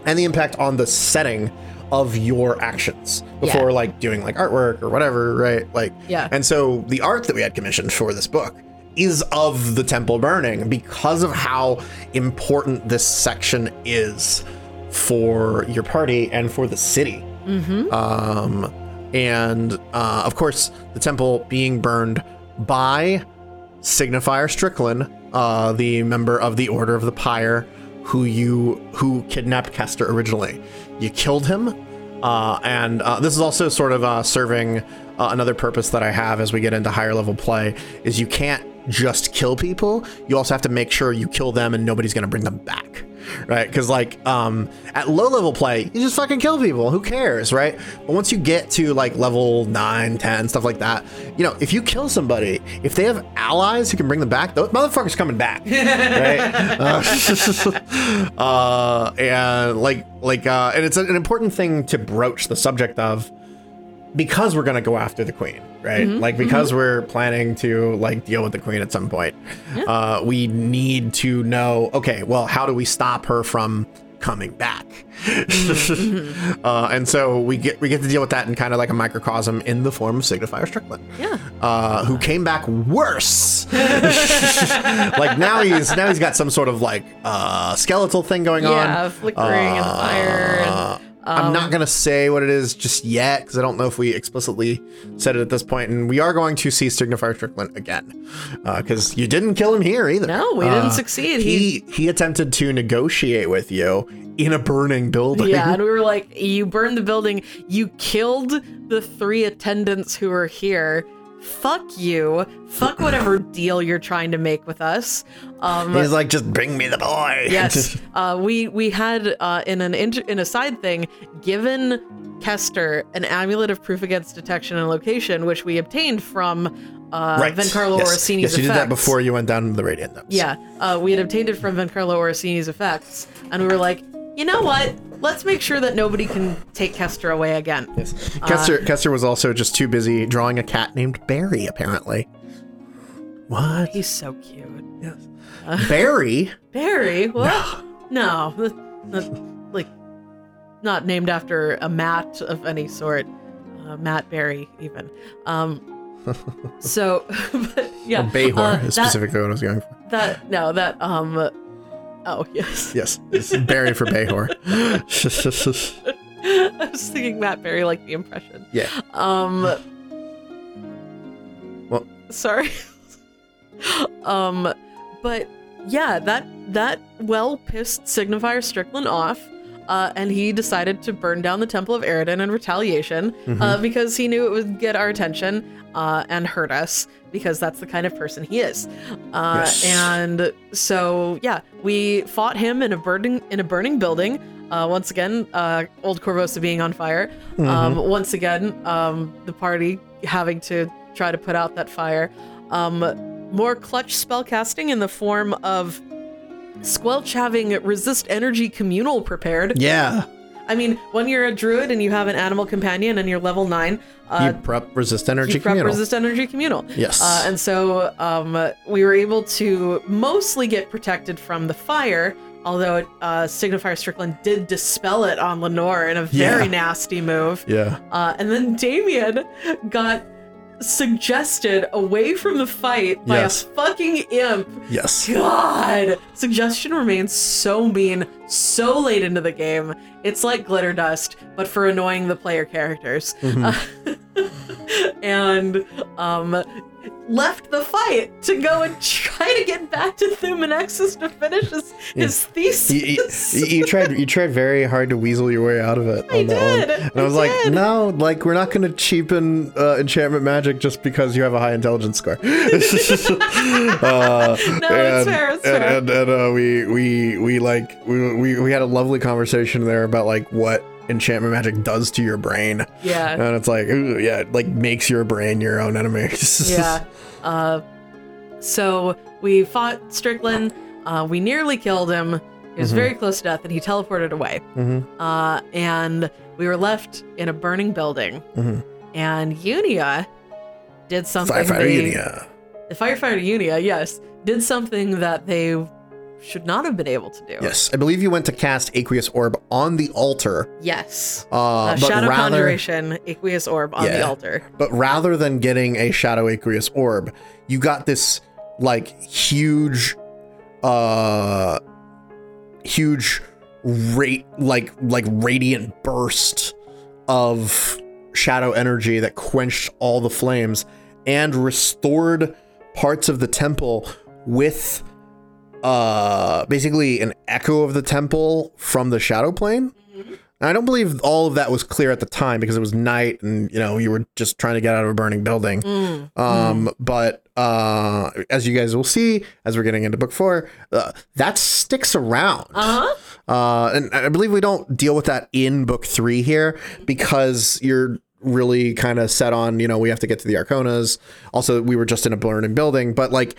and the impact on the setting of your actions before Yeah. like doing like artwork or whatever, right? Like Yeah. And so the art that we had commissioned for this book is of the temple burning because of how important this section is for your party and for the city. Um, and uh, of course, the temple being burned by Signifier Strickland, uh, the member of the Order of the Pyre, who you who kidnapped Kester originally. You killed him, uh, and uh, this is also sort of uh, serving uh, another purpose that I have as we get into higher level play. Is you can't just kill people; you also have to make sure you kill them and nobody's going to bring them back right? Because like um, at low level play, you just fucking kill people. Who cares, right? But once you get to like level 9, 10, stuff like that, you know, if you kill somebody, if they have allies who can bring them back, those motherfuckers coming back, right? Uh, uh, and like like uh, and it's an important thing to broach the subject of because we're gonna go after the queen, right? Like because we're planning to like deal with the queen at some point. Uh, we need to know. Okay, well, how do we stop her from coming back? uh, and so we get we get to deal with that in kind of like a microcosm in the form of Signifier Strickland, yeah. uh, who came back worse. like now he's now he's got some sort of like uh, skeletal thing going on. Yeah, flickering and fire and Uh, I'm not um, gonna say what it is just yet because I don't know if we explicitly said it at this point, and we are going to see Signifier Strickland again uh, because you didn't kill him here either. No, we didn't uh, succeed. He he attempted to negotiate with you in a burning building. Yeah, and we were like, you burned the building, you killed the three attendants who were here, fuck you. Fuck whatever deal you're trying to make with us. Um, He's like, just bring me the boy. yes, uh, we we had uh, in an inter- in a side thing given Kester an amulet of proof against detection and location, which we obtained from uh, right. Vencarlo yes. Orsini's Yes, you did that before you went down to the radiant notes. Yeah, uh, we had obtained it from Vencarlo Orsini's effects, and we were like, you know what? Let's make sure that nobody can take Kester away again. Yes. Kester, Kester was also just too busy drawing a cat named Barry, apparently. What? He's so cute. Yes. Barry? Barry? What? No, th- like not named after a Matt of any sort. Uh, Matt Berry, even. Um, so, but yeah, Behor uh, is that- specifically what I was going for. That no, that um, oh yes, Yes. It's Barry for Behor. I was thinking Matt Berry like the impression. yeah. Um. Well- sorry. um, but yeah, that that well pissed signifier Strickland off. Uh, and he decided to burn down the Temple of Aroden in retaliation uh, because he knew it would get our attention uh, and hurt us because that's the kind of person he is. Uh, Yes. And so, yeah, we fought him in a burning in a burning building. Uh, once again, uh, old Korvosa being on fire. Um, once again, um, the party having to try to put out that fire. Um, more clutch spell casting in the form of Squelch having resist energy communal prepared. Yeah. I mean, when you're a druid and you have an animal companion and you're level nine, uh, you prep resist energy you prep communal. resist energy communal. Yes. Uh, and so um, we were able to mostly get protected from the fire, although uh, Signifier Strickland did dispel it on Lenore in a very Yeah. nasty move. yeah. Uh, and then Damien got suggested away from the fight by Yes. a fucking imp. Yes. God, suggestion remains so mean so late into the game. It's like glitter dust, but for annoying the player characters. and um, left the fight to go and try to get back to Thumanexus to finish his, his thesis. You, you, you tried you tried very hard to weasel your way out of it I on that did, one. And I I was like, no, like we're not gonna cheapen uh, enchantment magic just because you have a high intelligence score. uh, No, it's fair, it's and, fair. And, and uh, we we we like we, we we had a lovely conversation there about like what enchantment magic does to your brain. yeah. And it's like, ooh, yeah, it like makes your brain your own enemy. yeah. Uh, so we fought Strickland. Uh, we nearly killed him. He was very close to death, and he teleported away. Mhm. Uh, and we were left in a burning building. Mhm. And Unia did something. Firefighter they, Unia. The firefighter Unia, yes, did something that they should not have been able to do. Yes, I believe you went to cast Aqueous Orb on the altar. Yes. Uh, Uh, but Shadow rather, Conjuration, Aqueous Orb on the altar. But rather than getting a Shadow Aqueous Orb, you got this like huge, uh, huge rate like like radiant burst of shadow energy that quenched all the flames and restored parts of the temple with uh basically an echo of the temple from the shadow plane I don't believe all of that was clear at the time because it was night and you know you were just trying to get out of a burning building. Mm. Um, but uh, as you guys will see, as we're getting into book four, uh, that sticks around. Uh-huh. Uh, and I believe we don't deal with that in book three here because you're really kind of set on, you know, we have to get to the Arkonas. Also, we were just in a burning building, but like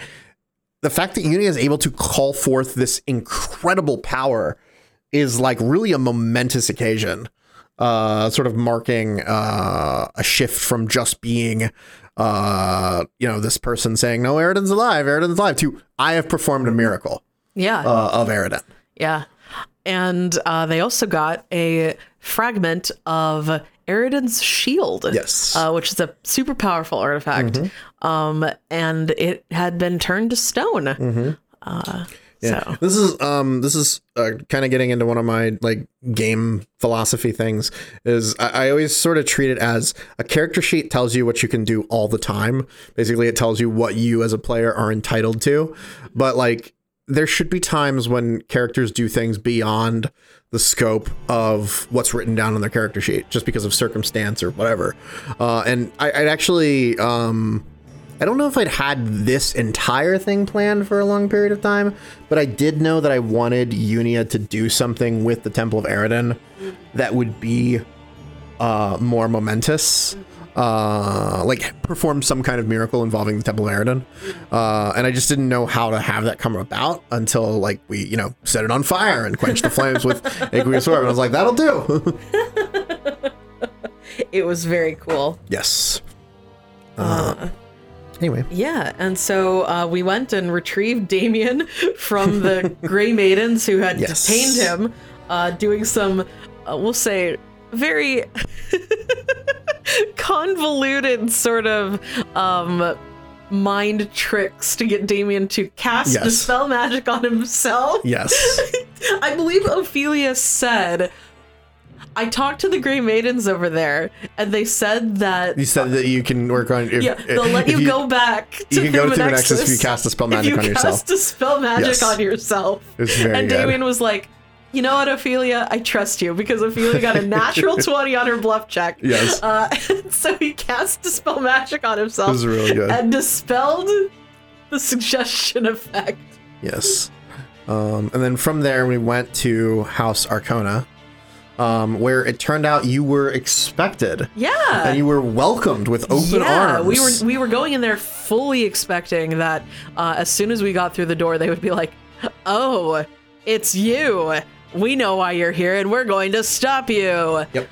the fact that Uni is able to call forth this incredible power is like really a momentous occasion. Uh, sort of marking uh, a shift from just being, uh, you know, this person saying, "No, Aroden's alive. Aroden's alive." To I have performed a miracle Yeah. uh, of Aroden. Yeah. And uh, they also got a fragment of Aroden's shield. Yes. Uh, which is a super powerful artifact. Um, and it had been turned to stone. Uh, Yeah. So, This is um this is uh, kind of getting into one of my like game philosophy things is I, I always sort of treat it as a character sheet tells you what you can do all the time. Basically it tells you what you as a player are entitled to. But like there should be times when characters do things beyond the scope of what's written down on their character sheet just because of circumstance or whatever. Uh, and I, I'd actually um I don't know if I'd had this entire thing planned for a long period of time, but I did know that I wanted Unia to do something with the Temple of Aroden that would be uh, more momentous. Uh, like perform some kind of miracle involving the Temple of Aroden. Uh, and I just didn't know how to have that come about until like we, you know, set it on fire and quench the flames with aqueous orb. And I was like, that'll do. It was very cool. yes. Uh, anyway. Yeah, and so uh, we went and retrieved Damien from the Grey Maidens who had Yes. detained him, uh, doing some, uh, we'll say, very convoluted sort of um, mind tricks to get Damien to cast Yes. dispel magic on himself. Yes. I believe Ophelia said. I talked to the Grey Maidens over there, and they said that You said that you can work on. If, yeah, they'll let if you, go back to you can go to Thumanexis if you cast a spell magic if you on yourself. cast a spell magic Yes. on yourself. It's very and good. Damien was like, you know what, Ophelia? I trust you because Ophelia got a natural 20 on her bluff check. Yes. Uh, so he cast Dispel Magic on himself. This is really good. And dispelled the suggestion effect. Yes. Um, and then from there, we went to House Arkona, um, where it turned out you were expected. Yeah. And you were welcomed with open arms. yeah, arms. we were we were going in there fully expecting that uh, as soon as we got through the door, they would be like, "Oh, it's you. We know why you're here, and we're going to stop you." Yep.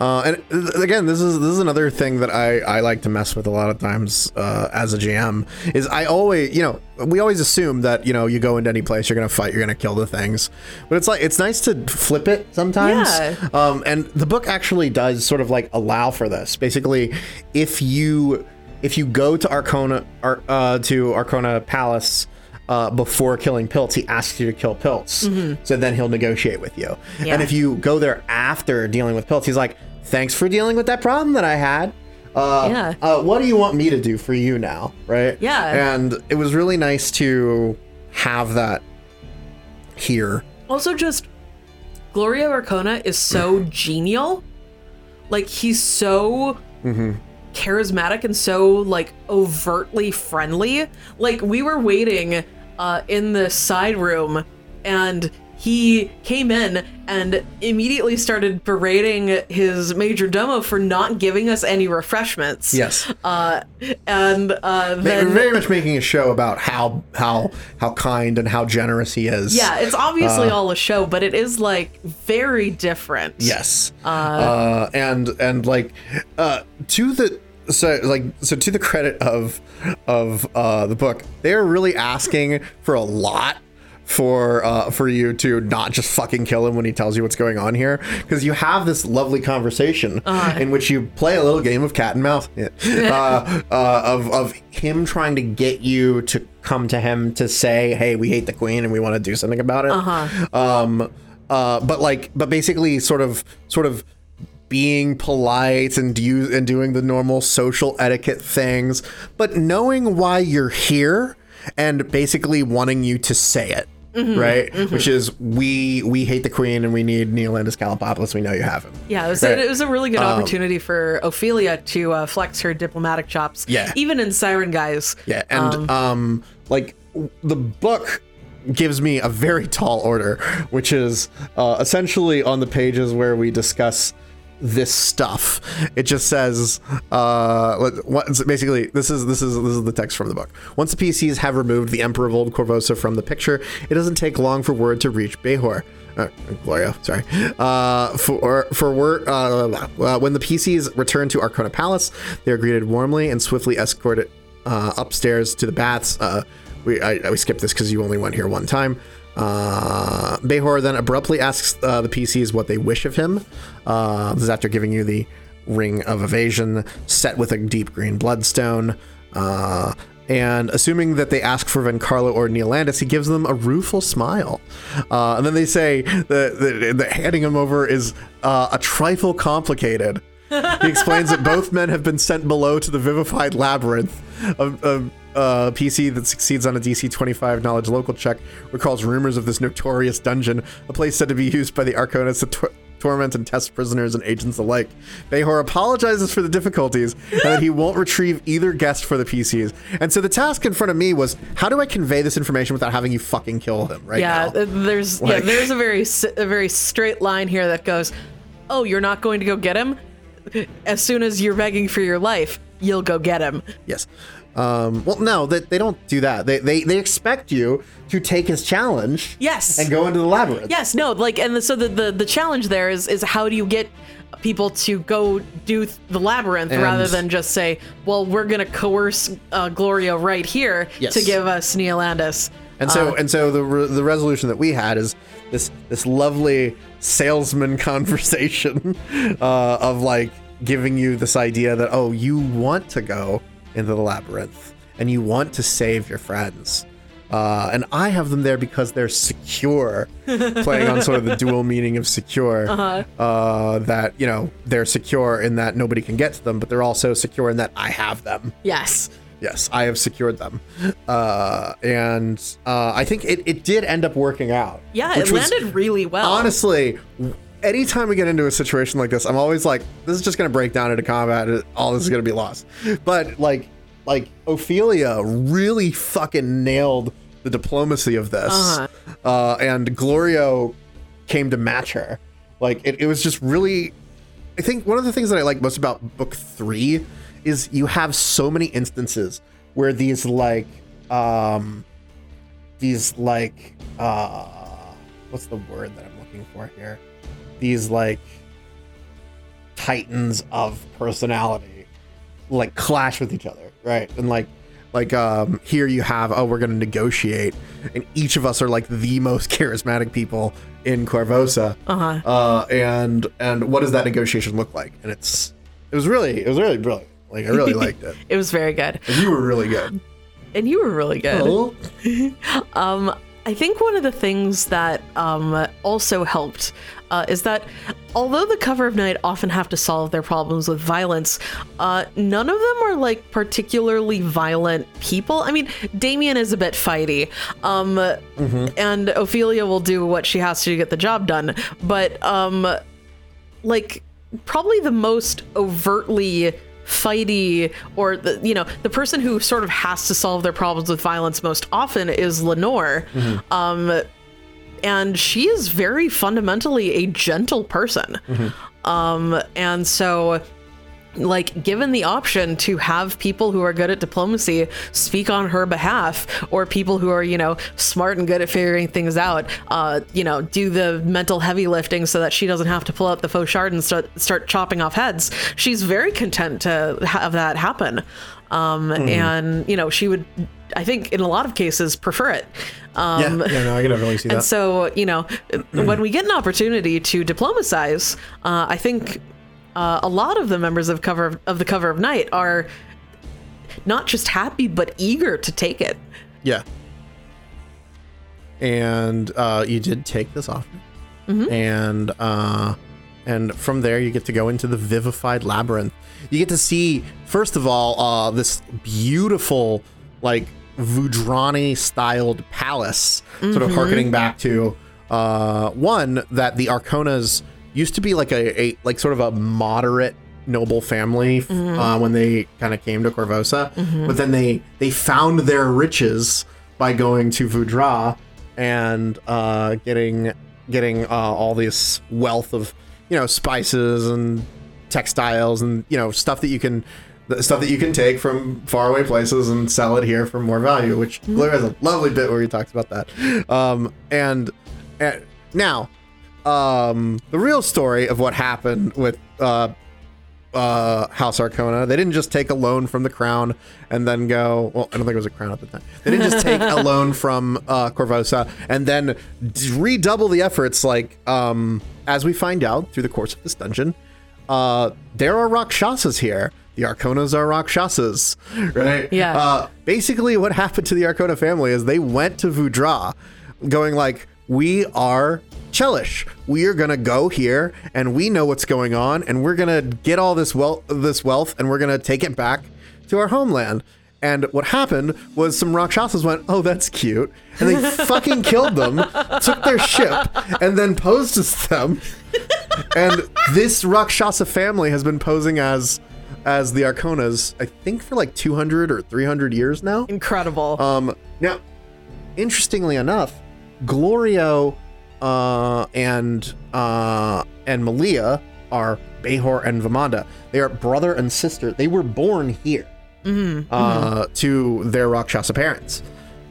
Uh, and uh, again, this is this is another thing that I, I like to mess with a lot of times uh, as a GM is I always you know we always assume that you know you go into any place you're gonna fight you're gonna kill the things, but it's like it's nice to flip it sometimes. Yeah. Um, and the book actually does sort of like allow for this. Basically, if you if you go to Arkona Ar, uh, to Arkona Palace. Uh, before killing Pilts, he asks you to kill Pilts. So then he'll negotiate with you. Yeah. And if you go there after dealing with Pilts, he's like, "Thanks for dealing with that problem that I had. Uh, Yeah. uh, what do you want me to do for you now?" Right? Yeah. And it was really nice to have that here. Also, just Glorio Arkona is so genial. Like he's so charismatic and so like overtly friendly. Like we were waiting uh, in the side room, and he came in and immediately started berating his major domo for not giving us any refreshments. Yes. Uh, and uh, then very much making a show about how how how kind and how generous he is. yeah, it's obviously all a show, but it is like very different. Yes. Uh, and and like uh, to the so like so to the credit of of uh, the book, they are really asking for a lot for uh, for you to not just fucking kill him when he tells you what's going on here because you have this lovely conversation in which you play a little game of cat and mouse yeah. uh, uh, of of him trying to get you to come to him to say hey we hate the queen and we want to do something about it Uh-huh. um uh but like but basically sort of sort of being polite and do and doing the normal social etiquette things but knowing why you're here and basically wanting you to say it Mm-hmm. right which is we we hate the queen and we need Neolandus Kalepopolis we know you have him Yeah, it was, Right. it was a really good opportunity for Ophelia to uh, flex her diplomatic chops. Yeah. Even in Siren Guys. Yeah, and um, like the book gives me a very tall order, which is uh, essentially on the pages where we discuss this stuff. It just says, uh, basically this is this is this is the text from the book. Once the PCs have removed the Emperor of Old Korvosa from the picture, it doesn't take long for word to reach Behor. Uh, Glorio, sorry. Uh, for for word, uh, uh, when the PCs return to Arkona Palace, they are greeted warmly and swiftly escorted uh, upstairs to the baths. Uh, we I- we skipped this because you only went here one time. Uh, Behor then abruptly asks uh, the PCs what they wish of him. Uh, this is after giving you the ring of evasion set with a deep green bloodstone. Uh, and assuming that they ask for Vencarlo or Neolandus, he gives them a rueful smile. Uh, and then they say that, that, that handing him over is uh, a trifle complicated. He explains that both men have been sent below to the vivified labyrinth. of, a, a PC that succeeds on a DC 25 knowledge local check recalls rumors of this notorious dungeon, a place said to be used by the Arkonas to tor- torment and test prisoners and agents alike. Behor apologizes for the difficulties and that he won't retrieve either guest for the PCs. And so the task in front of me was, how do I convey this information without having you fucking kill him right yeah, now? uh, there's yeah, there's a very a very straight line here that goes, "Oh, you're not going to go get him? As soon as you're begging for your life, you'll go get him." Yes. Um, well, no, they, they don't do that. They, they they expect you to take his challenge. Yes. And go into the labyrinth. Yes, no, like, and the, so the, the the challenge there is is how do you get people to go do th- the labyrinth And- rather than just say, well, we're gonna coerce uh, Glorio right here Yes. to give us Neolandus. And so Uh, and so the re- the resolution that we had is this this lovely salesman conversation uh, of like giving you this idea that oh you want to go into the labyrinth and you want to save your friends. Uh, and I have them there because they're secure, playing on sort of the dual meaning of secure. uh that you know they're secure in that nobody can get to them, but they're also secure in that I have them. yes, Yes, I have secured them. Uh, and uh, I think it, it did end up working out. yeah, it landed really well. Honestly, anytime we get into a situation like this, I'm always like, this is just going to break down into combat. and All this is going to be lost. But like, like Ophelia really fucking nailed the diplomacy of this. Uh-huh. Uh, and Glorio came to match her. Like, it, it was just really I think one of the things that I like most about book three is you have so many instances where these like um these like uh what's the word that I'm looking for here? These like titans of personality like clash with each other, right? And like like um here you have oh we're going to negotiate and each of us are like the most charismatic people in Korvosa. Uh-huh. Uh and and what does that negotiation look like? And it's it was really it was really brilliant. Like I really liked it. It was very good, And you were really good. and you were really good. Oh. Um, I think one of the things that um, also helped uh, is that although the cover of night often have to solve their problems with violence, uh, none of them are like particularly violent people. I mean, Damien is a bit fighty, um, and Ophelia will do what she has to to get the job done, but um, like probably the most overtly fighty or the you know the person who sort of has to solve their problems with violence most often is Lenore. Um and she is very fundamentally a gentle person. Um and so like given the option to have people who are good at diplomacy speak on her behalf or people who are you know smart and good at figuring things out uh you know do the mental heavy lifting so that she doesn't have to pull out the fauchard and start start chopping off heads she's very content to have that happen. Um and you know she would i think in a lot of cases prefer it um yeah, yeah, no, I can definitely see that. and so, you know, when we get an opportunity to diplomatize, uh, I think uh, a lot of the members of cover of the cover of night are not just happy but eager to take it. Yeah. And uh, you did take this offer, and uh, and from there you get to go into the vivified labyrinth. You get to see, first of all, uh, this beautiful, like Vudrani styled palace, sort of harkening back to uh, one that the Arkonas used to be like a, a like sort of a moderate noble family uh, when they kind of came to Korvosa, but then they they found their riches by going to Vudra and uh, getting getting uh, all this wealth of you know spices and textiles and you know stuff that you can stuff that you can take from faraway places and sell it here for more value which Glorio has a lovely bit where he talks about that um, and, and now um, the real story of what happened with uh, uh, House Arkona. They didn't just take a loan from the crown and then go. Well, I don't think it was a crown at the time. They didn't just take a loan from uh, Korvosa and then d- redouble the efforts. Like um, as we find out through the course of this dungeon, uh, there are Rakshasas here. The Arkonas are Rakshasas, right? Yeah. Uh, basically, what happened to the Arkona family is they went to Vudra, going like, "We are Chelish. We are gonna go here, and we know what's going on, and we're gonna get all this wealth, this wealth, and we're gonna take it back to our homeland." And what happened was some Rakshasas went, "Oh, that's cute," and they fucking killed them, took their ship, and then posed as them. and this Rakshasa family has been posing as as the Arkonas, I think for like 200 or 300 years now. Incredible. Um, now, interestingly enough, Glorio uh, and uh, and Malia are Behor and Vamanda. They are brother and sister. They were born here uh, to their Rakshasa parents.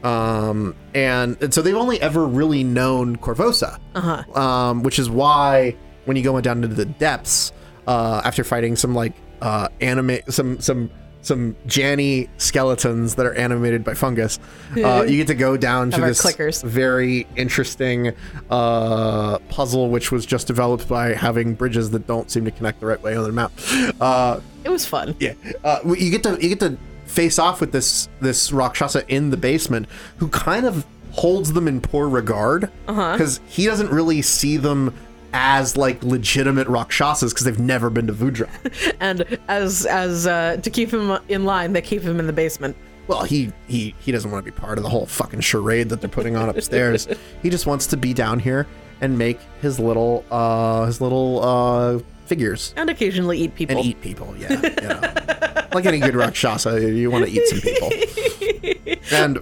Um, and, and so they've only ever really known Korvosa, Uh-huh. um, which is why when you go down into the depths, uh, after fighting some like uh, animate some some some janni skeletons that are animated by fungus, uh, you get to go down to this clickers. very interesting uh, puzzle, which was just developed by having bridges that don't seem to connect the right way on the map. Uh, it was fun. yeah, uh, you get to you get to face off with this this Rakshasa in the basement, who kind of holds them in poor regard because he doesn't really see them as like legitimate Rakshasas because they've never been to Vudra. And as as uh, to keep him in line, they keep him in the basement. well, he he he doesn't want to be part of the whole fucking charade that they're putting on upstairs. he just wants to be down here and make his little uh his little uh figures And occasionally eat people. and eat people. Yeah, you know. like any good Rakshasa, you want to eat some people. And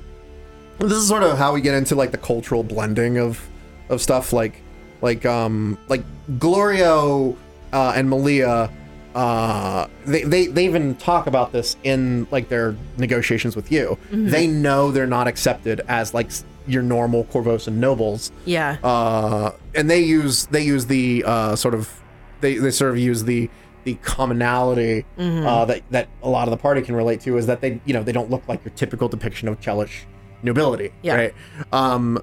this is sort of how we get into like the cultural blending of of stuff like like um like Glorio uh, and Malia uh they, they they even talk about this in like their negotiations with you they know they're not accepted as like your normal Korvosan nobles Yeah. uh, and they use they use the uh, sort of they, they sort of use the the commonality uh, that that a lot of the party can relate to is that they you know they don't look like your typical depiction of Chelish nobility, Yeah. right? Um,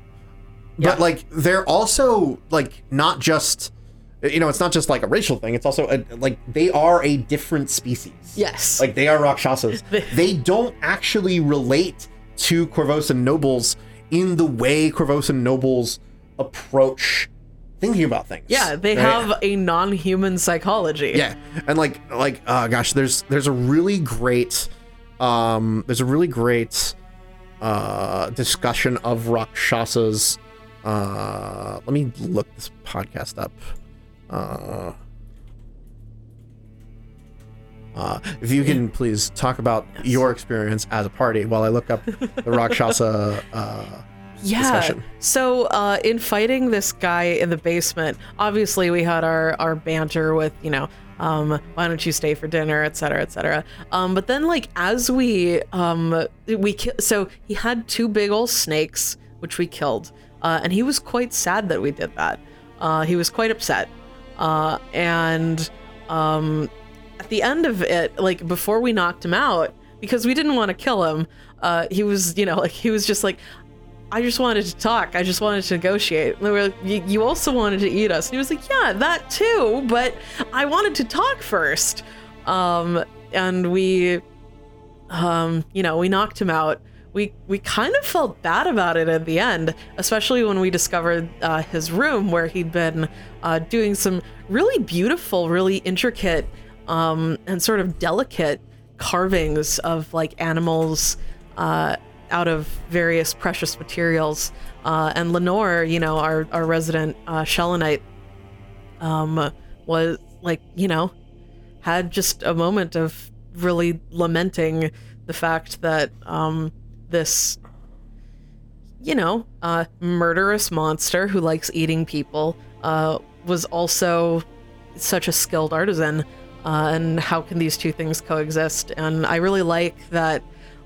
Yeah. but like they're also like not just you know it's not just like a racial thing. It's also a, like they are a different species. yes. Like they are Rakshasas. they don't actually relate to Korvosan nobles in the way Korvosan nobles approach thinking about things. yeah, they right? have a non-human psychology. Yeah, and like like uh, gosh, there's there's a really great um there's a really great uh discussion of Rakshasas. Uh, let me look this podcast up. Uh, uh, if you can please talk about your experience as a party while I look up the Rakshasa. Uh, yeah. discussion. So, uh, in fighting this guy in the basement, obviously we had our our banter with you know, um, why don't you stay for dinner, et cetera, et cetera. Um, but then like as we um we ki- so he had two big old snakes which we killed, uh, and he was quite sad that we did that. Uh, he was quite upset, uh, and um, at the end of it, like before we knocked him out, because we didn't want to kill him, uh, he was, you know, like he was just like, I just wanted to talk. I just wanted to negotiate. And they were like, "You- you also wanted to eat us. And he was like, yeah, that too, but I wanted to talk first. Um, and we, um, you know, we knocked him out. We we kind of felt bad about it at the end, especially when we discovered uh, his room where he'd been uh, doing some really beautiful, really intricate, um, and sort of delicate carvings of like animals uh, out of various precious materials. Uh, and Lenore, you know, our our resident uh, um, was like, you know, had just a moment of really lamenting the fact that um, this, you know, uh, murderous monster who likes eating people uh, was also such a skilled artisan. Uh, and how can these two things coexist? And I really like that,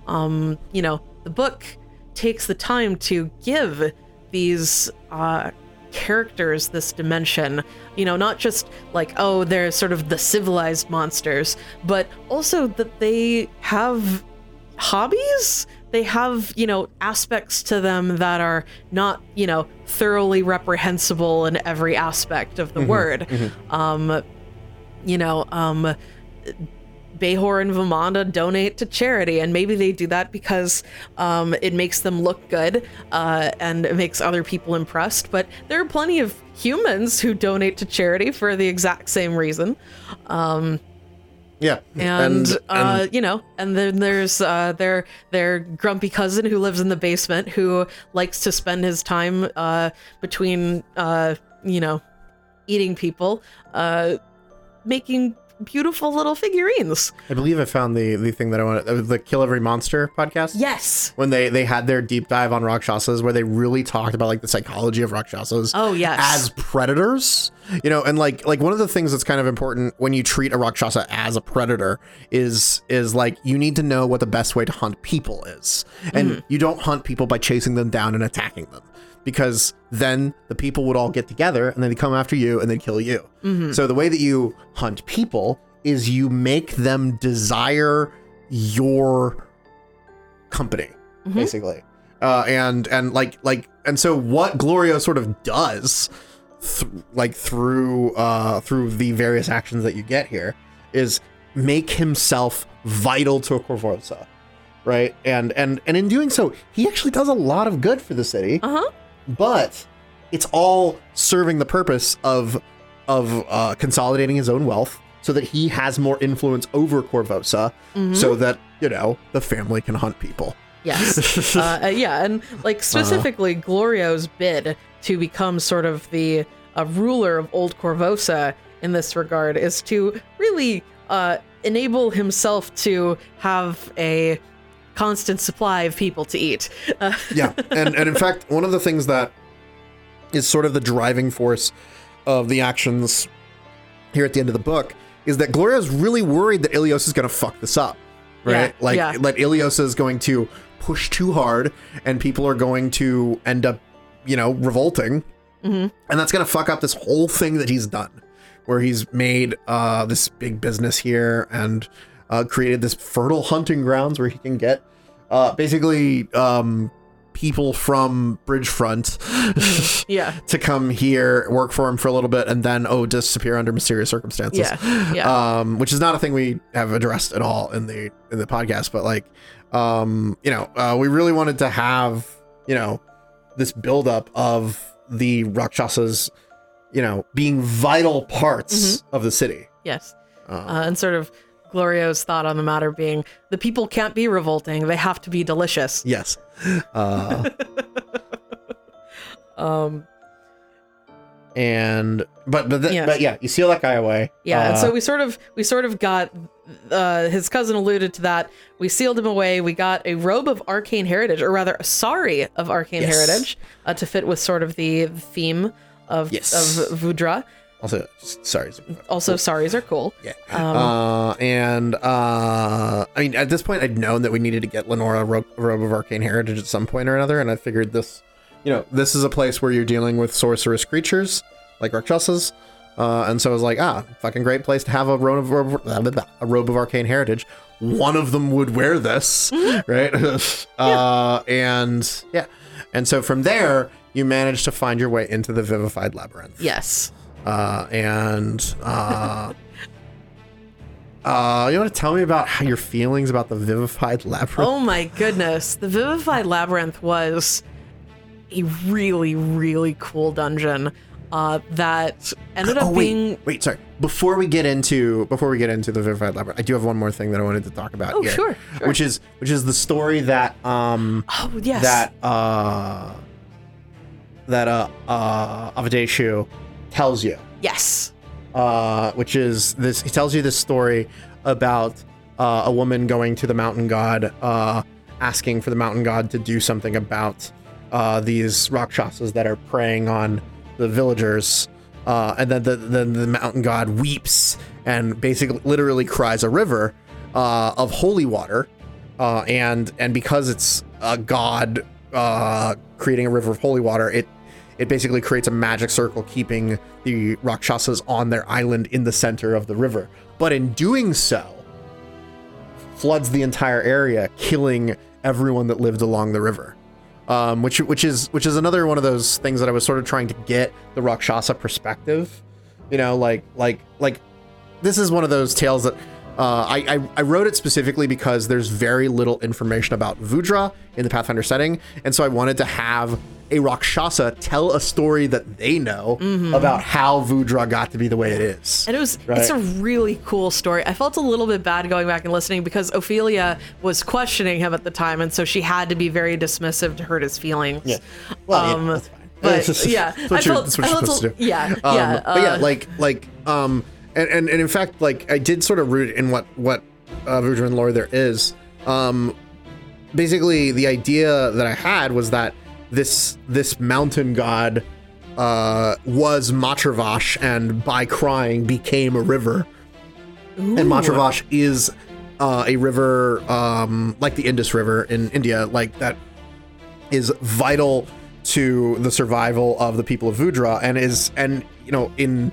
um, you know, the book takes the time to give these uh, characters this dimension. You know, not just like, oh, they're sort of the civilized monsters, but also that they have hobbies. They have, you know, aspects to them that are not, you know, thoroughly reprehensible in every aspect of the word. Um, you know, um, Behor and Vamanda donate to charity, and maybe they do that because um, it makes them look good uh, and it makes other people impressed. But there are plenty of humans who donate to charity for the exact same reason. Yeah, And, uh, you know, and then there's uh, their their grumpy cousin who lives in the basement who likes to spend his time uh, between uh, you know eating people, uh, making beautiful little figurines. I believe I found the the thing that I wanted, uh, the Kill Every Monster podcast. Yes. When they they had their deep dive on Rakshasas, where they really talked about like the psychology of Rakshasas. Oh, yes. As predators, you know, and like like one of the things that's kind of important when you treat a Rakshasa as a predator is is like you need to know what the best way to hunt people is, and you don't hunt people by chasing them down and attacking them. Because then the people would all get together and then they come after you and they kill you. So the way that you hunt people is you make them desire your company, basically. Uh, and and like like and so what Glorio sort of does, th- like through uh, through the various actions that you get here, is make himself vital to a Korvosa, right? And and and in doing so, he actually does a lot of good for the city Uh huh. But it's all serving the purpose of of uh, consolidating his own wealth so that he has more influence over Korvosa so that you know the family can hunt people. Yes. uh, uh, yeah, and like specifically, Glorio's bid to become sort of the uh, ruler of Old Korvosa in this regard is to really uh, enable himself to have a constant supply of people to eat. Uh, yeah and and in fact one of the things that is sort of the driving force of the actions here at the end of the book is that Glorio's really worried that Ileosa is going to fuck this up right Yeah, like yeah. that Ileosa is going to push too hard and people are going to end up you know revolting Mm-hmm. and that's going to fuck up this whole thing that he's done where he's made uh, this big business here and uh, created this fertile hunting grounds where he can get uh, basically um, people from Bridgefront yeah. to come here, work for him for a little bit, and then oh disappear under mysterious circumstances. Yeah. Yeah. Um, which is not a thing we have addressed at all in the in the podcast, but like, um, you know, uh, we really wanted to have you know this buildup of the Rakshasas, you know, being vital parts of the city. yes. Uh, and sort of Glorio's thought on the matter being the people can't be revolting, they have to be delicious. Yes. Uh, Um, and but but th- Yeah. but yeah, you seal that guy away. Yeah, and Uh, so we sort of we sort of got uh, his cousin alluded to that. We sealed him away. We got a robe of arcane heritage, or rather, a sari of arcane Yes. heritage, uh, to fit with sort of the theme of Yes. of Vudra. Also sorry. Also, saris are cool. Yeah. Um, uh, and uh, I mean, at this point, I'd known that we needed to get Lenora a ro- robe of arcane heritage at some point or another, and I figured this, you know, this is a place where you're dealing with sorcerous creatures like Rakshasas. Uh, and so I was like, ah, fucking great place to have a robe of a robe of arcane heritage. One of them would wear this, right? uh, and yeah, and so from there, you manage to find your way into the vivified labyrinth Yes. Uh, and uh, uh, you want to tell me about how your feelings about the vivified labyrinth? Oh my goodness, the Vivified Labyrinth was a really really cool dungeon. Uh, that ended up Oh, wait, being wait, sorry. Before we get into before we get into the vivified labyrinth, I do have one more thing that I wanted to talk about Oh, here, sure, sure. which is which is the story that um oh yes that uh that uh uh Avadeshu tells you. yes uh, which is this. He tells you this story about uh, a woman going to the mountain god, uh, asking for the mountain god to do something about uh, these rakshasas that are preying on the villagers. Uh, and then the, then the mountain god weeps and basically literally cries a river uh, of holy water. Uh, and and because it's a god uh, creating a river of holy water, it it basically creates a magic circle keeping the Rakshasas on their island in the center of the river. But in doing so, floods the entire area, killing everyone that lived along the river. Um, which which is which is another one of those things that I was sort of trying to get the Rakshasa perspective. You know, like like like this is one of those tales that uh, I, I I wrote it specifically because there's very little information about Vudra in the Pathfinder setting, and so I wanted to have a Rakshasa tell a story that they know about how Vudra got to be the way it is. And it was it's a really cool story. I felt a little bit bad going back and listening because Ophelia was questioning him at the time, and so she had to be very dismissive to hurt his feelings. Yeah. Well, yeah, Um, that's fine. but That's yeah, that's what I you're, felt, I felt supposed to do. yeah, Um, yeah, but yeah, uh, like like um, and, and and in fact, like I did sort of root in what what uh, Vudran lore there is. Um, basically, the idea that I had was that this this mountain god uh was Matravash, and by crying became a river. And Matravash is uh, a river um, like the Indus River in India, like that is vital to the survival of the people of Vudra and is and you know in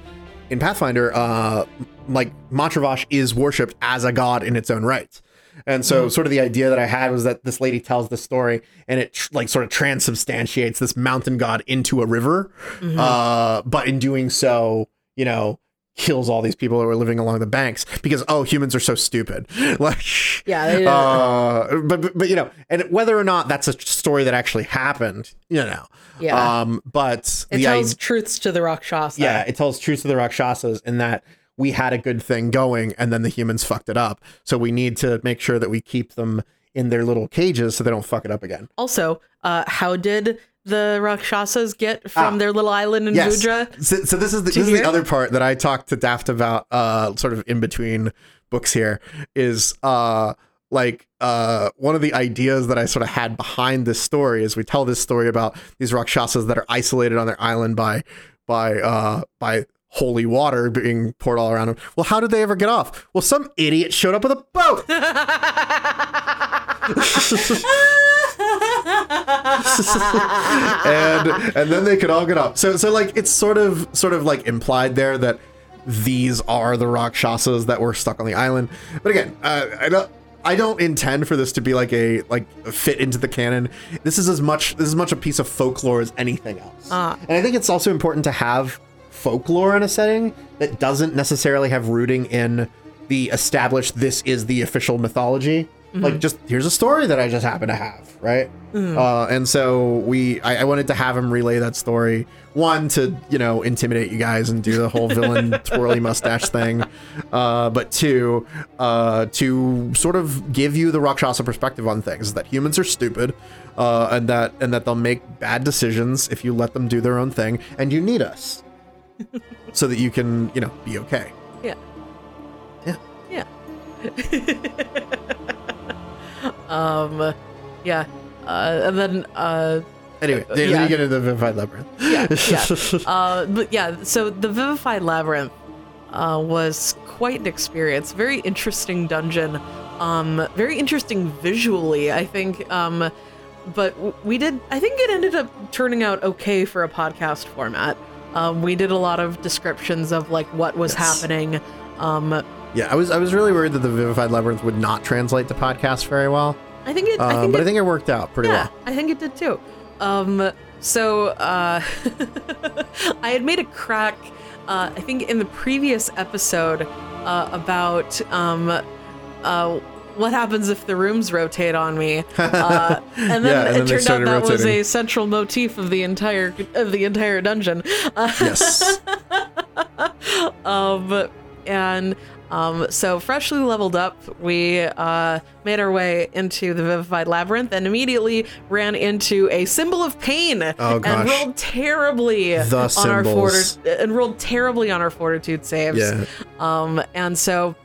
in Pathfinder uh like Matravash is worshipped as a god in its own right. And so sort of the idea that I had was that this lady tells the story and it tr- like sort of transubstantiates this mountain god into a river. Uh but in doing so, you know, kills all these people who are living along the banks because oh humans are so stupid. like Yeah, they- uh, but, but you know, and whether or not that's a story that actually happened, you know, Yeah. Um, but it tells idea, truths to the Rakshasa. yeah, it tells truths to the Rakshasas in that we had a good thing going, and then the humans fucked it up. So we need to make sure that we keep them in their little cages so they don't fuck it up again. Also, uh, how did the Rakshasas get from Ah. their little island in Yes. So, so this is the, this is the other part that I talked to Daft about, uh, sort of in between books here, is uh, like uh, one of the ideas that I sort of had behind this story is we tell this story about these Rakshasas that are isolated on their island by by uh, by holy water being poured all around them. Well, how did they ever get off? Well, some idiot showed up with a boat. and and then they could all get up. So so like it's sort of sort of like implied there that these are the Rakshasas that were stuck on the island. But again, uh, I don't I don't intend for this to be like a like fit into the canon. This is as much this is as much a piece of folklore as anything else. Ah. And I think it's also important to have folklore in a setting that doesn't necessarily have rooting in the established this is the official mythology. Like just here's a story that I just happen to have, right? Uh, and so we I, I wanted to have him relay that story. One to you know intimidate you guys and do the whole villain twirly mustache thing, uh, but two uh, to sort of give you the Rakshasa perspective on things that humans are stupid, uh, and that and that they'll make bad decisions if you let them do their own thing, and you need us so that you can you know be okay. Yeah. Yeah. Yeah. um, yeah. Uh, and then, uh, Anyway, then yeah. you get into the Vivified Labyrinth. yeah, yeah. uh, but yeah, so the Vivified Labyrinth uh, was quite an experience. Very interesting dungeon. Um, very interesting visually, I think. Um, but we did, I think it ended up turning out okay for a podcast format. Um, we did a lot of descriptions of like what was Yes. happening. Um, Yeah, I was I was really worried that the Vivified Labyrinth would not translate to podcast very well, I think it. I um, think but it, I think it worked out pretty yeah, well. I think it did too. Um, so uh, I had made a crack, uh, I think in the previous episode uh, about um, uh, what happens if the rooms rotate on me, uh, and then Yeah, and it then turned out that was a central motif of the entire of the entire dungeon. Uh, Yes. um, and um, so freshly leveled up, we uh, made our way into the Vivified Labyrinth and immediately ran into a symbol of pain Oh, and rolled terribly The on our symbols. forti- and rolled terribly on our fortitude saves. Yeah. Um, and so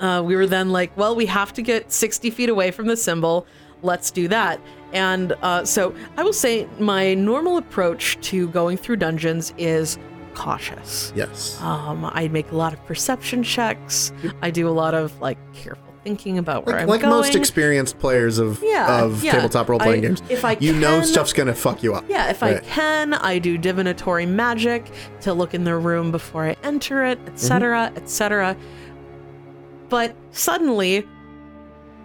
uh, we were then like, well, we have to get 60 feet away from the symbol. Let's do that. And uh, so I will say my normal approach to going through dungeons is cautious. Yes. Um, I make a lot of perception checks. I do a lot of like careful thinking about where Like, I'm going. like going. most experienced players of Yeah, of yeah. tabletop role playing games, if I you know stuff's gonna fuck you up. yeah, if I can, I do divinatory magic to look in the room before I enter it, etc., etc. But suddenly,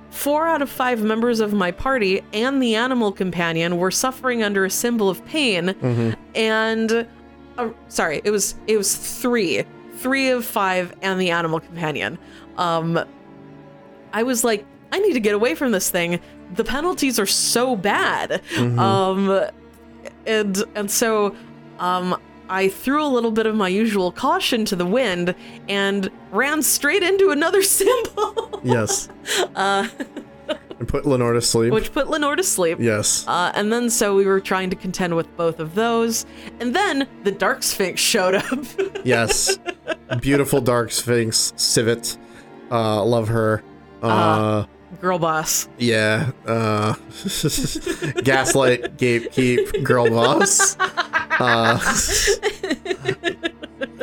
four out of five members of my party and the animal companion were suffering under a symbol of pain, Mm-hmm. and uh, sorry, it was it was three, three of five, and the animal companion. Um, I was like, I need to get away from this thing. The penalties are so bad. Um, and and so um, I threw a little bit of my usual caution to the wind and ran straight into another symbol. Yes. uh, And put Lenore to sleep. which put Lenore to sleep. yes. Uh, and then so we were trying to contend with both of those. And then the Dark Sphinx showed up. yes. Beautiful dark sphinx, Civet. Uh, love her. Uh, Girl boss. yeah. Uh, gaslight, gatekeep, girl boss. Uh,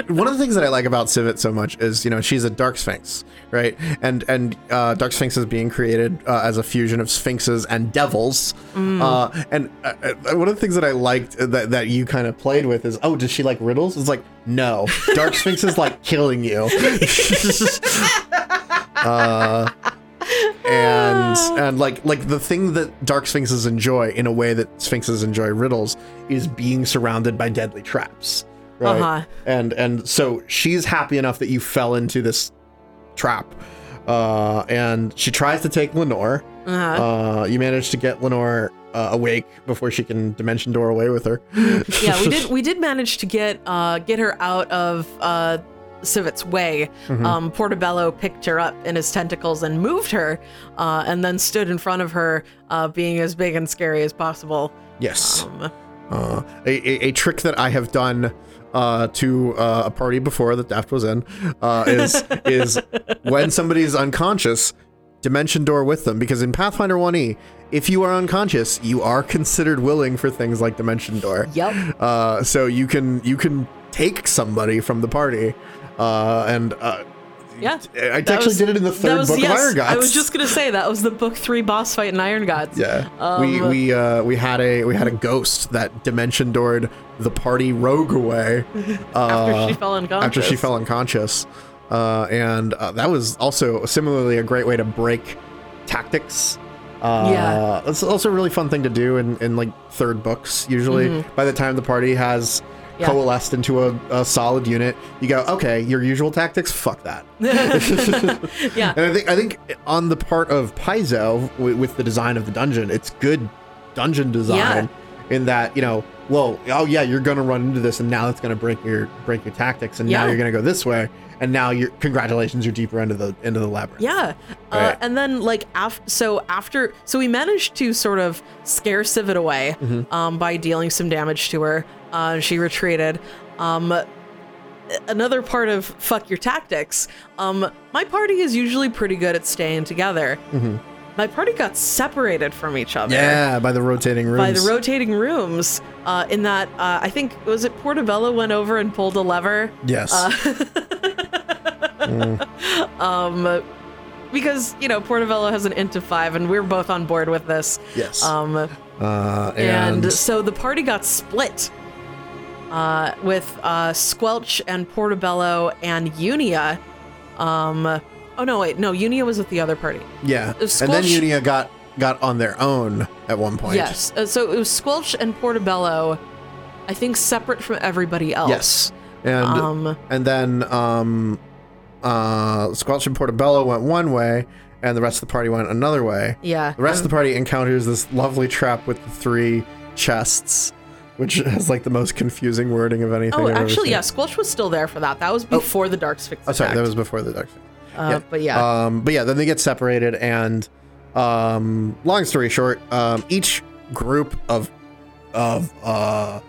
one of the things that I like about Civet so much is, you know, she's a dark sphinx, right? And and uh, dark sphinx is being created uh, as a fusion of sphinxes and devils. Uh, and uh, uh, one of the things that I liked that that you kind of played with is, oh, does she like riddles? It's like, no, dark sphinx is like killing you. and and like like the thing that dark sphinxes enjoy in a way that sphinxes enjoy riddles is being surrounded by deadly traps right Uh-huh. and and so she's happy enough that you fell into this trap uh and she tries to take lenore Uh-huh. uh you manage to get lenore uh, awake before she can dimension door away with her yeah, we did. We did manage to get uh, get her out of uh, Civet's way. Mm-hmm. Um, Portobello picked her up in his tentacles and moved her, uh, and then stood in front of her, uh, being as big and scary as possible. yes Um, Uh, a, a, a trick that I have done uh, to uh, a party before that Daft was in uh, is is when somebody is unconscious, dimension door with them because in Pathfinder 1e, if you are unconscious, you are considered willing for things like dimension door. Yep. Uh, so you can you can take somebody from the party, uh, and uh, Yeah. I actually was- did it in the third was- book yes, of Iron Gods. I was just gonna say that was the book three boss fight in Iron Gods. Yeah, we Um, we uh, we had a we had a ghost that dimension doored the party rogue away uh, After she fell unconscious. After she fell unconscious, uh, and uh, that was also similarly a great way to break tactics. Uh, Yeah. it's also a really fun thing to do in, in like third books. Usually, by the time the party has Mm-hmm. Yeah. coalesced into a, a solid unit, you go, okay, your usual tactics, fuck that. yeah. And I think I think on the part of Paizo with, with the design of the dungeon, it's good dungeon design in that you know, well, oh yeah, you're gonna run into this, and now it's gonna break your break your tactics, and now you're gonna go this way, and now you're congratulations, you're deeper into the into the labyrinth. Yeah. Uh, Right. and then like af- so after so we managed to sort of scare Civet away Mm-hmm. um, by dealing some damage to her. Uh, she retreated. Um, another part of fuck your tactics. Um, my party is usually pretty good at staying together. My party got separated from each other. Mm-hmm. Yeah, by the rotating rooms. By the rotating rooms, uh, in that uh, I think was it Portobello went over and pulled a lever. yes. Um, because you know Portobello has an int of five, and we're both on board with this. yes. Um, uh, and, and, so the party got split. Uh, with uh, Squelch and Portobello and Unia. Um, oh no, wait, no, Unia was with the other party. yeah, was and then Unia got got on their own at one point. Yes, uh, so it was Squelch and Portobello, I think separate from everybody else. Yes. And Um, and then um uh Squelch and Portobello went one way and the rest of the party went another way. yeah. The rest of the party encounters this lovely trap with the three chests, which has like the most confusing wording of anything. Oh, I've ever actually, yeah, Squelch was still there for that. That was before the Dark Sphinx. Oh, sorry, that was before the dark. Sphinx. Uh, yeah. But yeah, Um, but yeah, then they get separated, and um, long story short, um, each group of of uh,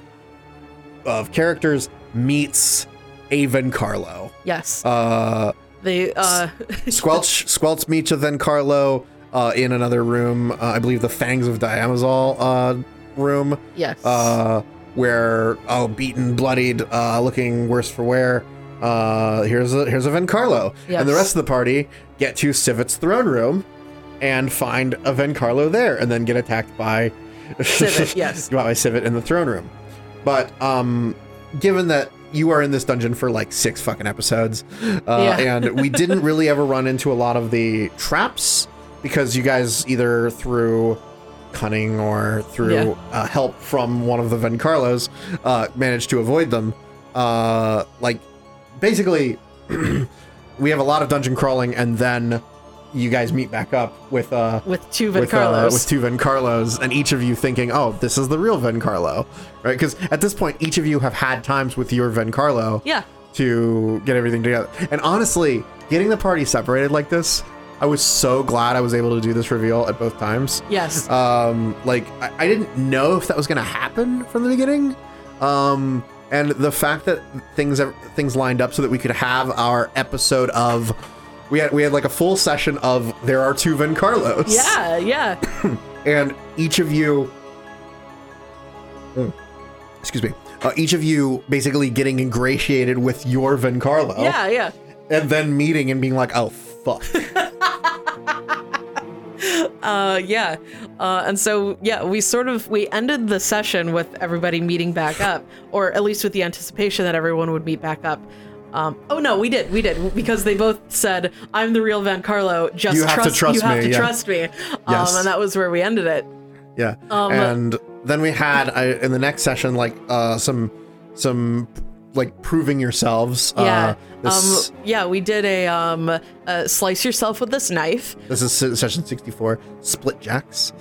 of characters meets a Vencarlo. yes, Uh, they. Uh, Squelch Squelch meets Vencarlo uh, in another room. Uh, I believe the Fangs of Diamazol uh, room, yes. uh, where oh, beaten, bloodied, uh, looking worse for wear. Uh, here's a here's a Vencarlo, and the rest of the party get to Civet's throne room and find a Vencarlo there, and then get attacked by Civet, yes. by Civet in the throne room. But um, given that you are in this dungeon for like six fucking episodes, uh, Yeah. and we didn't really ever run into a lot of the traps because you guys either through cunning or through Yeah. uh, help from one of the Vencarlos uh, managed to avoid them. Uh, like basically, we have a lot of dungeon crawling, and then you guys meet back up with uh, with two with, uh, with two Vencarlos, and each of you thinking, "Oh, this is the real Vencarlo," right? Because at this point, each of you have had times with your Vencarlo yeah. to get everything together. And honestly, getting the party separated like this, I was so glad I was able to do this reveal at both times. Yes. Um, like I, I didn't know if that was gonna happen from the beginning. Um, and the fact that things things lined up so that we could have our episode of we had we had like a full session of there are two Vencarlos. yeah, yeah. and each of you Mm. excuse me uh, each of you basically getting ingratiated with your Van Carlo Yeah, yeah. and then meeting and being like oh fuck Uh, yeah. Uh, and so, yeah, we sort of we ended the session with everybody meeting back up, or at least with the anticipation that everyone would meet back up. Um, oh no, we did, we did, because they both said, "I'm the real Vencarlo. Just You have to trust, trust you have me, to yeah. trust me." Um, Yes. and that was where we ended it. Yeah. Um, and then we had I, in the next session like uh some some like proving yourselves. Yeah. Uh, this, um, yeah, we did a um, uh, slice yourself with this knife. this is session 64, split jacks.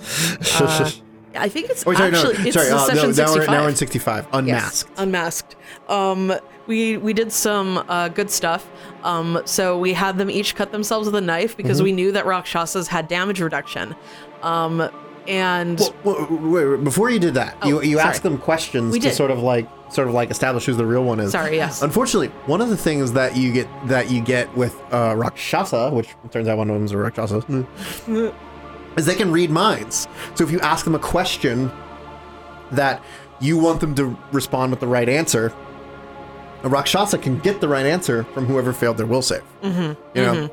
Uh, I think it's oh, sorry, actually no, it's sorry. uh, session no, now, we're, 65. now we're in 65, Yes, unmasked. unmasked. Um, we we did some uh, good stuff. Um, so we had them each cut themselves with a knife because Mm-hmm. we knew that Rakshasas had damage reduction. Um, and Well, wait, wait, before you did that, you Oh, you sorry. asked them questions We to did. sort of like sort of like establish who the real one is. Sorry, yes. Unfortunately, one of the things that you get that you get with uh, Rakshasa, which turns out one of them's a Rakshasa, is they can read minds. So if you ask them a question that you want them to respond with the right answer, a Rakshasa can get the right answer from whoever failed their will save. Mm-hmm. You know,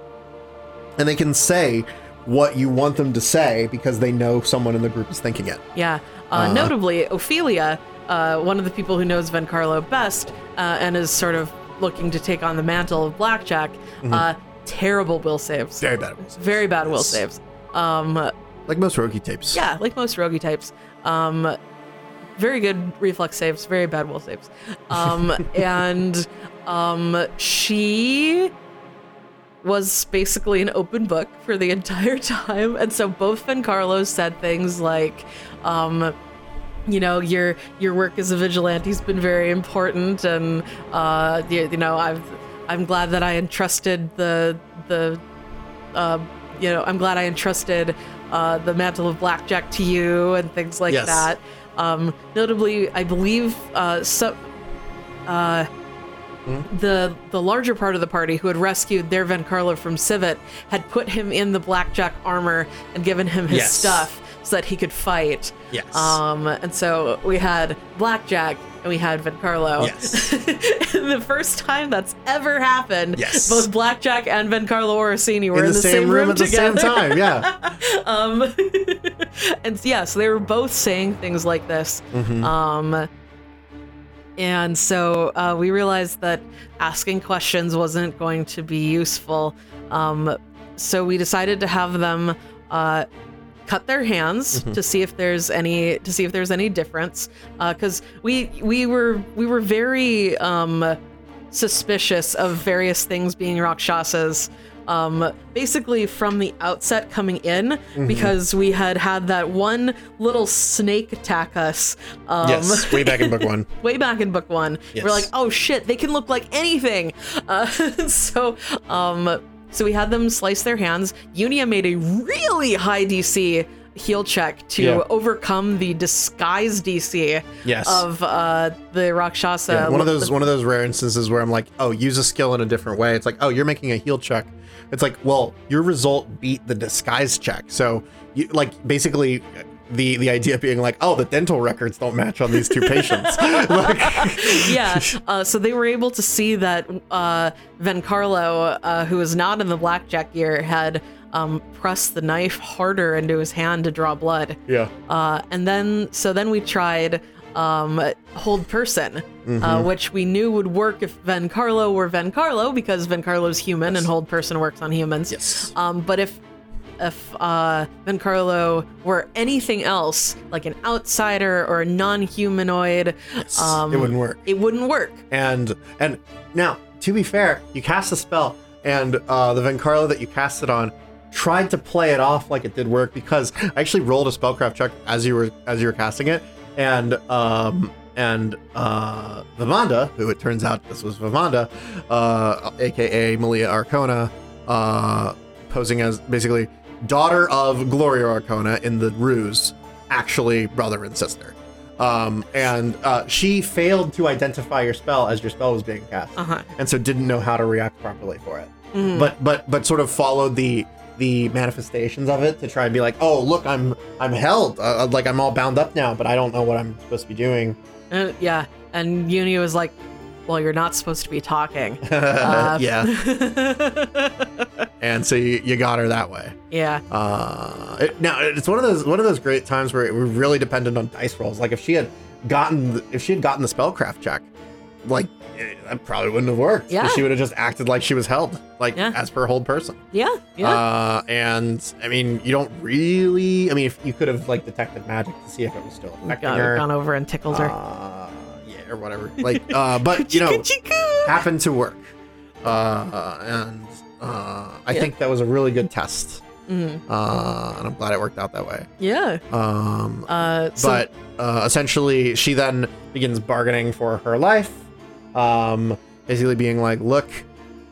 and they can say what you want them to say because they know someone in the group is thinking it. yeah, uh, notably Ophelia, uh, one of the people who knows Vencarlo best uh, and is sort of looking to take on the mantle of Blackjack. Mm-hmm. Uh, terrible will saves. Very bad. Very bad will saves. Um, Like most Rogi types. Yeah, like most roguey types. Um, very good reflex saves, very bad will saves. Um, and um, she was basically an open book for the entire time. And so both Vencarlos said things like, um, you know, your your work as a vigilante's been very important, and uh, you, you know, I've I'm glad that I entrusted the the uh, you know, I'm glad I entrusted uh, the mantle of blackjack to you and things like Yes. that. Um, notably, I believe uh, so. Uh, the the larger part of the party who had rescued their Vencarlo from Civet had put him in the blackjack armor and given him his Yes. stuff so that he could fight. Yes. Um, and so we had blackjack and we had Vencarlo. Yes. the first time that's ever happened. Yes. Both Blackjack and Vencarlo Orsini were in the, same, room, at the same time. Yeah. Um, and yeah, so they were both saying things like this. Mm-hmm. Um, and so uh, we realized that asking questions wasn't going to be useful. Um, so we decided to have them uh, cut their hands Mm-hmm. to see if there's any to see if there's any difference. Because we we were we were very um, suspicious of various things being Rakshasas. Um, basically from the outset coming in Mm-hmm. because we had had that one little snake attack us. Um, yes. Way back in book one. way back in book one. Yes. We're like, oh shit, they can look like anything. Uh, so, um, so we had them slice their hands. Unia made a really high DC heal check to Yeah. overcome the disguise DC Yes. of uh, the Rakshasa. Yeah, one of those one of those rare instances where I'm like, oh, use a skill in a different way. It's like, oh, you're making a heal check. It's like, well, your result beat the disguise check. So, you like basically the the idea being like, oh, the dental records don't match on these two patients. like, yeah. Uh, so they were able to see that uh, Vencarlo, uh, who was not in the blackjack gear, had um, pressed the knife harder into his hand to draw blood. yeah. Uh, and then, so then we tried um, hold person, Mm-hmm. uh, which we knew would work if Vencarlo were Vencarlo because Vencarlo's human and hold person works on humans. Yes. Um, but if if uh, Vencarlo were anything else, like an outsider or a non-humanoid, um, it wouldn't work. It wouldn't work. And and now, to be fair, you cast a spell, and uh, the Vencarlo that you cast it on tried to play it off like it did work because I actually rolled a spellcraft check as you were as you were casting it, and um and uh Vivanda, who it turns out this was Vivanda, uh, aka Malia Arkona, uh, posing as basically daughter of Glorio Arkona in the ruse, actually brother and sister. Um, and uh, she failed to identify your spell as your spell was being cast, Uh-huh. and so didn't know how to react properly for it. But but but sort of followed the the manifestations of it to try and be like, oh look, I'm I'm held, uh, like I'm all bound up now, but I don't know what I'm supposed to be doing. Uh, yeah. And Uni was like, well, you're not supposed to be talking. Uh, yeah, and so you, you got her that way. yeah. Uh, it, now it's one of those one of those great times where we're really dependent on dice rolls. Like if she had gotten if she had gotten the spellcraft check, like that probably wouldn't have worked. Yeah. she would have just acted like she was held, like Yeah. as per hold person. Yeah. Yeah. Uh, and I mean, you don't really. I mean, if you could have like detected magic to see if it was still affecting Got, her. gone over and tickled her. Uh, yeah, or whatever. Like, uh, but you know, happened to work. Uh, and uh, I Yeah. think that was a really good test. Mhm. Uh, and I'm glad it worked out that way. Yeah. Um, Uh, so, but uh, essentially, she then begins bargaining for her life. Um, basically, being like, "Look,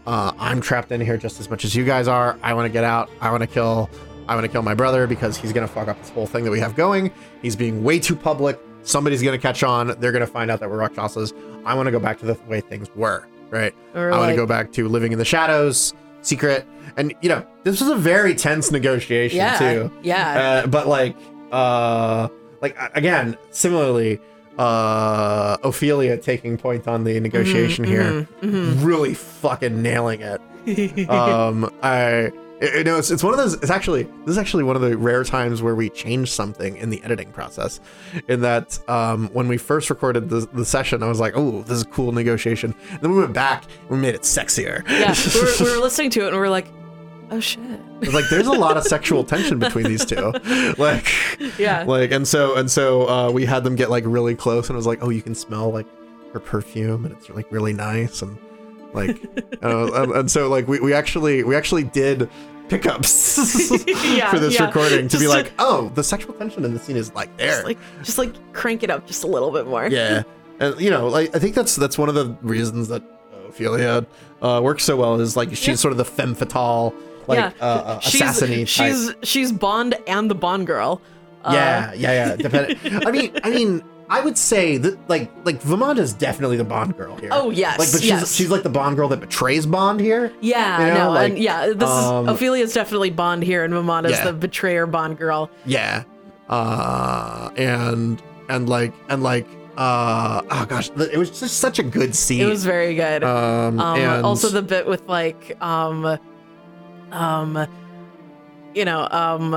uh, I'm trapped in here just as much as you guys are. I want to get out. I want to kill. I want to kill my brother because he's gonna fuck up this whole thing that we have going. He's being way too public. Somebody's gonna catch on. They're gonna find out that we're Rakshasas. I want to go back to the way things were. Right. Or I want to go back to living in the shadows, secret. And you know, this was a very tense negotiation yeah. too. Yeah. Uh, but like, uh, like again, similarly, uh, Ophelia taking point on the negotiation here, mhm, really fucking nailing it. um, I. You know, it's, it's one of those. It's actually this is actually one of the rare times where we change something in the editing process. In that, um, when we first recorded the, the session, I was like, "Oh, this is a cool negotiation." And then we went back and we made it sexier. yeah. We were, we were listening to it and we were like, oh shit. It's like there's a lot of sexual tension between these two. Like, Yeah. like and so and so uh, we had them get like really close and it was like oh you can smell like her perfume and it's like really nice and like uh, and, and so like we, we actually we actually did pickups Yeah, for this yeah. recording to be Just like oh the sexual tension in the scene is like there Just like, just like crank it up just a little bit more. yeah and you know like i think that's that's one of the reasons that ophelia uh, works so well is like she's Yeah. sort of the femme fatale like yeah. uh, uh, she's, she's she's Bond and the Bond girl. Uh, Yeah, yeah, yeah. Depending. I mean, I mean, I would say that like like Vamanda's definitely the Bond girl here. Oh, yes, Like, but she's yes. she's like the Bond girl that betrays Bond here. Yeah, You know, no, like, and yeah, this um, is Ophelia's definitely Bond here, and Vamanda's Yeah. the betrayer Bond girl. Yeah. Uh, and and like and like uh oh gosh, it was just such a good scene. It was very good. um, um, and also the bit with like, um, um, you know, um,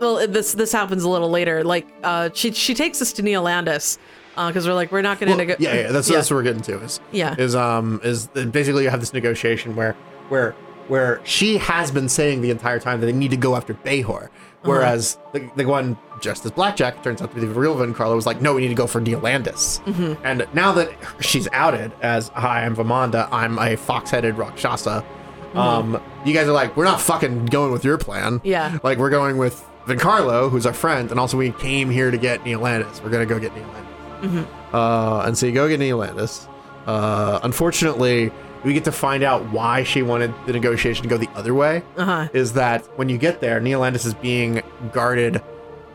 well, this this happens a little later. Like, uh, she she takes us to Neolandus, because we're like, we're not going to well, nego- yeah, yeah, that's yeah. that's what we're getting to is yeah, is um is basically you have this negotiation where where where she has been saying the entire time that they need to go after Behor, whereas the, the one just as Blackjack turns out to be the real Vencarlo was like, no, we need to go for Neolandus. And now that she's outed as hi, I'm Vamanda, I'm a fox-headed Rakshasa. Um, you guys are like, we're not fucking going with your plan. Yeah. like we're going with Vencarlo, who's our friend, and also we came here to get Neolandus. We're gonna go get Neil Landis. Uh, and so you go get Neolandus. Uh, unfortunately, we get to find out why she wanted the negotiation to go the other way. uh-huh, Is that when you get there, Neolandus is being guarded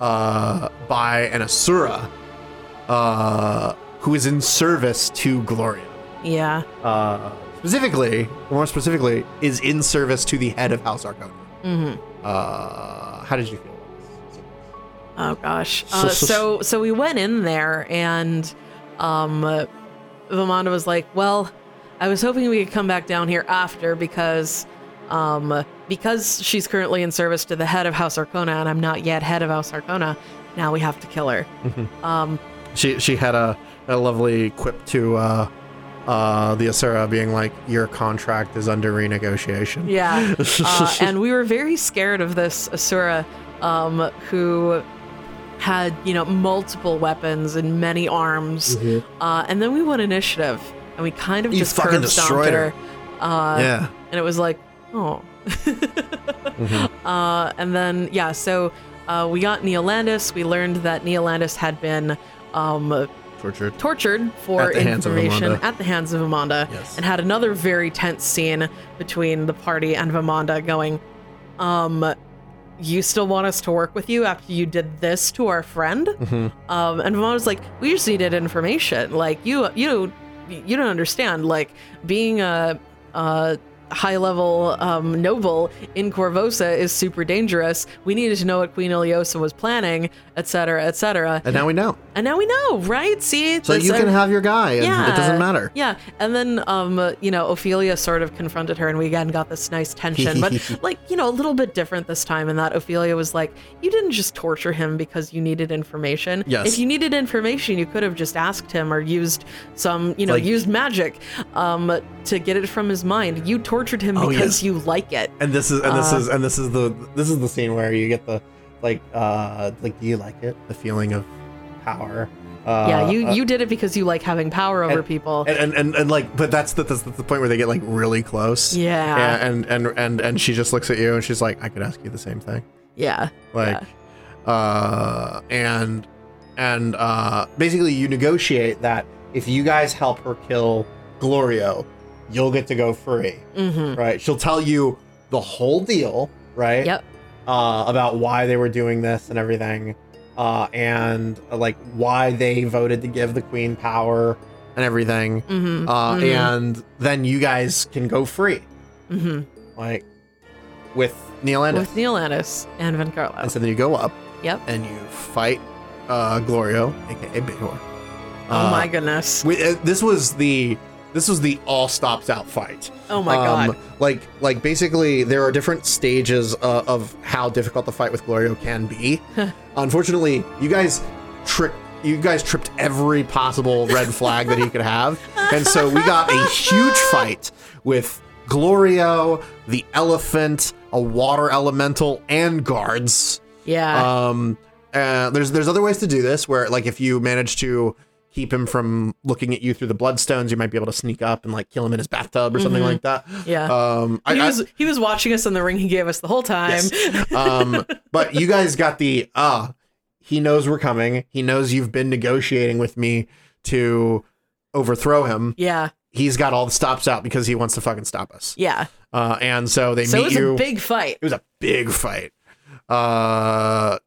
uh, by an Asura uh, who is in service to Glorio. yeah, Uh, specifically, more specifically, is in service to the head of House Arkona. hmm Uh, how did you feel? Oh gosh. Uh, so so we went in there and um uh, Vamanda was like, "Well, I was hoping we could come back down here after because um because she's currently in service to the head of House Arkona and I'm not yet head of House Arkona. Now we have to kill her." Um She she had a, a lovely quip to uh, uh, the Asura, being like, "Your contract is under renegotiation." yeah. Uh, and we were very scared of this Asura um who had, you know, multiple weapons and many arms. Uh, and then we won initiative, and we kind of You just fucking destroyed her. her. Uh, yeah. And it was like, oh. uh, and then, yeah, so uh, we got Neolandus. We learned that Neolandus had been um, tortured. tortured for At the hands of information at the hands of Vamanda Yes. and had another very tense scene between the party and Vamanda going, um, you still want us to work with you after you did this to our friend? Mm-hmm. Um, and Vamanda's like, we just needed information. Like you, you, you don't understand. Like being a, a high level um, noble in Korvosa is super dangerous. We needed to know what Queen Ileosa was planning, et cetera, et cetera. And now we know. And now we know, right? See, So you can and- have your guy, and it doesn't matter. Yeah, and then um, uh, you know, Ophelia sort of confronted her, and we again got this nice tension, but like you know, a little bit different this time in that Ophelia was like, "You didn't just torture him because you needed information. Yes. If you needed information, you could have just asked him or used some, you know, Like- used magic, um, to get it from his mind. You tortured him Oh, because yes. you like it. And this is and this Uh, is and this is the this is the scene where you get the like uh like do you like it the feeling of power uh, yeah, you uh, you did it because you like having power over and- people. and, and and and like but that's the that's the point where they get like really close Yeah. and and and and she just looks at you and she's like I could ask you the same thing yeah, like uh and and uh basically you negotiate that if you guys help her kill Glorio you'll get to go free mm-hmm. right she'll tell you the whole deal right Yep. uh about why they were doing this and everything uh and uh, like why they voted to give the queen power and everything Mm-hmm. uh Mhm. and then you guys can go free mm-hmm. like with Neolandus. with Neolandus and Vencarlo. and so then you go up Yep. and you fight uh Glorio, aka Big Whore. Oh my goodness. we- uh, this was the this was the all stops out fight. Oh my Um, god. Like like basically there are different stages uh, of how difficult the fight with Glorio can be. Unfortunately, you guys trick you guys tripped every possible red flag that he could have. And so we got a huge fight with Glorio, the elephant, a water elemental, and guards. Yeah. Um, uh, there's there's other ways to do this where like if you manage to keep him from looking at you through the bloodstones, you might be able to sneak up and like kill him in his bathtub or something like that. yeah. Um, I, he I- was he was watching us in the ring he gave us the whole time. yes. um, but you guys got the ah. he knows we're coming. He knows you've been negotiating with me to overthrow him. Yeah. He's got all the stops out because he wants to fucking stop us. Yeah. Uh, and so they So it meet was you. a big fight. it was a big fight. Uh,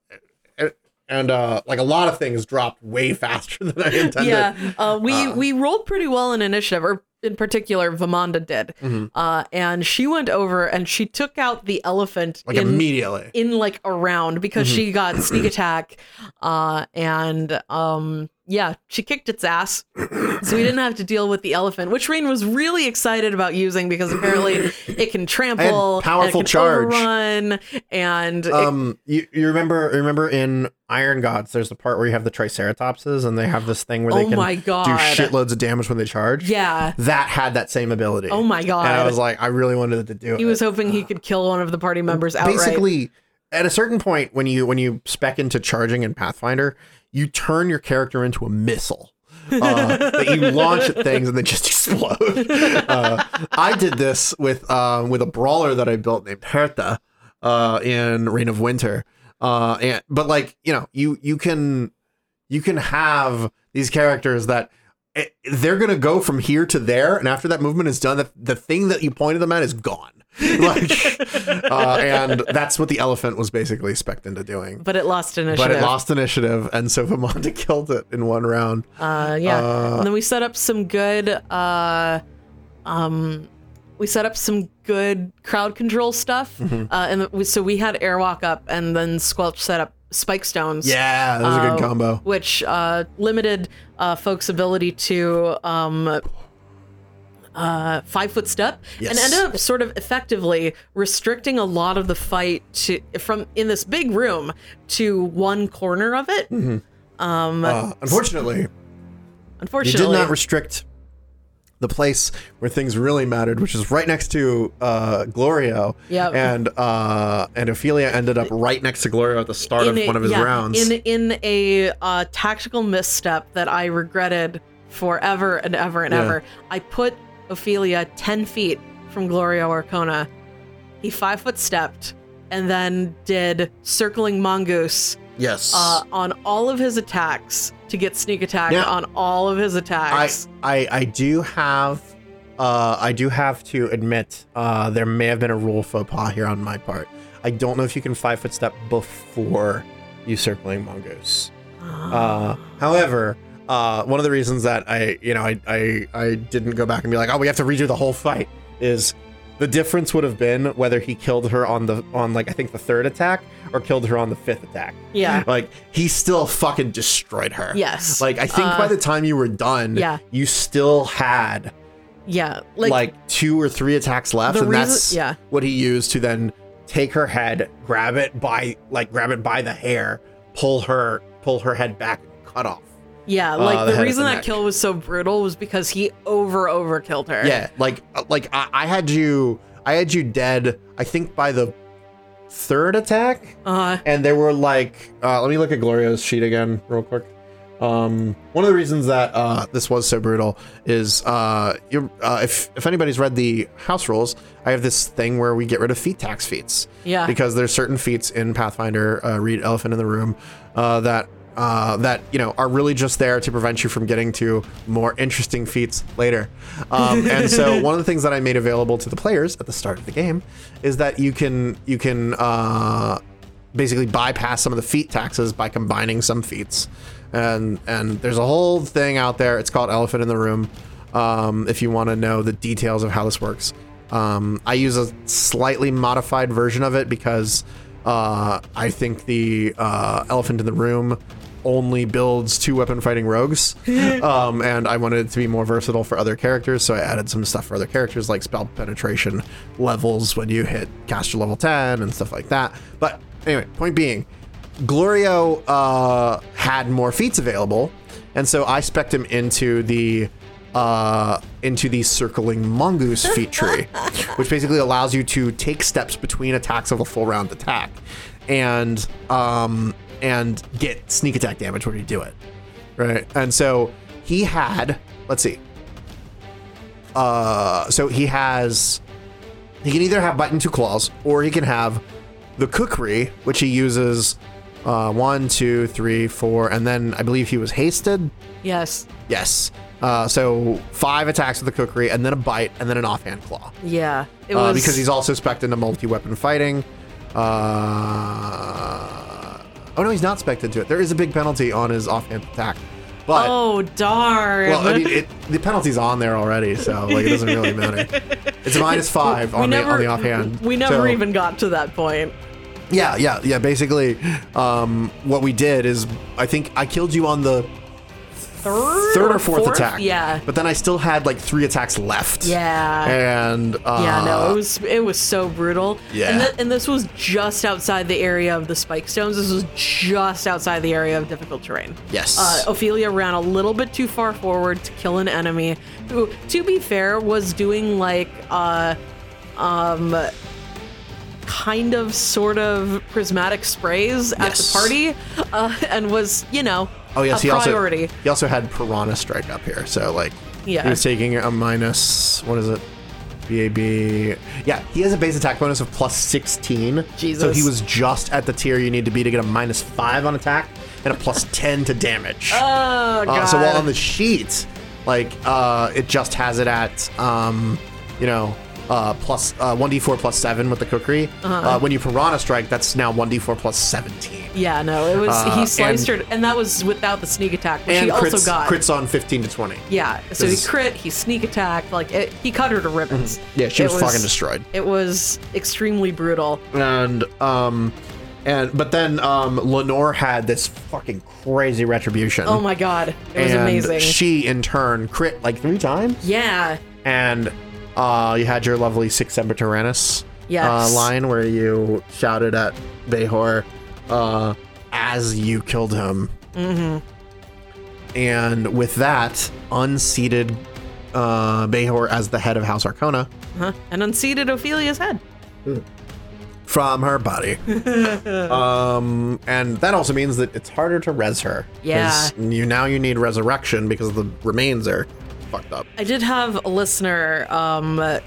and- uh, like a lot of things dropped way faster than I intended. Yeah. Uh, we Uh, we rolled pretty well in initiative, or in particular, Vamanda did. Mhm. Uh, and she went over and she took out the elephant Like in immediately. in like a round because she got sneak attack uh and um yeah she kicked its ass so we didn't have to deal with the elephant which Rain was really excited about using because apparently it can trample powerful and it can charge. run, and it- Um, you, you remember remember in Iron Gods, there's the part where you have the Triceratopses, and they have this thing where they oh can do shitloads of damage when they charge. yeah that had that same ability. oh my god And I was like, I really wanted it to do it. he was hoping he could kill one of the party members outright basically at a certain point when you when you spec into charging in Pathfinder, you turn your character into a missile. uh, that you launch at things and they just explode. Uh, I did this with uh, with a brawler that I built named Herta uh, in Reign of Winter. Uh, and but like you know, you you can you can have these characters that eh, they're gonna go from here to there, and after that movement is done, the, the thing that you pointed them at is gone. like, uh, and that's what the elephant was basically spec into doing. but it lost initiative But it lost initiative, and so Vamanda killed it in one round. Uh, yeah. Uh, and then we set up some good, uh, um, we set up some good crowd control stuff. Mm-hmm. Uh, and we, so we had airwalk up, and then Squelch set up spike stones. Yeah, that was a good uh, combo. Which uh, limited uh, folks' ability to um, uh, five foot step, and Yes. ended up sort of effectively restricting a lot of the fight to from in this big room to one corner of it. Um, Uh, unfortunately, you unfortunately, did not restrict the place where things really mattered, which is right next to uh, Glorio. Yep. And uh, and Ophelia ended up right next to Glorio at the start of a- one of his yeah, rounds. In in a uh, tactical misstep that I regretted forever and ever and Yeah. ever. I put Ophelia ten feet from Glorio Arkona. He five foot stepped, and then did circling mongoose Yes. uh, on all of his attacks to get sneak attack Now- on all of his I, attacks. I I do have uh I do have to admit uh there may have been a rule faux pas here on my part. I don't know if you can five foot step before you circling mongoose. Uh however, uh one of the reasons that I you know I I I didn't go back and be like, "Oh, we have to redo the whole fight" is the difference would have been whether he killed her on the on like I think the third attack or killed her on the fifth attack. Yeah. Like he still fucking destroyed her. Yes. Like I think Uh, by the time you were done, yeah. you still had yeah, like, like, two or three attacks left, and reason- that's yeah. what he used to then take her head, grab it by like grab it by the hair, pull her pull her head back and cut off. yeah, uh, like the the, reason the that kill was so brutal was because he over over killed her. Yeah, like uh, like I, I had you I had you dead. I think by the third attack, Uh, and they were like, uh, let me look at Glorio's sheet again real quick. Um, one of the reasons that uh, this was so brutal is uh, uh, if if anybody's read the house rules, I have this thing where we get rid of feat tax feats. Yeah. Because there's certain feats in Pathfinder, uh, read Elephant in the Room, uh, that uh, that you know are really just there to prevent you from getting to more interesting feats later. Um, and so one of the things that I made available to the players at the start of the game is that you can you can uh, basically bypass some of the feat taxes by combining some feats. And and there's a whole thing out there. It's called Elephant in the Room. Um, if you want to know the details of how this works, um, I use a slightly modified version of it because uh, I think the uh, Elephant in the Room only builds two weapon fighting rogues, um, and I wanted it to be more versatile for other characters. So I added some stuff for other characters like spell penetration levels when you hit caster level 10 and stuff like that. But anyway, point being, Glorio uh, had more feats available, and so I spec'd him into the uh, into the circling mongoose feat tree, which basically allows you to take steps between attacks of a full round attack, and um, and get sneak attack damage when you do it, right? And so he had, let's see, uh, so he has he can either have bite two claws or he can have the kukri, which he uses uh, one, two, three, four, and then I believe he was hasted. yes. Yes. Uh, so five attacks with the kukri, and then a bite, and then an offhand claw. Yeah. It Uh, was because he's also spec'd into multi-weapon fighting. Uh, oh no, he's not spec'd into it. There is a big penalty on his offhand attack, but Oh darn. well, I mean, it, the penalty's on there already, so like it doesn't really matter. It's a minus five on, the, on the offhand. We never So- even got to that point. Yeah, yeah, yeah. Basically, um, what we did is I think I killed you on the Third, third or fourth, attack. Yeah. But then I still had like three attacks left. Yeah. And uh, yeah, no, it was it was so brutal. Yeah. and, th- and this was just outside the area of the spike stones. This was just outside the area of difficult terrain. yes. Uh, Ophelia ran a little bit too far forward to kill an enemy who, to be fair, was doing like uh, um, kind of sort of prismatic sprays at Yes. the party, uh, and was you know oh yes, he also he also had Piranha Strike up here, so like Yeah. he was taking a minus. What is it? BAB. Yeah, he has a base attack bonus of plus 16. So he was just at the tier you need to be to get a minus 5 on attack and a plus 10 to damage. Oh god! Uh, so while on the sheet, like uh, it just has it at um, you know uh, plus uh, 1d4 plus 7 with the kukri. Uh-huh. Uh, when you piranha strike, that's now 1d4 plus 17. yeah, no, it was Uh, he sliced and- her, and that was without the sneak attack, which And he crits, also got. crits on 15 to 20. Yeah, so he crit, he sneak attacked, like it, he cut her to ribbons. Mm-hmm. Yeah, she It was, fucking destroyed. It was extremely brutal. And um, and but then um, Lenore had this fucking crazy retribution. Oh my god, it was and amazing. She in turn crit like three times. yeah, and uh, you had your lovely Sic Semper Tyrannis Yes. uh, line where you shouted at Behor uh, as you killed him. Mm-hmm. And with that, unseated uh, Behor as the head of House Arkona huh? and unseated Ophelia's head. from her body. um, and that also means that it's harder to res her. Yeah. You now you need resurrection because the remains are fucked up. I did have a listener um,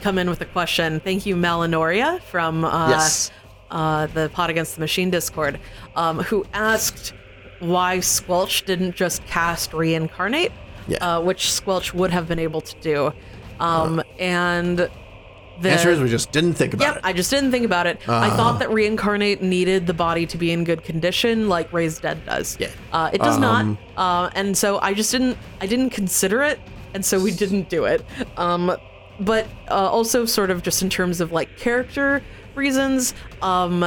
come in with a question. Thank you, Melanoria from uh, Yes. uh, the Pot Against the Machine Discord, um, who asked why Squelch didn't just cast Reincarnate, Yeah. uh, which Squelch would have been able to do. Um, and the answer is we just didn't think about Yep, it. I just didn't think about it. I thought that reincarnate needed the body to be in good condition, like Raised Dead does. Yeah. uh, it does Um, not, uh, and so I just didn't. I didn't consider it, and so we didn't do it. Um, but uh, also, sort of just in terms of like character reasons, um,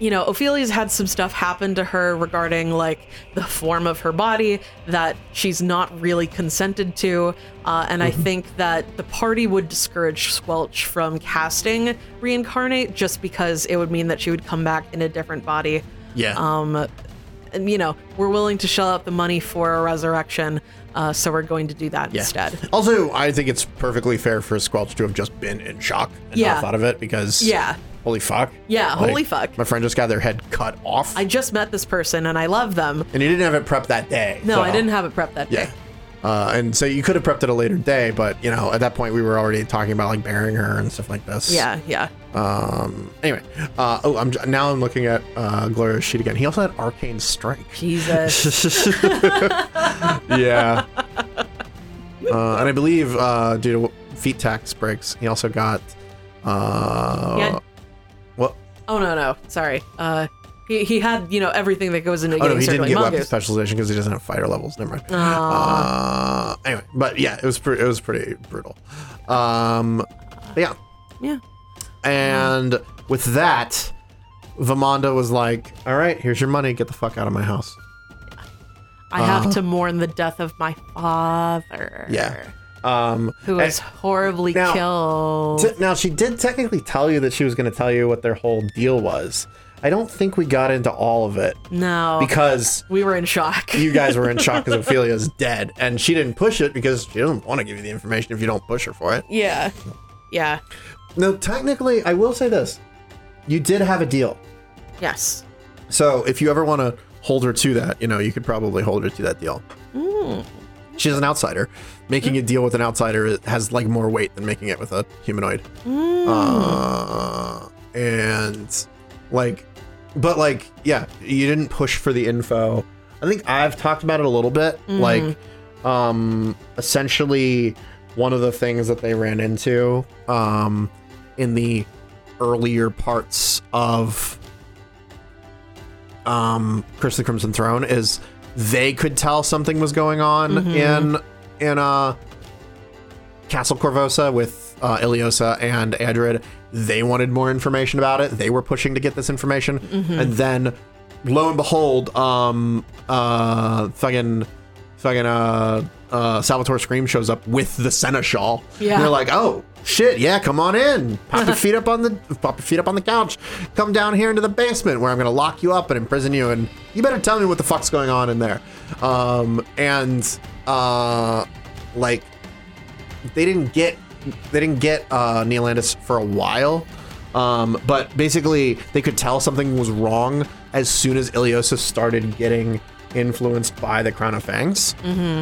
you know, Ophelia's had some stuff happen to her regarding like the form of her body that she's not really consented to. Uh, and I think that the party would discourage Squelch from casting reincarnate just because it would mean that she would come back in a different body. yeah. Um, and, you know, we're willing to shell out the money for a resurrection. Uh, so we're going to do that Yeah. instead. Also, I think it's perfectly fair for Squelch to have just been in shock and Yeah. not thought of it because Yeah. Holy fuck. Yeah, Like, holy fuck. My friend just got their head cut off, I just met this person and I love them. and he didn't have it prepped that day. No, so- I didn't have it prepped that Yeah. day. Uh, and so you could have prepped it a later day, but you know, at that point we were already talking about like burying her and stuff like this. Yeah, yeah. Um. Anyway. Uh. Oh, I'm j- now I'm looking at uh Glorio's sheet again. He also had arcane strike. Jesus. yeah. Uh, and I believe uh, due to feat tax breaks, he also got. Uh, Yeah. Oh no no sorry. Uh, he, he had you know everything that goes into Oh no, getting he didn't circling get weapon mongoose. specialization because he doesn't have fighter levels. Never mind. Uh, anyway, but yeah, it was pretty. It was pretty brutal. Um, but yeah, yeah. and with that, Vamanda was like, "All right, here's your money. Get the fuck out of my house." I have to mourn the death of my father. Yeah. Um, Who was horribly now- killed. T- now she did technically tell you that she was going to tell you what their whole deal was. I don't think we got into all of it no. because we were in shock. you guys were in shock because Ophelia's dead, and she didn't push it because she doesn't want to give you the information if you don't push her for it. yeah. Yeah. No, technically, I will say this: you did have a deal. Yes. So if you ever want to hold her to that, you know, you could probably hold her to that deal. She's an outsider. Making a deal with an outsider has like more weight than making it with a humanoid. Uh, and like, but like, yeah, you didn't push for the info. I think I've talked about it a little bit. Like, um, essentially, one of the things that they ran into, um, in the earlier parts of um Curse of the Crimson Throne is they could tell something was going on in in uh Castle Korvosa with uh, Ileosa and Adrid. They wanted more information about it. They were pushing to get this information, and then lo and behold, um, uh, fucking, fucking, uh, uh, Salvatore Scream shows up with the seneschal. Yeah. And they're like, oh shit, yeah, come on in. Pop your feet up on the pop your feet up on the couch. Come down here into the basement where I'm gonna lock you up and imprison you, and you better tell me what the fuck's going on in there. Um, and uh, like they didn't get they didn't get uh, Neolandus for a while. Um, but basically, they could tell something was wrong as soon as Ileosa started getting influenced by the Crown of Fangs.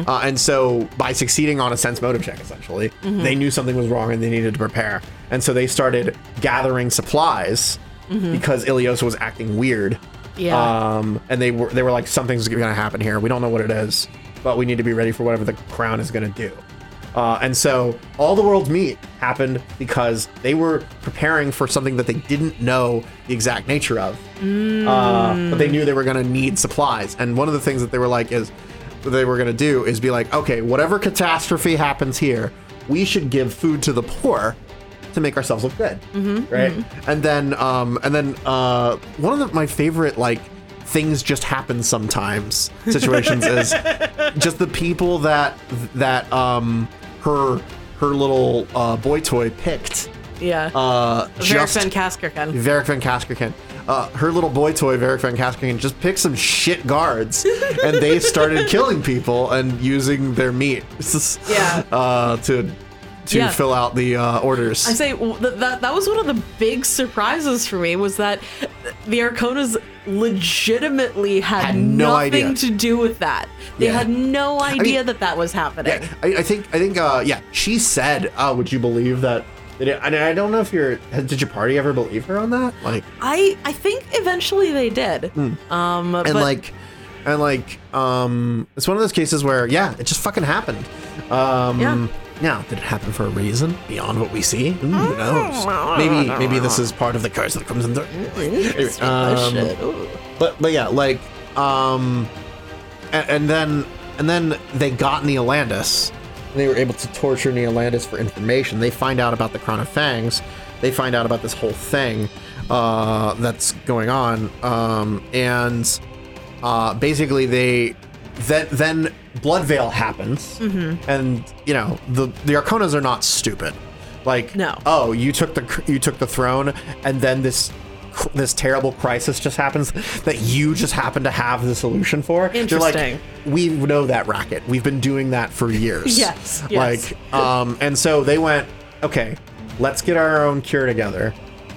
Uh, and so, by succeeding on a sense motive check, essentially, they knew something was wrong and they needed to prepare. And so, they started gathering supplies because Ileosa was acting weird. Yeah. Um, and they were they were like, something's going to happen here. We don't know what it is, but we need to be ready for whatever the crown is going to do. Uh, and so all the world's meat happened because they were preparing for something that they didn't know the exact nature of. Uh, but they knew they were going to need supplies. And one of the things that they were like is they were going to do is be like, okay, whatever catastrophe happens here, we should give food to the poor to make ourselves look good, right? And then, um, and then uh, one of the, my favorite like things just happen sometimes situations is just the people that that um her her little uh, boy toy picked. yeah. Uh, Varric just Van Kaskerken. Varric Van Kaskerken. Uh, her little boy toy, Varric Van Kaskerken, just picked some shit guards, and they started killing people and using their meat. Yeah. Uh, to to Yeah. fill out the uh, orders. I say th- that that was one of the big surprises for me was that the Arkonas legitimately had, Had no nothing idea. to do with that. They Yeah. had no idea mean- that that was happening. Yeah, I, I think I think uh, yeah. She said, uh, "Would you believe that and I don't know if your did your party ever believe her on that? Like, I I think eventually they did. Um, Hmm. and but like, and like, um, it's one of those cases where yeah, it just fucking happened. Um, Yeah. Now, did it happen for a reason beyond what we see? Who knows? Maybe, maybe this is part of the curse that comes into. Anyway, oh, um, but but yeah, like um, and, and then and then they got Neolandus. And they were able to torture Neolandus for information. They find out about the Crown of Fangs. They find out about this whole thing uh, that's going on, um, and uh, basically they then then Bloodveil happens, and you know the the Arkonas are not stupid. Like No. oh you took the you took the throne, and then this this terrible crisis just happens that you just happen to have the solution for. They're Interesting. like, we know that racket. We've been doing that for years. Yes, yes. Like, um, and so they went, okay, let's get our own cure together.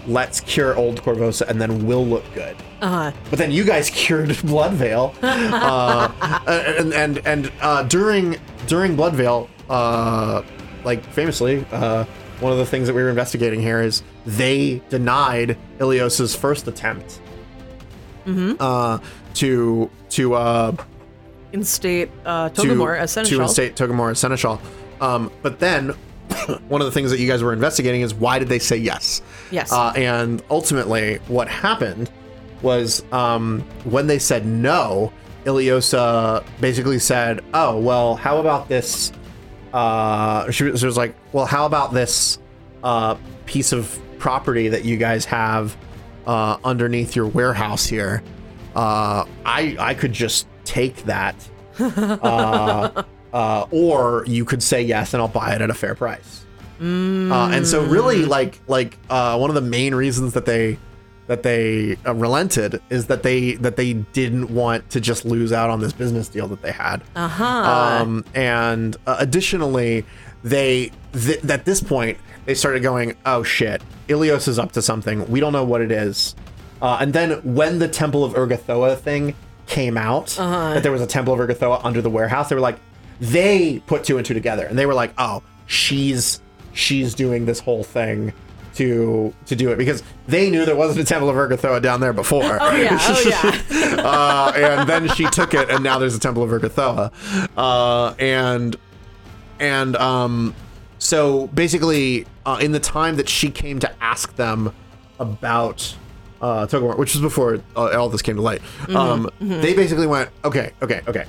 Let's cure old Korvosa, and then we'll look good. Uh-huh. But then you guys cured Bloodveil, uh, and and and uh, during during Bloodveil, uh, like famously, uh, one of the things that we were investigating here is they denied Ileosa's first attempt uh, to to uh, Instate uh, to, Togomor as to Seneschal. instate Togomor as Seneschal. Um, but then one of the things that you guys were investigating is why did they say yes? Yes. Uh, and ultimately, what happened was um, when they said no, Ileosa basically said, "Oh well, how about this?" Uh, she, was- she was like, "Well, how about this uh, piece of property that you guys have uh, underneath your warehouse here? Uh, I I could just take that." uh, or you could say yes and I'll buy it at a fair price. Uh, and so really like like uh, one of the main reasons that they that they uh, relented is that they that they didn't want to just lose out on this business deal that they had. uh-huh. Um, and uh, additionally, they th- at this point they started going, "Oh shit, Ileosa is up to something. We don't know what it is." Uh, and then when the Temple of Urgathoa thing came out, that there was a Temple of Urgathoa under the warehouse, they were like, they put two and two together, and they were like, "Oh, she's she's doing this whole thing." To, to do it because they knew there wasn't a temple of Urgathoa down there before. oh yeah, oh yeah. uh, and then she took it, and now there's a temple of Urgathoa. Uh, and and um, so basically, uh, in the time that she came to ask them about uh, Togomor, which was before uh, all this came to light, um, they basically went, okay, okay, okay.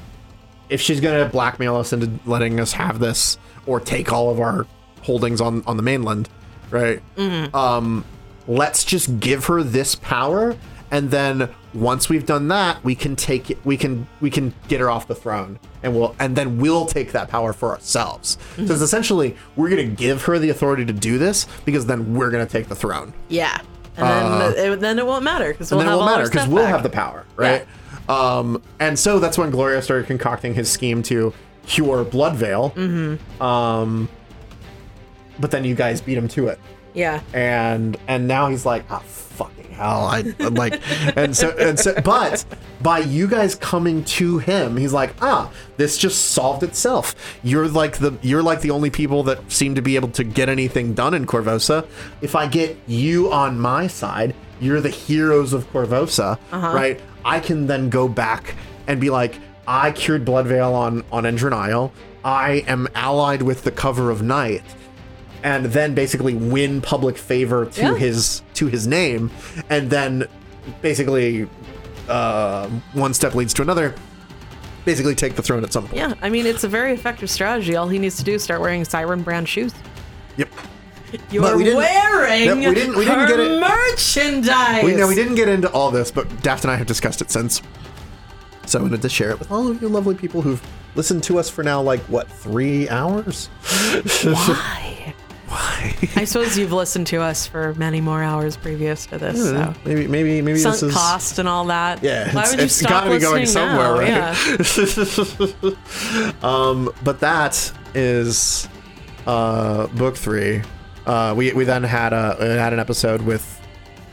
If she's gonna blackmail us into letting us have this or take all of our holdings on on the mainland, right? Mm-hmm. um, let's just give her this power and then once we've done that we can take it we can we can get her off the throne and we'll and then we'll take that power for ourselves so it's mm-hmm. essentially we're going to give her the authority to do this because then we're going to take the throne Yeah. And then, uh, it, then it won't matter because we'll have it won't all matter our because stuff we'll back. have the power right um and so that's when Glorio started concocting his scheme to cure bloodveil mm-hmm. um but then you guys beat him to it Yeah. and and now he's like, oh fucking hell, I I'm like, and so and so, but by you guys coming to him, he's like, ah, this just solved itself. You're like the you're like the only people that seem to be able to get anything done in Korvosa. If I get you on my side, you're the heroes of Korvosa, right? I can then go back and be like, I cured Bloodveil on on Endrin Isle. I am allied with the cover of night and then basically win public favor to Yeah. his to his name and then basically uh, one step leads to another basically take the throne at some point Yeah. I mean, it's a very effective strategy. All he needs to do is start wearing Siren brand shoes. yep You're we wearing Yep, we didn't- we didn't her get it- merchandise. we, no, we didn't get into all this but daft and i have discussed it since so i wanted to share it with all of you lovely people who've listened to us for now like what three hours Why? why I suppose you've listened to us for many more hours previous to this. So. maybe maybe maybe Sunk this is cost and all that. Yeah, Why it's- would you it's stop gotta be going somewhere, now? right? Yeah. um, but that is uh, book three. Uh, we we then had a had an episode with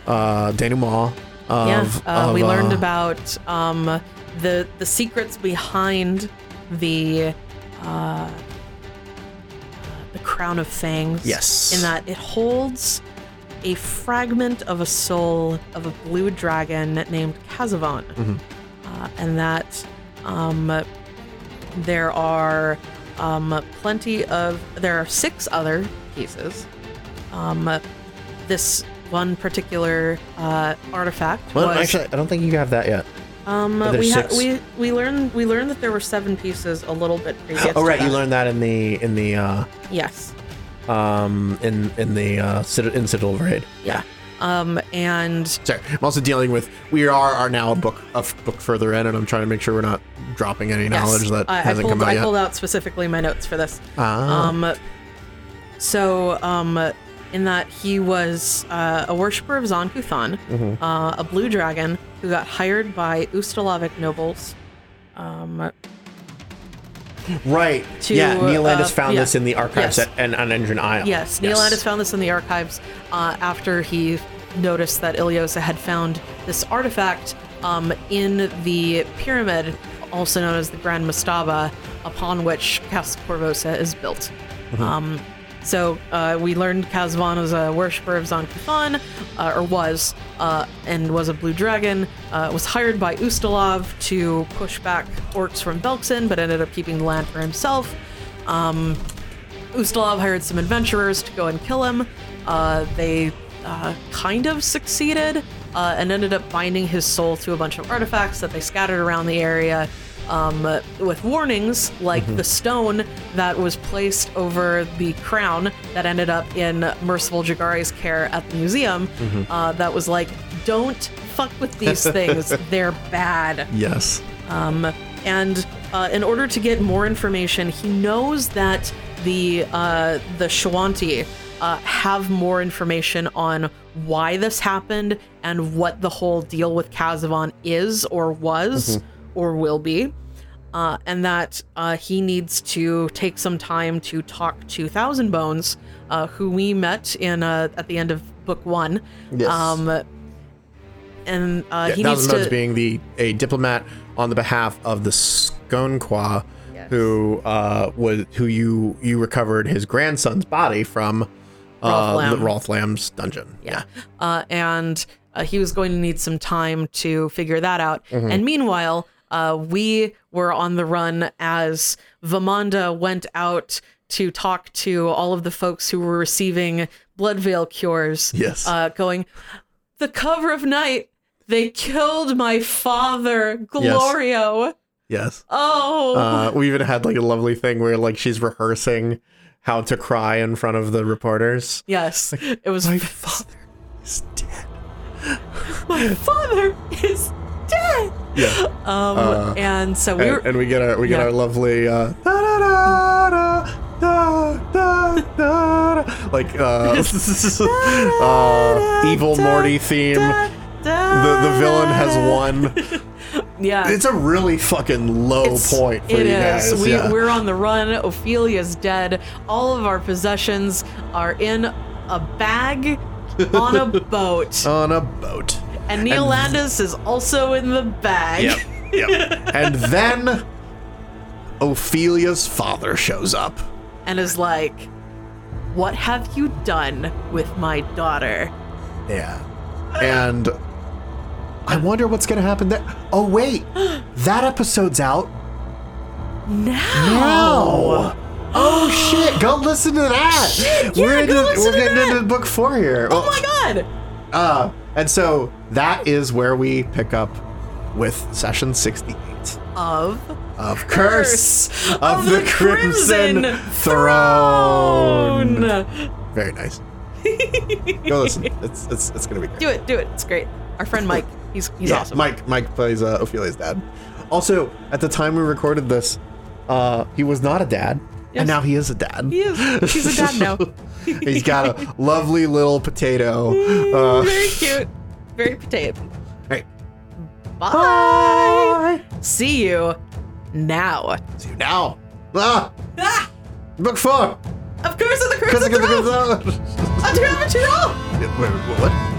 uh, denouement of, yeah. Uh, of, we learned uh, about um, the the secrets behind the uh, the Crown of Fangs. Yes. In that it holds a fragment of a soul of a blue dragon named Kazavon. Uh, and that um, there are um, plenty of, there are six other pieces. Um, this one particular uh, artifact Well, was actually, I don't think you have that yet. um, we six? we we learned we learned that there were seven pieces a little bit previous. Oh, right. You learned that in the in the uh, Yes. um in in the uh, Cit- in Citadel Raid. Yeah. Um, and Sorry, I'm also dealing with. We are are now a book a book further in, and I'm trying to make sure we're not dropping any yes, knowledge that I, I hasn't pulled come out I yet. pulled out specifically my notes for this. Ah. Um, so um, in that he was uh, a worshiper of Zon-Kuthon, Mm-hmm. uh, a blue dragon who got hired by Ustalavic nobles. Um, right. to, yeah, Neolandus uh, found yeah. this in the archives Yes. at, and on Endrin Isle. Yes, Neolandus found this in the archives uh, after he noticed that Ileosa had found this artifact um, in the pyramid, also known as the Grand Mastaba, upon which Castle Korvosa is built. Um, so uh, we learned Kazavon was a worshiper of Zon-Kuthon, uh, or was, uh, and was a blue dragon. Uh, was hired by Ustalav to push back orcs from Belkzen, but ended up keeping the land for himself. Um, Ustalav hired some adventurers to go and kill him. Uh, they uh, kind of succeeded and ended up binding his soul to a bunch of artifacts that they scattered around the area um, with warnings like the stone that was placed over the crown that ended up in Merciful Jeggare's care at the museum. Uh, that was like, don't fuck with these things, they're bad. Yes. Um, and uh, in order to get more information, he knows that the uh, the Shoanti uh, have more information on why this happened and what the whole deal with Kazavon is or was or will be. Uh, and that uh, he needs to take some time to talk to Thousand Bones, uh, who we met in uh, at the end of book one. Yes. Um, and uh, Yeah, he Thousand needs Bones to being the a diplomat on the behalf of the Skoan-Quah, Yes. who uh was who you you recovered his grandson's body from uh Rolth the Lam. Lamm's dungeon. Yeah. Uh, and uh, he was going to need some time to figure that out. Mm-hmm. And meanwhile, uh, we were on the run as Vamanda went out to talk to all of the folks who were receiving Bloodveil cures. Yes. Uh, going, the cover of night, they killed my father, Glorio. Yes. Oh. Uh, we even had like a lovely thing where like she's rehearsing how to cry in front of the reporters. yes. It was My father is dead. my father is dead. Yeah. Um, and so we and, were. and we get our we get Yeah. our lovely uh, like uh, uh, evil Morty theme. The the villain has won. Yeah. It's a really fucking low It's- point for it you is. guys. We, yeah. We're on the run. Ophelia's dead. All of our possessions are in a bag on a boat. on a boat. And Neil and- Landis is also in the bag. Yep. Yep. and then Ophelia's father shows up. And is like, What have you done with my daughter? Yeah. And I wonder what's going to happen there. Oh, wait. That episode's out Now. now. Oh, shit. Go listen to that. Shit, yeah, we're into, go listen we're to getting that. into book four here. Oh my god. Uh, and so that is where we pick up with session 68 Of of Curse, of, the, Crimson Crimson, Throne. Very nice. Go listen. It's, it's, it's going to be great. Do it, do it. It's great. Our friend Mike, he's he's yeah, awesome. Mike Mike plays uh, Ophelia's dad. Also, at the time we recorded this, uh, he was not a dad, Yes. and now he is a dad. He is. He's a dad now. He's got a lovely little potato. Uh, Very cute. Very potato. right. Bye. See you now. See you now. Ah, Ah! book four. Of course, of the Crimson of- cause Throne! of- A two, a two, Wait, wait, what?